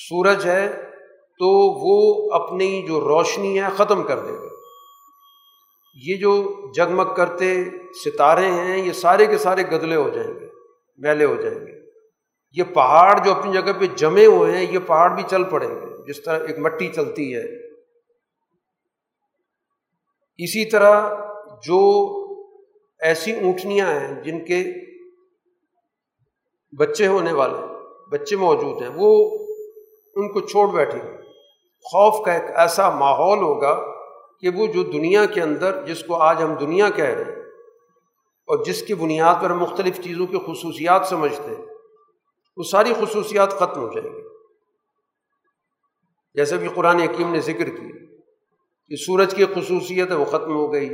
سورج ہے تو وہ اپنی جو روشنی ہے ختم کر دے گا۔ یہ جو جگمگ کرتے ستارے ہیں، یہ سارے کے سارے گدلے ہو جائیں گے، میلے ہو جائیں گے۔ یہ پہاڑ جو اپنی جگہ پہ جمے ہوئے ہیں، یہ پہاڑ بھی چل پڑیں گے، جس طرح ایک مٹی چلتی ہے۔ اسی طرح جو ایسی اونٹنیاں ہیں جن کے بچے ہونے والے، بچے موجود ہیں، وہ ان کو چھوڑ بیٹھے خوف کا ایک ایسا ماحول ہوگا کہ وہ جو دنیا کے اندر جس کو آج ہم دنیا کہہ رہے ہیں اور جس کی بنیاد پر ہم مختلف چیزوں کی خصوصیات سمجھتے ہیں، وہ ساری خصوصیات ختم ہو جائیں گی۔ جیسے بھی قرآن حکیم نے ذکر کی کہ سورج کی خصوصیت ہے، وہ ختم ہو گئی۔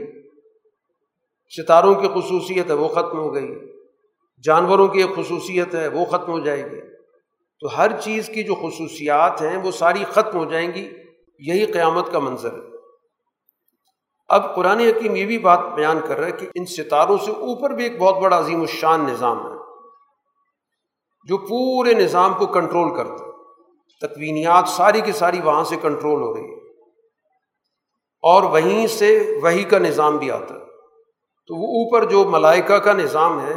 ستاروں کی خصوصیت ہے، وہ ختم ہو گئی۔ جانوروں کی ایک خصوصیت ہے، وہ ختم ہو جائے گی۔ تو ہر چیز کی جو خصوصیات ہیں، وہ ساری ختم ہو جائیں گی۔ یہی قیامت کا منظر ہے۔ اب قرآن حکیم یہ بھی بات بیان کر رہا ہے کہ ان ستاروں سے اوپر بھی ایک بہت بڑا عظیم الشان نظام ہے، جو پورے نظام کو کنٹرول کرتا تکوینیات ساری کی ساری وہاں سے کنٹرول ہو رہی ہے۔ اور وہیں سے وہی کا نظام بھی آتا ہے۔ تو وہ اوپر جو ملائکہ کا نظام ہے،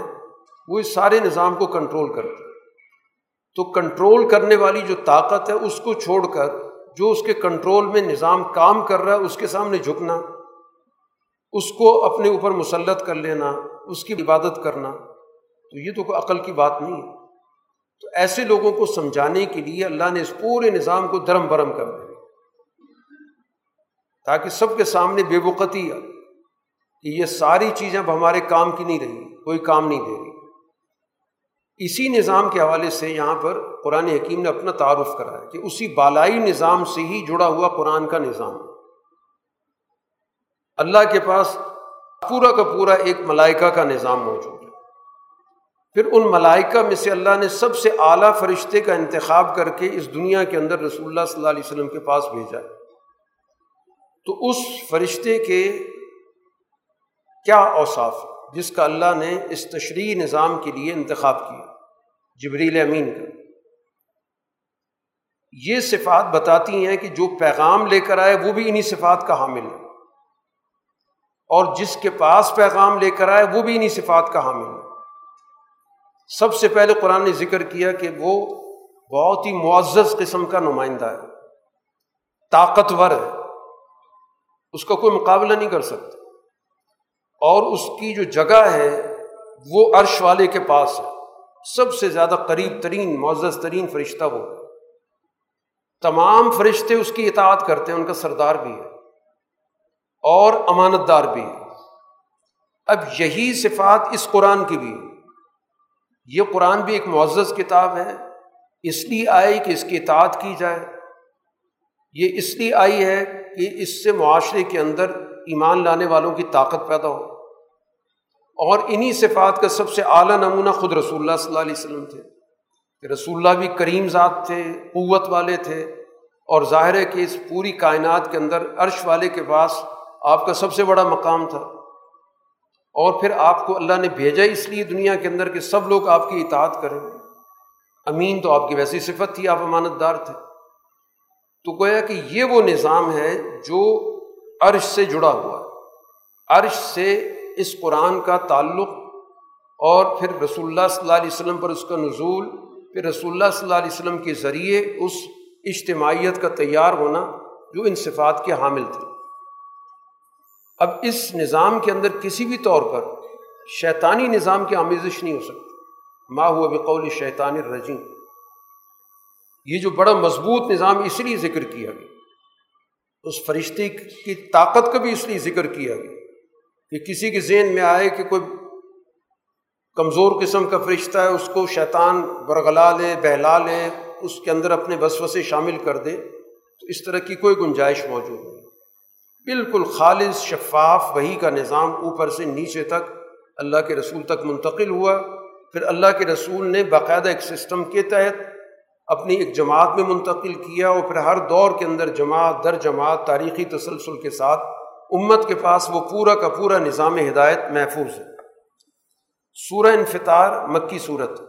وہ اس سارے نظام کو کنٹرول کرتا ہے۔ تو کنٹرول کرنے والی جو طاقت ہے، اس کو چھوڑ کر جو اس کے کنٹرول میں نظام کام کر رہا ہے، اس کے سامنے جھکنا۔ اس کو اپنے اوپر مسلط کر لینا، اس کی عبادت کرنا، تو یہ تو کوئی عقل کی بات نہیں ہے۔ تو ایسے لوگوں کو سمجھانے کے لیے اللہ نے اس پورے نظام کو درم برم کر دیا۔ تاکہ سب کے سامنے بے بقتی کہ یہ ساری چیزیں اب ہمارے کام کی نہیں رہی، کوئی کام نہیں دے رہی۔ اسی نظام کے حوالے سے یہاں پر قرآن حکیم نے اپنا تعارف کرا ہے کہ اسی بالائی نظام سے ہی جڑا ہوا قرآن کا نظام۔ اللہ کے پاس پورا کا پورا ایک ملائکہ کا نظام موجود ہے۔ پھر ان ملائکہ میں سے اللہ نے سب سے اعلیٰ فرشتے کا انتخاب کر کے اس دنیا کے اندر رسول اللہ صلی اللہ علیہ وسلم کے پاس بھیجا تو اس فرشتے کے کیا اوصاف جس کا اللہ نے اس تشریح نظام کے لیے انتخاب کیا، جبریل امین کا۔ یہ صفات بتاتی ہیں کہ جو پیغام لے کر آئے وہ بھی انہیں صفات کا حامل ہے۔ اور جس کے پاس پیغام لے کر آئے، وہ بھی انہیں صفات کا حامل ہے۔ سب سے پہلے قرآن نے ذکر کیا کہ وہ بہت ہی معزز قسم کا نمائندہ ہے۔ طاقتور ہے۔ اس کا کوئی مقابلہ نہیں کر سکتا۔ اور اس کی جو جگہ ہے، وہ عرش والے کے پاس ہے۔ سب سے زیادہ قریب ترین، معزز ترین فرشتہ وہ ہے۔ تمام فرشتے اس کی اطاعت کرتے ہیں، ان کا سردار بھی ہے۔ اور امانت دار بھی اب یہی صفات اس قرآن کی بھی یہ قرآن بھی ایک معزز کتاب ہے۔ اس لیے آئی کہ اس کی اطاعت کی جائے۔ یہ اس لیے آئی ہے کہ اس سے معاشرے کے اندر ایمان لانے والوں کی طاقت پیدا ہو۔ اور انہی صفات کا سب سے اعلیٰ نمونہ خود رسول اللہ صلی اللہ علیہ وسلم تھے۔ کہ رسول اللہ بھی کریم ذات تھے، قوت والے تھے۔ اور ظاہر ہے کہ اس پوری کائنات کے اندر عرش والے کے پاس آپ کا سب سے بڑا مقام تھا۔ اور پھر آپ کو اللہ نے bھیجا اس لیے دنیا کے اندر کہ سب لوگ آپ کی اطاعت کریں۔ امین تو آپ کی ویسی صفت تھی، آپ امانت دار تھے۔ تو گویا کہ یہ وہ نظام ہے جو عرش سے جڑا ہوا عرش سے اس قرآن کا تعلق اور پھر رسول اللہ صلی اللہ علیہ وسلم پر اس کا نزول، پھر رسول اللہ صلی اللہ علیہ وسلم کے ذریعے اس اجتماعیت کا تیار ہونا جو ان صفات کے حامل تھے۔ اب اس نظام کے اندر کسی بھی طور پر شیطانی نظام کی آمیزش نہیں ہو سکتی۔ ماں ہوا بقول شیطان الرجیم۔ یہ جو بڑا مضبوط نظام اس لیے ذکر کیا گیا۔ اس فرشتے کی طاقت کا بھی اس لیے ذکر کیا گیا کہ کسی کے ذہن میں آئے کہ کوئی کمزور قسم کا فرشتہ ہے، اس کو شیطان برگلا لے، بہلا لے، اس کے اندر اپنے وسوسے شامل کر دے۔ تو اس طرح کی کوئی گنجائش موجود نہیں۔ بالکل خالص شفاف وہی کا نظام اوپر سے نیچے تک اللہ کے رسول تک منتقل ہوا۔ پھر اللہ کے رسول نے باقاعدہ ایک سسٹم کے تحت اپنی ایک جماعت میں منتقل کیا اور پھر ہر دور کے اندر جماعت در جماعت تاریخی تسلسل کے ساتھ امت کے پاس وہ پورا کا پورا نظام ہدایت محفوظ ہے۔ سورہ انفطار مکی صورت۔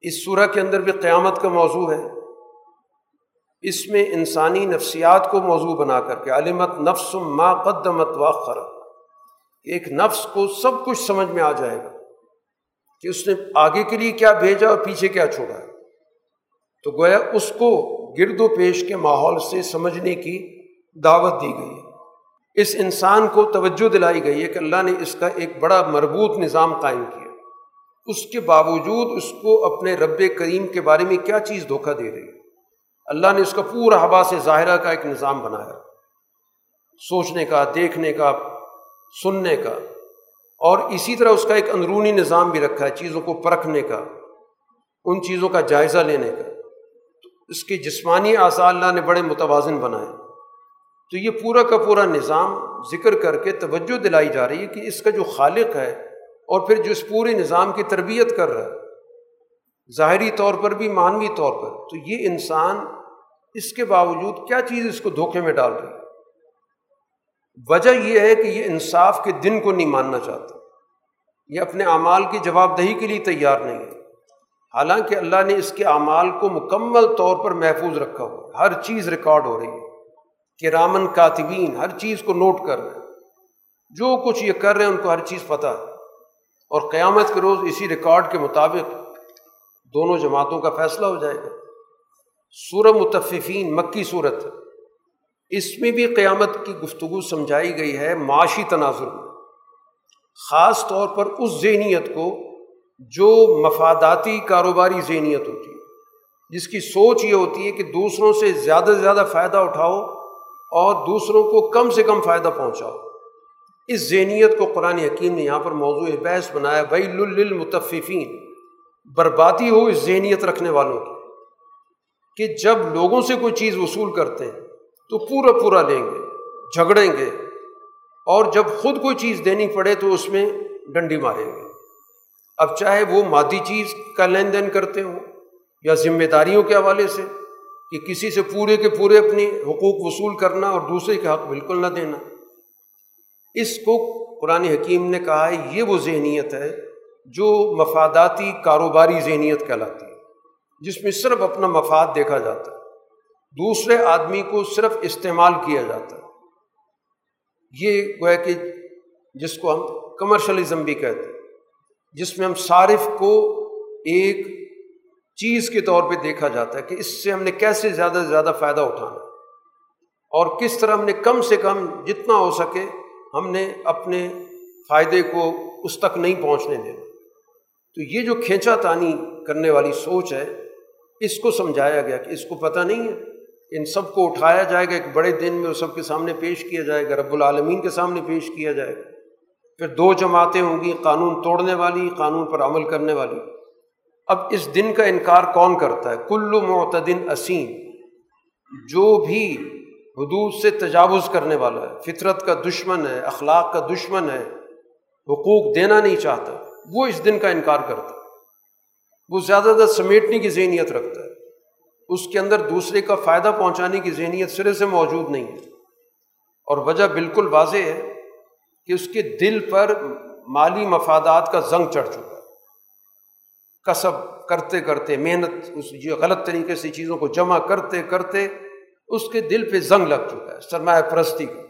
اس سورہ کے اندر بھی قیامت کا موضوع ہے۔ اس میں انسانی نفسیات کو موضوع بنا کر کے، علمت نفس ما قدمت واخر ایک نفس کو سب کچھ سمجھ میں آ جائے گا کہ اس نے آگے کے لیے کیا بھیجا اور پیچھے کیا چھوڑا۔ ہے تو گویا اس کو گرد و پیش کے ماحول سے سمجھنے کی دعوت دی گئی ہے۔ اس انسان کو توجہ دلائی گئی ہے کہ اللہ نے اس کا ایک بڑا مربوط نظام قائم کیا۔ اس کے باوجود اس کو اپنے رب کریم کے بارے میں کیا چیز دھوکہ دے رہی ہے؟ اللہ نے اس کا پورا ہوا سے ظاہرہ کا ایک نظام بنایا۔ سوچنے کا، دیکھنے کا، سننے کا۔ اور اسی طرح اس کا ایک اندرونی نظام بھی رکھا ہے، چیزوں کو پرکھنے کا، ان چیزوں کا جائزہ لینے کا۔ اس کے جسمانی اعضاء اللہ نے بڑے متوازن بنائے۔ تو یہ پورا کا پورا نظام ذکر کر کے توجہ دلائی جا رہی ہے کہ اس کا جو خالق ہے اور پھر جو اس پورے نظام کی تربیت کر رہا ہے ظاہری طور پر بھی، مانوی طور پر۔ تو یہ انسان اس کے باوجود کیا چیز اس کو دھوکے میں ڈال رہی ہے؟ وجہ یہ ہے کہ یہ انصاف کے دن کو نہیں ماننا چاہتا۔ یہ اپنے اعمال کی جواب دہی کے لیے تیار نہیں ہے۔ حالانکہ اللہ نے اس کے اعمال کو مکمل طور پر محفوظ رکھا ہوا ہر چیز ریکارڈ ہو رہی ہے۔ کہ رامن کاتبین، ہر چیز کو نوٹ کر رہے ہیں۔ جو کچھ یہ کر رہے ہیں، ان کو ہر چیز پتہ ہے۔ اور قیامت کے روز اسی ریکارڈ کے مطابق دونوں جماعتوں کا فیصلہ ہو جائے گا۔ سورہ متففین مکی صورت اس میں بھی قیامت کی گفتگو سمجھائی گئی ہے معاشی تناظر میں۔ خاص طور پر اس ذہنیت کو جو مفاداتی کاروباری ذہنیت ہوتی ہے، جس کی سوچ یہ ہوتی ہے کہ دوسروں سے زیادہ سے زیادہ فائدہ اٹھاؤ اور دوسروں کو کم سے کم فائدہ پہنچاؤ۔ اس ذہنیت کو قرآن حکیم نے یہاں پر موضوع بحث بنایا بھائی للمتففین۔ بربادی ہو اس ذہنیت رکھنے والوں کی کہ جب لوگوں سے کوئی چیز وصول کرتے ہیں تو پورا پورا لیں گے، جھگڑیں گے اور جب خود کوئی چیز دینی پڑے تو اس میں ڈنڈی ماریں گے۔ اب چاہے وہ مادی چیز کا لین دین کرتے ہوں یا ذمہ داریوں کے حوالے سے کہ کسی سے پورے کے پورے اپنی حقوق وصول کرنا اور دوسرے کے حق بالکل نہ دینا۔ اس کو قرآن حکیم نے کہا ہے، یہ وہ ذہنیت ہے جو مفاداتی کاروباری ذہنیت کہلاتی ہے، جس میں صرف اپنا مفاد دیکھا جاتا ہے، دوسرے آدمی کو صرف استعمال کیا جاتا ہے۔ یہ گویا کہ جس کو ہم کمرشلزم بھی کہتے ہیں، جس میں ہم صارف کو ایک چیز کے طور پہ دیکھا جاتا ہے کہ اس سے ہم نے کیسے زیادہ سے زیادہ فائدہ اٹھانا اور کس طرح ہم نے کم سے کم جتنا ہو سکے ہم نے اپنے فائدے کو اس تک نہیں پہنچنے دینا۔ تو یہ جو کھینچا تانی کرنے والی سوچ ہے، اس کو سمجھایا گیا کہ اس کو پتہ نہیں ہے۔ ان سب کو اٹھایا جائے گا، ایک بڑے دن میں وہ سب کے سامنے پیش کیا جائے گا، رب العالمین کے سامنے پیش کیا جائے گا۔ پھر دو جماعتیں ہوں گی، قانون توڑنے والی، قانون پر عمل کرنے والی۔ اب اس دن کا انکار کون کرتا ہے؟ کلو معتدن اسیم۔ جو بھی حدود سے تجاوز کرنے والا ہے، فطرت کا دشمن ہے، اخلاق کا دشمن ہے، حقوق دینا نہیں چاہتا۔ وہ اس دن کا انکار کرتا ہے۔ وہ زیادہ تر سمیٹنے کی ذہنیت رکھتا ہے۔ اس کے اندر دوسرے کا فائدہ پہنچانے کی ذہنیت سرے سے موجود نہیں ہے۔ اور وجہ بالکل واضح ہے کہ اس کے دل پر مالی مفادات کا زنگ چڑھ چکا ہے۔ کسب کرتے کرتے، محنت، اس جو غلط طریقے سے چیزوں کو جمع کرتے کرتے اس کے دل پہ زنگ لگ چکا ہے، سرمایہ پرستی کا۔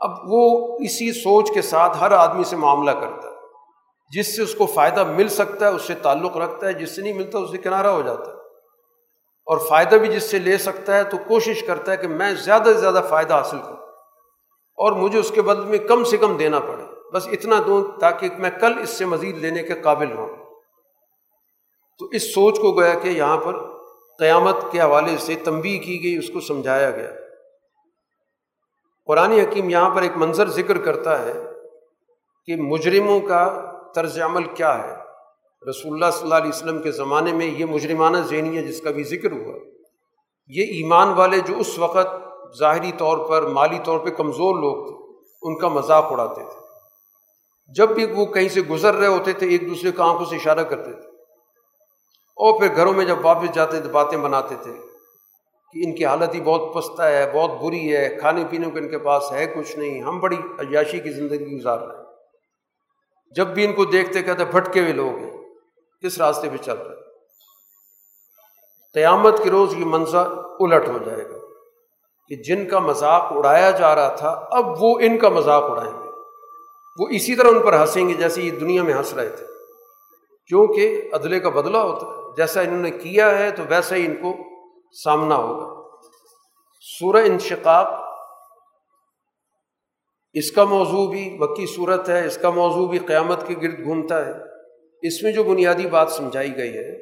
اب وہ اسی سوچ کے ساتھ ہر آدمی سے معاملہ کرتا ہے۔ جس سے اس کو فائدہ مل سکتا ہے، اس سے تعلق رکھتا ہے، جس سے نہیں ملتا، اس سے کنارہ ہو جاتا ہے۔ اور فائدہ بھی جس سے لے سکتا ہے، تو کوشش کرتا ہے کہ میں زیادہ سے زیادہ فائدہ حاصل کروں۔ اور مجھے اس کے بدل میں کم سے کم دینا پڑے۔ بس اتنا دوں تاکہ میں کل اس سے مزید لینے کے قابل ہوں۔ تو اس سوچ کو گیا کہ یہاں پر قیامت کے حوالے سے تنبی کی گئی، اس کو سمجھایا گیا۔ قرآن حکیم یہاں پر ایک منظر ذکر کرتا ہے کہ مجرموں کا طرز عمل کیا ہے؟ رسول اللہ صلی اللہ علیہ وسلم کے زمانے میں یہ مجرمانہ ذہنی ہے جس کا بھی ذکر ہوا۔ یہ ایمان والے جو اس وقت ظاہری طور پر، مالی طور پہ کمزور لوگ تھے، ان کا مذاق اڑاتے تھے۔ جب بھی وہ کہیں سے گزر رہے ہوتے تھے، ایک دوسرے کو آنکھوں سے اشارہ کرتے تھے۔ اور پھر گھروں میں جب واپس جاتے تھے، باتیں بناتے تھے کہ ان کی حالت ہی بہت پستہ ہے، بہت بری ہے، کھانے پینے کو ان کے پاس ہے کچھ نہیں، ہم بڑی عیاشی کی زندگی گزار رہے ہیں۔ جب بھی ان کو دیکھتے کہتے بھٹکے ہوئے لوگ ہیں، کس راستے پہ چل رہے قیامت کے روز یہ منظر الٹ ہو جائے گا کہ جن کا مذاق اڑایا جا رہا تھا، اب وہ ان کا مذاق اڑائیں گے۔ وہ اسی طرح ان پر ہنسیں گے جیسے یہ دنیا میں ہنس رہے تھے۔ کیونکہ عدلے کا بدلہ ہوتا ہے۔ جیسا انہوں نے کیا ہے تو ویسا ہی ان کو سامنا ہوگا۔ سورہ انشقاق اس کا موضوع بھی مکی صورت ہے، اس کا موضوع بھی قیامت کے گرد گھومتا ہے۔ اس میں جو بنیادی بات سمجھائی گئی ہے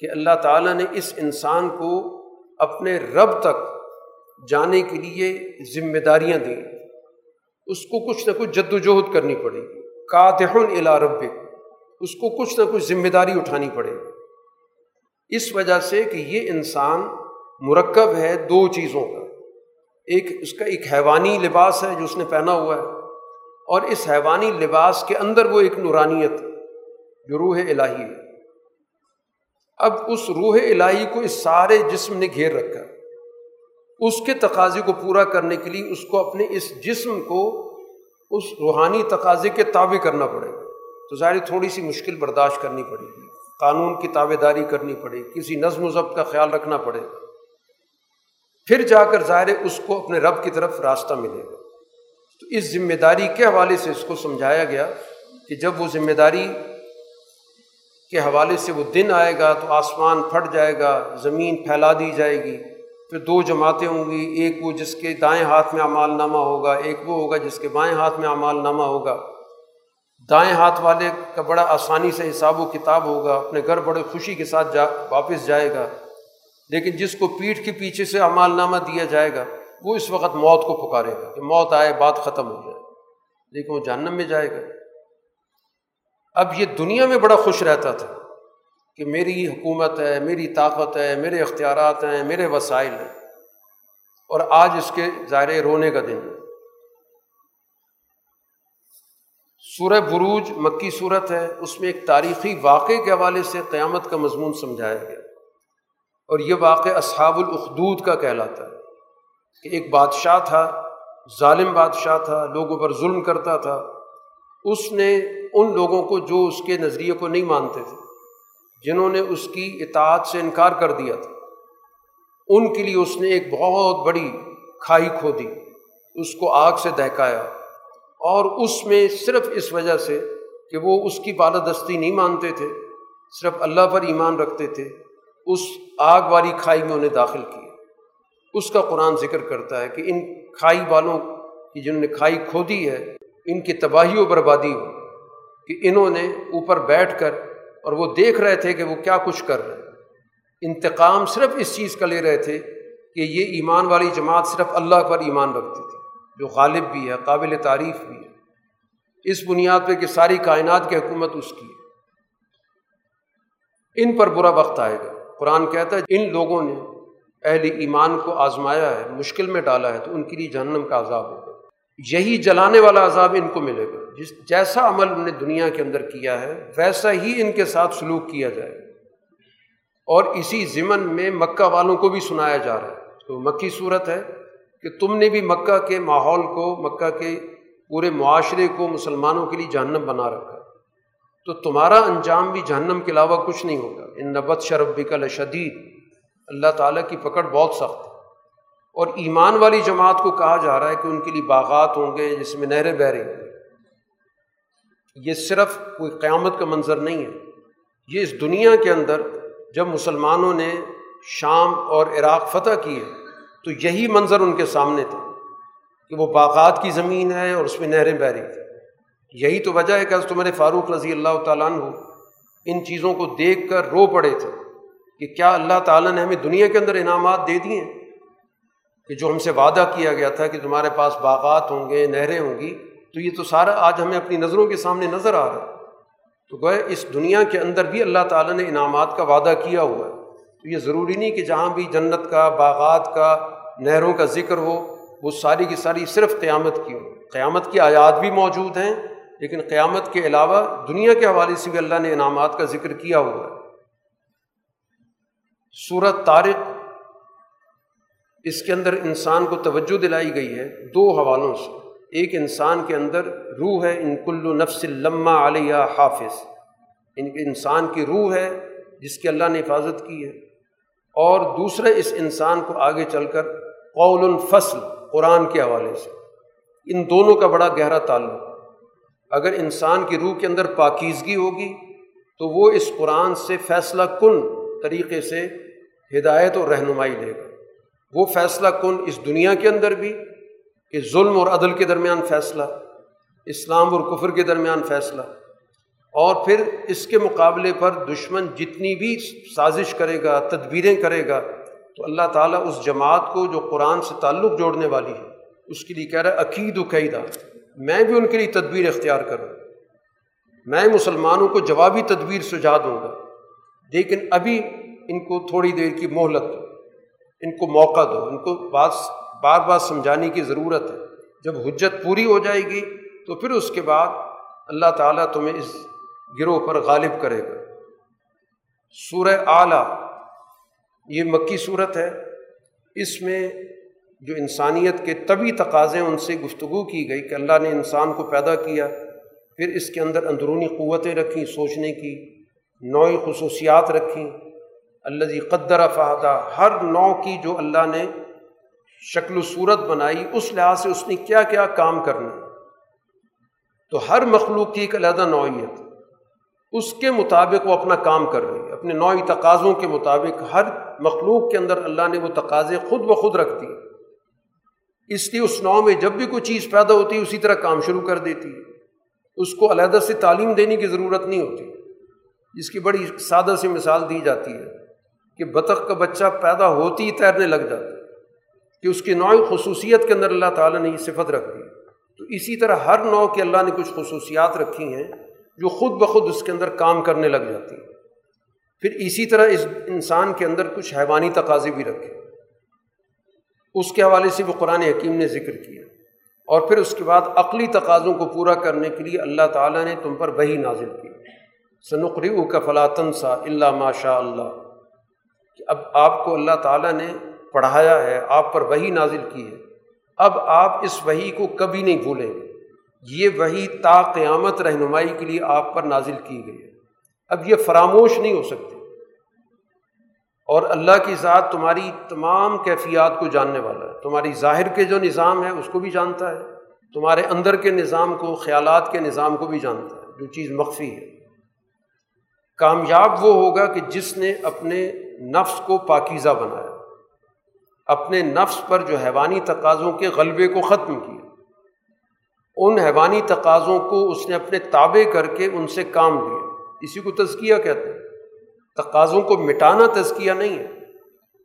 کہ اللہ تعالیٰ نے اس انسان کو اپنے رب تک جانے کے لیے ذمہ داریاں دیں۔ اس کو کچھ نہ کچھ جد وجہد کرنی پڑے گی۔ الا رب اس کو کچھ نہ کچھ ذمہ داری اٹھانی پڑے گی۔ اس وجہ سے کہ یہ انسان مرکب ہے دو چیزوں کا ایک اس کا ایک حیوانی لباس ہے جو اس نے پہنا ہوا ہے۔ اور اس حیوانی لباس کے اندر وہ ایک نورانیت جو روح الہی ہے۔ اب اس روح الہی کو اس سارے جسم نے گھیر رکھا۔ اس کے تقاضے کو پورا کرنے کے لیے اس کو اپنے اس جسم کو اس روحانی تقاضے کے تابع کرنا پڑے گا۔ تو ظاہر تھوڑی سی مشکل برداشت کرنی پڑے گی۔ قانون کی تابے داری کرنی پڑے کسی نظم و ضبط کا خیال رکھنا پڑے گا۔ پھر جا کر ظاہر اس کو اپنے رب کی طرف راستہ ملے گا۔ تو اس ذمہ داری کے حوالے سے اس کو سمجھایا گیا کہ جب وہ ذمہ داری کے حوالے سے وہ دن آئے گا تو آسمان پھٹ جائے گا، زمین پھیلا دی جائے گی، پھر دو جماعتیں ہوں گی، ایک وہ جس کے دائیں ہاتھ میں اعمال نامہ ہوگا، ایک وہ ہوگا جس کے بائیں ہاتھ میں اعمال نامہ ہوگا۔ دائیں ہاتھ والے کا بڑا آسانی سے حساب و کتاب ہوگا، اپنے گھر بڑے خوشی کے ساتھ جا، واپس جائے گا۔ لیکن جس کو پیٹھ کے پیچھے سے اعمال نامہ دیا جائے گا، وہ اس وقت موت کو پکارے گا کہ موت آئے بات ختم ہو جائے لیکن وہ جہنم میں جائے گا۔ اب یہ دنیا میں بڑا خوش رہتا تھا کہ میری حکومت ہے، میری طاقت ہے، میرے اختیارات ہیں، میرے وسائل ہیں۔ اور آج اس کے ظاہر رونے کا دن ہے۔ سورہ بروج مکی صورت ہے، اس میں ایک تاریخی واقعے کے حوالے سے قیامت کا مضمون سمجھایا گیا۔ اور یہ واقع اصحاب الاخدود کا کہلاتا ہے کہ ایک بادشاہ تھا، ظالم بادشاہ تھا، لوگوں پر ظلم کرتا تھا۔ اس نے ان لوگوں کو جو اس کے نظریے کو نہیں مانتے تھے، جنہوں نے اس کی اطاعت سے انکار کر دیا تھا، ان کے لیے اس نے ایک بہت بڑی کھائی کھو دی، اس کو آگ سے دہکایا۔ اور اس میں صرف اس وجہ سے کہ وہ اس کی بالادستی نہیں مانتے تھے، صرف اللہ پر ایمان رکھتے تھے۔ اس آگ والی کھائی میں انہیں داخل کیا اس کا قرآن ذکر کرتا ہے کہ ان کھائی والوں کی جنہوں نے کھائی کھودی ہے، ان کی تباہی و بربادی ہو۔ کہ انہوں نے اوپر بیٹھ کر اور وہ دیکھ رہے تھے کہ وہ کیا کچھ کر رہے انتقام صرف اس چیز کا لے رہے تھے کہ یہ ایمان والی جماعت صرف اللہ پر ایمان رکھتی تھی، جو غالب بھی ہے، قابل تعریف بھی ہے۔ اس بنیاد پہ کہ ساری کائنات کی حکومت اس کی ہے۔ ان پر برا وقت آئے گا۔ قرآن کہتا ہے، ان لوگوں نے اہل ایمان کو آزمایا ہے، مشکل میں ڈالا ہے، تو ان کے لیے جہنم کا عذاب ہوگا۔ یہی جلانے والا عذاب ان کو ملے گا۔ جس جیسا عمل انہوں نے دنیا کے اندر کیا ہے، ویسا ہی ان کے ساتھ سلوک کیا جائے۔ اور اسی ضمن میں مکہ والوں کو بھی سنایا جا رہا ہے۔ تو مکی صورت ہے کہ تم نے بھی مکہ کے ماحول کو، مکہ کے پورے معاشرے کو مسلمانوں کے لیے جہنم بنا رکھا۔ تو تمہارا انجام بھی جہنم کے علاوہ کچھ نہیں ہوگا۔ ان نبت شرب بکل شدید اللہ تعالیٰ کی پکڑ بہت سخت ہے۔ اور ایمان والی جماعت کو کہا جا رہا ہے کہ ان کے لیے باغات ہوں گے جس میں نہریں بہ رہی ہوں یہ صرف کوئی قیامت کا منظر نہیں ہے۔ یہ اس دنیا کے اندر جب مسلمانوں نے شام اور عراق فتح کیے تو یہی منظر ان کے سامنے تھا کہ وہ باغات کی زمین ہے اور اس میں نہریں بہ رہی تھیں۔ یہی تو وجہ ہے کہ تمہارے فاروق رضی اللہ تعالیٰ عنہ ان چیزوں کو دیکھ کر رو پڑے تھے کہ کیا اللہ تعالیٰ نے ہمیں دنیا کے اندر انعامات دے دیے ہیں؟ کہ جو ہم سے وعدہ کیا گیا تھا کہ تمہارے پاس باغات ہوں گے، نہریں ہوں گی، تو یہ تو سارا آج ہمیں اپنی نظروں کے سامنے نظر آ رہا ہے۔ تو گوئے اس دنیا کے اندر بھی اللہ تعالیٰ نے انعامات کا وعدہ کیا ہوا ہے۔ تو یہ ضروری نہیں کہ جہاں بھی جنت کا، باغات کا، نہروں کا ذکر ہو، وہ ساری کی ساری صرف قیامت کی ہو۔ قیامت کی آیات بھی موجود ہیں لیکن قیامت کے علاوہ دنیا کے حوالے سے بھی اللہ نے انعامات کا ذکر کیا ہوا ہے۔ صورت طارق، اس کے اندر انسان کو توجہ دلائی گئی ہے دو حوالوں سے۔ ایک انسان کے اندر روح ہے، ان کل نفس لمہ علیہ حافظ۔ ان انسان کی روح ہے جس کی اللہ نے حفاظت کی ہے۔ اور دوسرے اس انسان کو آگے چل کر قول الفصل، قرآن کے حوالے سے۔ ان دونوں کا بڑا گہرا تعلق۔ اگر انسان کی روح کے اندر پاکیزگی ہوگی، تو وہ اس قرآن سے فیصلہ کن طریقے سے ہدایت اور رہنمائی لے گا۔ وہ فیصلہ کن اس دنیا کے اندر بھی کہ ظلم اور عدل کے درمیان فیصلہ، اسلام اور کفر کے درمیان فیصلہ، اور پھر اس کے مقابلے پر دشمن جتنی بھی سازش کرے گا، تدبیریں کرے گا، تو اللہ تعالیٰ اس جماعت کو جو قرآن سے تعلق جوڑنے والی ہے، اس کے لیے کہہ رہا ہے، عقید و قیدہ۔ میں بھی ان کے لیے تدبیر اختیار کروں میں مسلمانوں کو جوابی تدبیر سجا دوں گا۔ لیکن ابھی ان کو تھوڑی دیر کی مہلت دو۔ ان کو موقع دو۔ ان کو بات بار بار سمجھانے کی ضرورت ہے۔ جب حجت پوری ہو جائے گی تو پھر اس کے بعد اللہ تعالیٰ تمہیں اس گروہ پر غالب کرے گا۔ سورہ اعلیٰ یہ مکی صورت ہے۔ اس میں جو انسانیت کے طبی تقاضے ان سے گفتگو کی گئی کہ اللہ نے انسان کو پیدا کیا، پھر اس کے اندر اندرونی قوتیں رکھیں، سوچنے کی، نوعی خصوصیات رکھیں۔ اللہ جی قدر فہدہ ہر نو کی جو اللہ نے شکل و صورت بنائی، اس لحاظ سے اس نے کیا کیا کام کرنا۔ تو ہر مخلوق کی ایک علیحدہ نوعیت، اس کے مطابق وہ اپنا کام کر رہی ہے، اپنے نوعی تقاضوں کے مطابق ہر مخلوق کے اندر اللہ نے وہ تقاضے خود بخود رکھ دی اس لیے اس نو میں جب بھی کوئی چیز پیدا ہوتی ہے، اسی طرح کام شروع کر دیتی ہے۔ اس کو علیحدہ سے تعلیم دینے کی ضرورت نہیں ہوتی۔ جس کی بڑی سادہ سی مثال دی جاتی ہے کہ بطخ کا بچہ پیدا ہوتی ہی تیرنے لگ جاتا کہ اس کی نوع خصوصیت کے اندر اللہ تعالیٰ نے یہ صفت رکھ دی۔ تو اسی طرح ہر نو کے اللہ نے کچھ خصوصیات رکھی ہیں جو خود بخود اس کے اندر کام کرنے لگ جاتی ہیں۔ پھر اسی طرح اس انسان کے اندر کچھ حیوانی تقاضے بھی رکھے۔ اس کے حوالے سے بھی قرآن حکیم نے ذکر کیا۔ اور پھر اس کے بعد عقلی تقاضوں کو پورا کرنے کے لیے اللہ تعالیٰ نے تم پر وہی نازل کی۔ سنقری کا فلاطن سا اللہ ماشاء اللہ۔ کہ اب آپ کو اللہ تعالیٰ نے پڑھایا ہے، آپ پر وہی نازل کی ہے۔ اب آپ اس وہی کو کبھی نہیں بھولیں گے۔ یہ وہی تا قیامت رہنمائی کے لیے آپ پر نازل کی گئی ہے۔ اب یہ فراموش نہیں ہو سکتی اور اللہ کی ذات تمہاری تمام کیفیات کو جاننے والا ہے۔ تمہاری ظاہر کے جو نظام ہے اس کو بھی جانتا ہے۔ تمہارے اندر کے نظام کو، خیالات کے نظام کو بھی جانتا ہے۔ جو چیز مخفی ہے۔ کامیاب وہ ہوگا کہ جس نے اپنے نفس کو پاکیزہ بنایا۔ اپنے نفس پر جو حیوانی تقاضوں کے غلبے کو ختم کیا۔ ان حیوانی تقاضوں کو اس نے اپنے تابع کر کے ان سے کام لیا۔ اسی کو تزکیہ کہتے ہیں۔ تقاضوں کو مٹانا تزکیہ نہیں ہے۔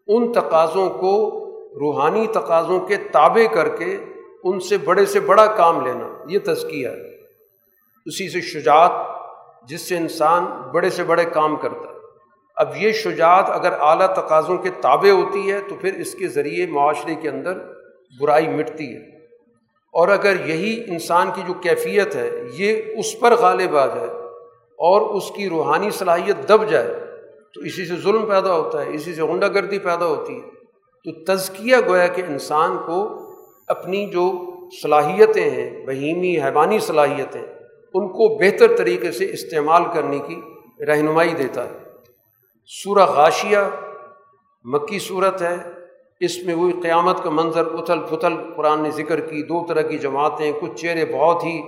ان تقاضوں کو روحانی تقاضوں کے تابع کر کے ان سے بڑے سے بڑا کام لینا، یہ تزکیہ ہے۔ اسی سے شجاعت، جس سے انسان بڑے سے بڑے کام کرتا ہے۔ اب یہ شجاعت اگر اعلیٰ تقاضوں کے تابع ہوتی ہے، تو پھر اس کے ذریعے معاشرے کے اندر برائی مٹتی ہے۔ اور اگر یہی انسان کی جو کیفیت ہے، یہ اس پر غالب آ جائے اور اس کی روحانی صلاحیت دب جائے تو اسی سے ظلم پیدا ہوتا ہے، اسی سے غنڈہ گردی پیدا ہوتی ہے۔ تو تزکیہ گویا کہ انسان کو اپنی جو صلاحیتیں ہیں، بہیمی حیوانی صلاحیتیں، ان کو بہتر طریقے سے استعمال کرنے کی رہنمائی دیتا ہے۔ سورہ غاشیہ، مکی صورت ہے۔ اس میں وہی قیامت کا منظر اتھل پھتل قرآن نے ذکر کی۔ دو طرح کی جماعتیں، کچھ چہرے بہت ہی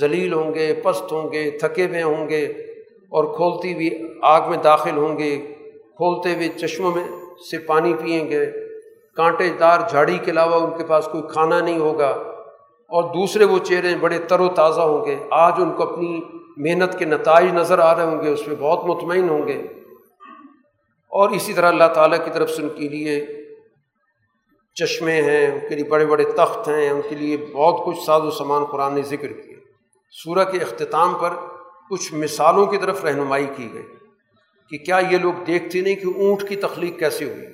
ذلیل ہوں گے، پست ہوں گے، تھکے ہوئے ہوں گے۔ اور کھولتی ہوئی آگ میں داخل ہوں گے، کھولتے ہوئے چشموں میں سے پانی پئیں گے۔ کانٹے دار جھاڑی کے علاوہ ان کے پاس کوئی کھانا نہیں ہوگا۔ اور دوسرے وہ چہرے بڑے تر و تازہ ہوں گے۔ آج ان کو اپنی محنت کے نتائج نظر آ رہے ہوں گے، اس میں بہت مطمئن ہوں گے۔ اور اسی طرح اللہ تعالیٰ کی طرف سے ان کے لیے چشمے ہیں، ان کے لیے بڑے بڑے تخت ہیں، ان کے لیے بہت کچھ ساز و سامان قرآن نے ذکر کیا۔ سورہ کے اختتام پر کچھ مثالوں کی طرف رہنمائی کی گئی کہ کیا یہ لوگ دیکھتے نہیں کہ اونٹ کی تخلیق کیسے ہوئی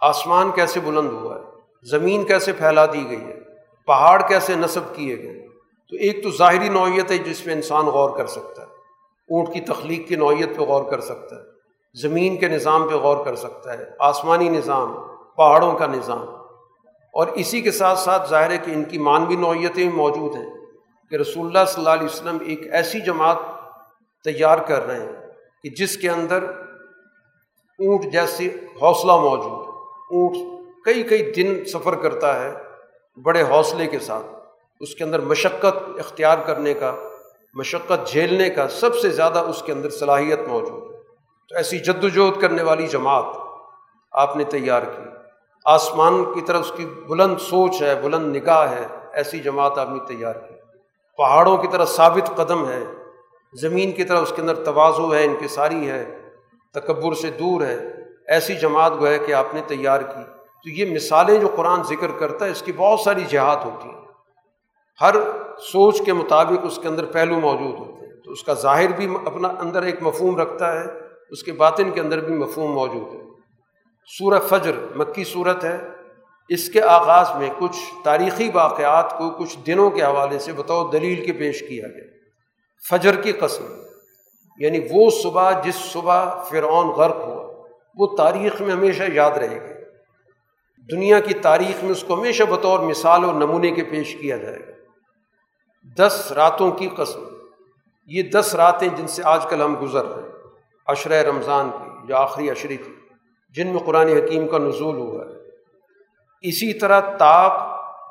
آسمان کیسے بلند ہوا ہے؟ زمین کیسے پھیلا دی گئی ہے؟ پہاڑ کیسے نصب کیے گئے تو ایک تو ظاہری نوعیت ہے جس پہ انسان غور کر سکتا ہے۔ اونٹ کی تخلیق کی نوعیت پہ غور کر سکتا ہے۔ زمین کے نظام پہ غور کر سکتا ہے۔ آسمانی نظام، پہاڑوں کا نظام۔ اور اسی کے ساتھ ساتھ ظاہر ہے کہ ان کی مانوی نوعیتیں بھی موجود ہیں کہ رسول اللہ صلی اللہ علیہ وسلم ایک ایسی جماعت تیار کر رہے ہیں کہ جس کے اندر اونٹ جیسی حوصلہ موجود اونٹ کئی کئی دن سفر کرتا ہے بڑے حوصلے کے ساتھ۔ اس کے اندر مشقت اختیار کرنے کا، مشقت جھیلنے کا سب سے زیادہ اس کے اندر صلاحیت موجود ہے۔ تو ایسی جد وجہد کرنے والی جماعت آپ نے تیار کی۔ آسمان کی طرف اس کی بلند سوچ ہے، بلند نگاہ ہے، ایسی جماعت آپ نے تیار کی۔ پہاڑوں کی طرح ثابت قدم ہے۔ زمین کی طرح اس کے اندر توازو ہے، انکساری ہے، تکبر سے دور ہے، ایسی جماعت گو ہے کہ آپ نے تیار کی۔ تو یہ مثالیں جو قرآن ذکر کرتا ہے، اس کی بہت ساری جہاد ہوتی ہیں۔ ہر سوچ کے مطابق اس کے اندر پہلو موجود ہوتے ہیں۔ تو اس کا ظاہر بھی اپنا اندر ایک مفہوم رکھتا ہے، اس کے باطن کے اندر بھی مفہوم موجود ہے۔ سورہ فجر، مکی صورت ہے۔ اس کے آغاز میں کچھ تاریخی واقعات کو کچھ دنوں کے حوالے سے بطور دلیل کے پیش کیا گیا۔ فجر کی قسم یعنی وہ صبح جس صبح فرعون غرق ہوا، وہ تاریخ میں ہمیشہ یاد رہے گی۔ دنیا کی تاریخ میں اس کو ہمیشہ بطور مثال اور نمونے کے پیش کیا جائے گا۔ دس راتوں کی قسم، یہ دس راتیں جن سے آج کل ہم گزر رہے ہیں۔ عشرۂ رمضان کی جو آخری عشری تھی جن میں قرآن حکیم کا نزول ہوا ہے۔ اسی طرح طاق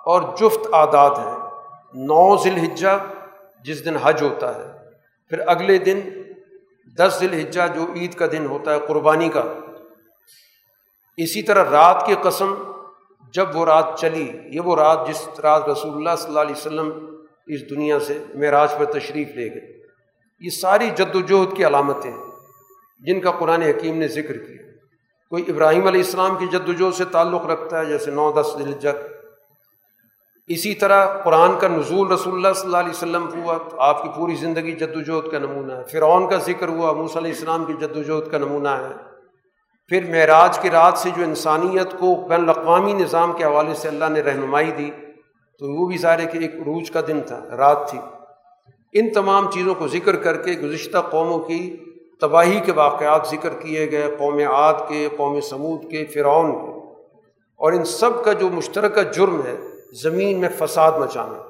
اور جفت عادات ہیں نو ذی الحجہ جس دن حج ہوتا ہے، پھر اگلے دن دس ذی الحجہ جو عید کا دن ہوتا ہے، قربانی کا، اسی طرح رات کی قسم جب وہ رات چلی، یہ وہ رات جس رات رسول اللہ صلی اللہ علیہ وسلم اس دنیا سے معراج پر تشریف لے گئے۔ یہ ساری جد وجہد کی علامتیں جن کا قرآن حکیم نے ذکر کیا۔ کوئی ابراہیم علیہ السلام کی جد وجہد سے تعلق رکھتا ہے، جیسے نو دس دلجت اسی طرح قرآن کا نزول رسول اللہ صلی اللہ علیہ وسلم ہوا تو آپ کی پوری زندگی جد وجہد کا نمونہ ہے۔ فرعون کا ذکر ہوا موس علیہ السلام کی جد وجہد کا نمونہ ہے۔ پھر معراج کی رات سے جو انسانیت کو بین الاقوامی نظام کے حوالے سے اللہ نے رہنمائی دی، تو وہ بھی ظاہر کہ ایک عروج کا دن تھا، رات تھی۔ ان تمام چیزوں کو ذکر کر کے گزشتہ قوموں کی تباہی کے واقعات ذکر کیے گئے، قوم عاد کے، قوم سمود کے، فرعون کے۔ اور ان سب کا جو مشترکہ جرم ہے زمین میں فساد مچانا،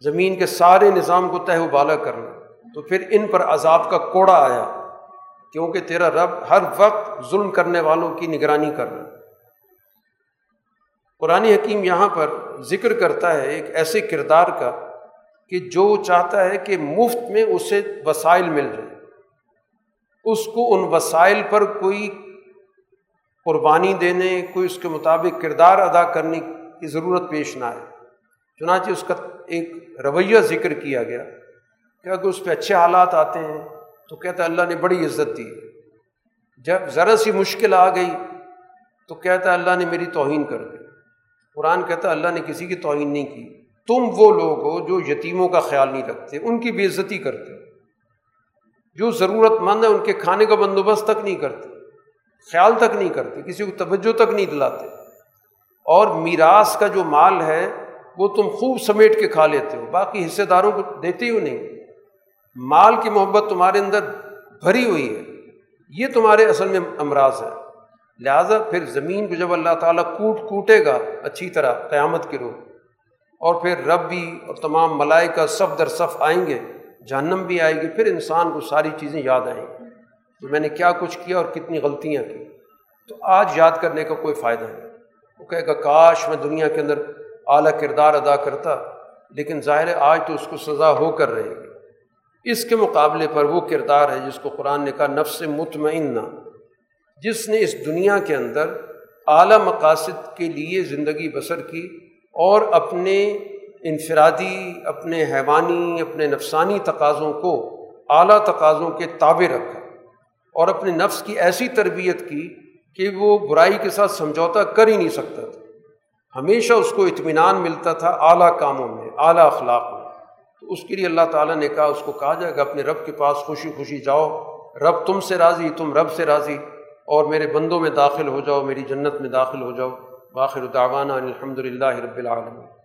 زمین کے سارے نظام کو تہ و بالا کرنا، تو پھر ان پر عذاب کا کوڑا آیا، کیونکہ تیرا رب ہر وقت ظلم کرنے والوں کی نگرانی کر رہا قرآن حکیم یہاں پر ذکر کرتا ہے ایک ایسے کردار کا کہ جو چاہتا ہے کہ مفت میں اسے وسائل مل جائے۔ اس کو ان وسائل پر کوئی قربانی دینے، کوئی اس کے مطابق کردار ادا کرنے کی ضرورت پیش نہ آئے۔ چنانچہ اس کا ایک رویہ ذکر کیا گیا کہ اگر اس پہ اچھے حالات آتے ہیں تو کہتا ہے اللہ نے بڑی عزت دی۔ جب ذرا سی مشکل آ گئی تو کہتا ہے اللہ نے میری توہین کر دی۔ قرآن کہتا ہے اللہ نے کسی کی توہین نہیں کی۔ تم وہ لوگ ہو جو یتیموں کا خیال نہیں رکھتے، ان کی بے عزتی کرتے۔ جو ضرورت مند ہے ان کے کھانے کا بندوبست تک نہیں کرتے، خیال تک نہیں کرتے، کسی کو توجہ تک نہیں دلاتے۔ اور میراث کا جو مال ہے وہ تم خوب سمیٹ کے کھا لیتے ہو، باقی حصے داروں کو دیتے ہو نہیں۔ مال کی محبت تمہارے اندر بھری ہوئی ہے، یہ تمہارے اصل میں امراض ہے۔ لہٰذا پھر زمین کو جب اللہ تعالیٰ کوٹ کوٹے گا اچھی طرح قیامت کے روح، اور پھر رب بھی اور تمام ملائکہ صف در صف آئیں گے، جہنم بھی آئے گی، پھر انسان کو ساری چیزیں یاد آئیں گی۔ تو میں نے کیا کچھ کیا اور کتنی غلطیاں کی۔ تو آج یاد کرنے کا کوئی فائدہ نہیں۔ وہ کہے گا، کاش میں دنیا کے اندر اعلیٰ کردار ادا کرتا، لیکن ظاہر ہے آج تو اس کو سزا ہو کر رہے گی۔ اس کے مقابلے پر وہ کردار ہے جس کو قرآن نے کہا، نفس مطمئنہ۔ جس نے اس دنیا کے اندر اعلیٰ مقاصد کے لیے زندگی بسر کی اور اپنے انفرادی، اپنے حیوانی، اپنے نفسانی تقاضوں کو اعلیٰ تقاضوں کے تابع رکھا اور اپنے نفس کی ایسی تربیت کی کہ وہ برائی کے ساتھ سمجھوتا کر ہی نہیں سکتا تھا۔ ہمیشہ اس کو اطمینان ملتا تھا اعلیٰ کاموں میں، اعلیٰ اخلاق میں۔ تو اس کے لیے اللہ تعالیٰ نے کہا، اس کو کہا جائے گا، اپنے رب کے پاس خوشی خوشی جاؤ۔ رب تم سے راضی، تم رب سے راضی۔ اور میرے بندوں میں داخل ہو جاؤ، میری جنت میں داخل ہو جاؤ۔ باخر دعوانا الحمد للہ رب العالمین۔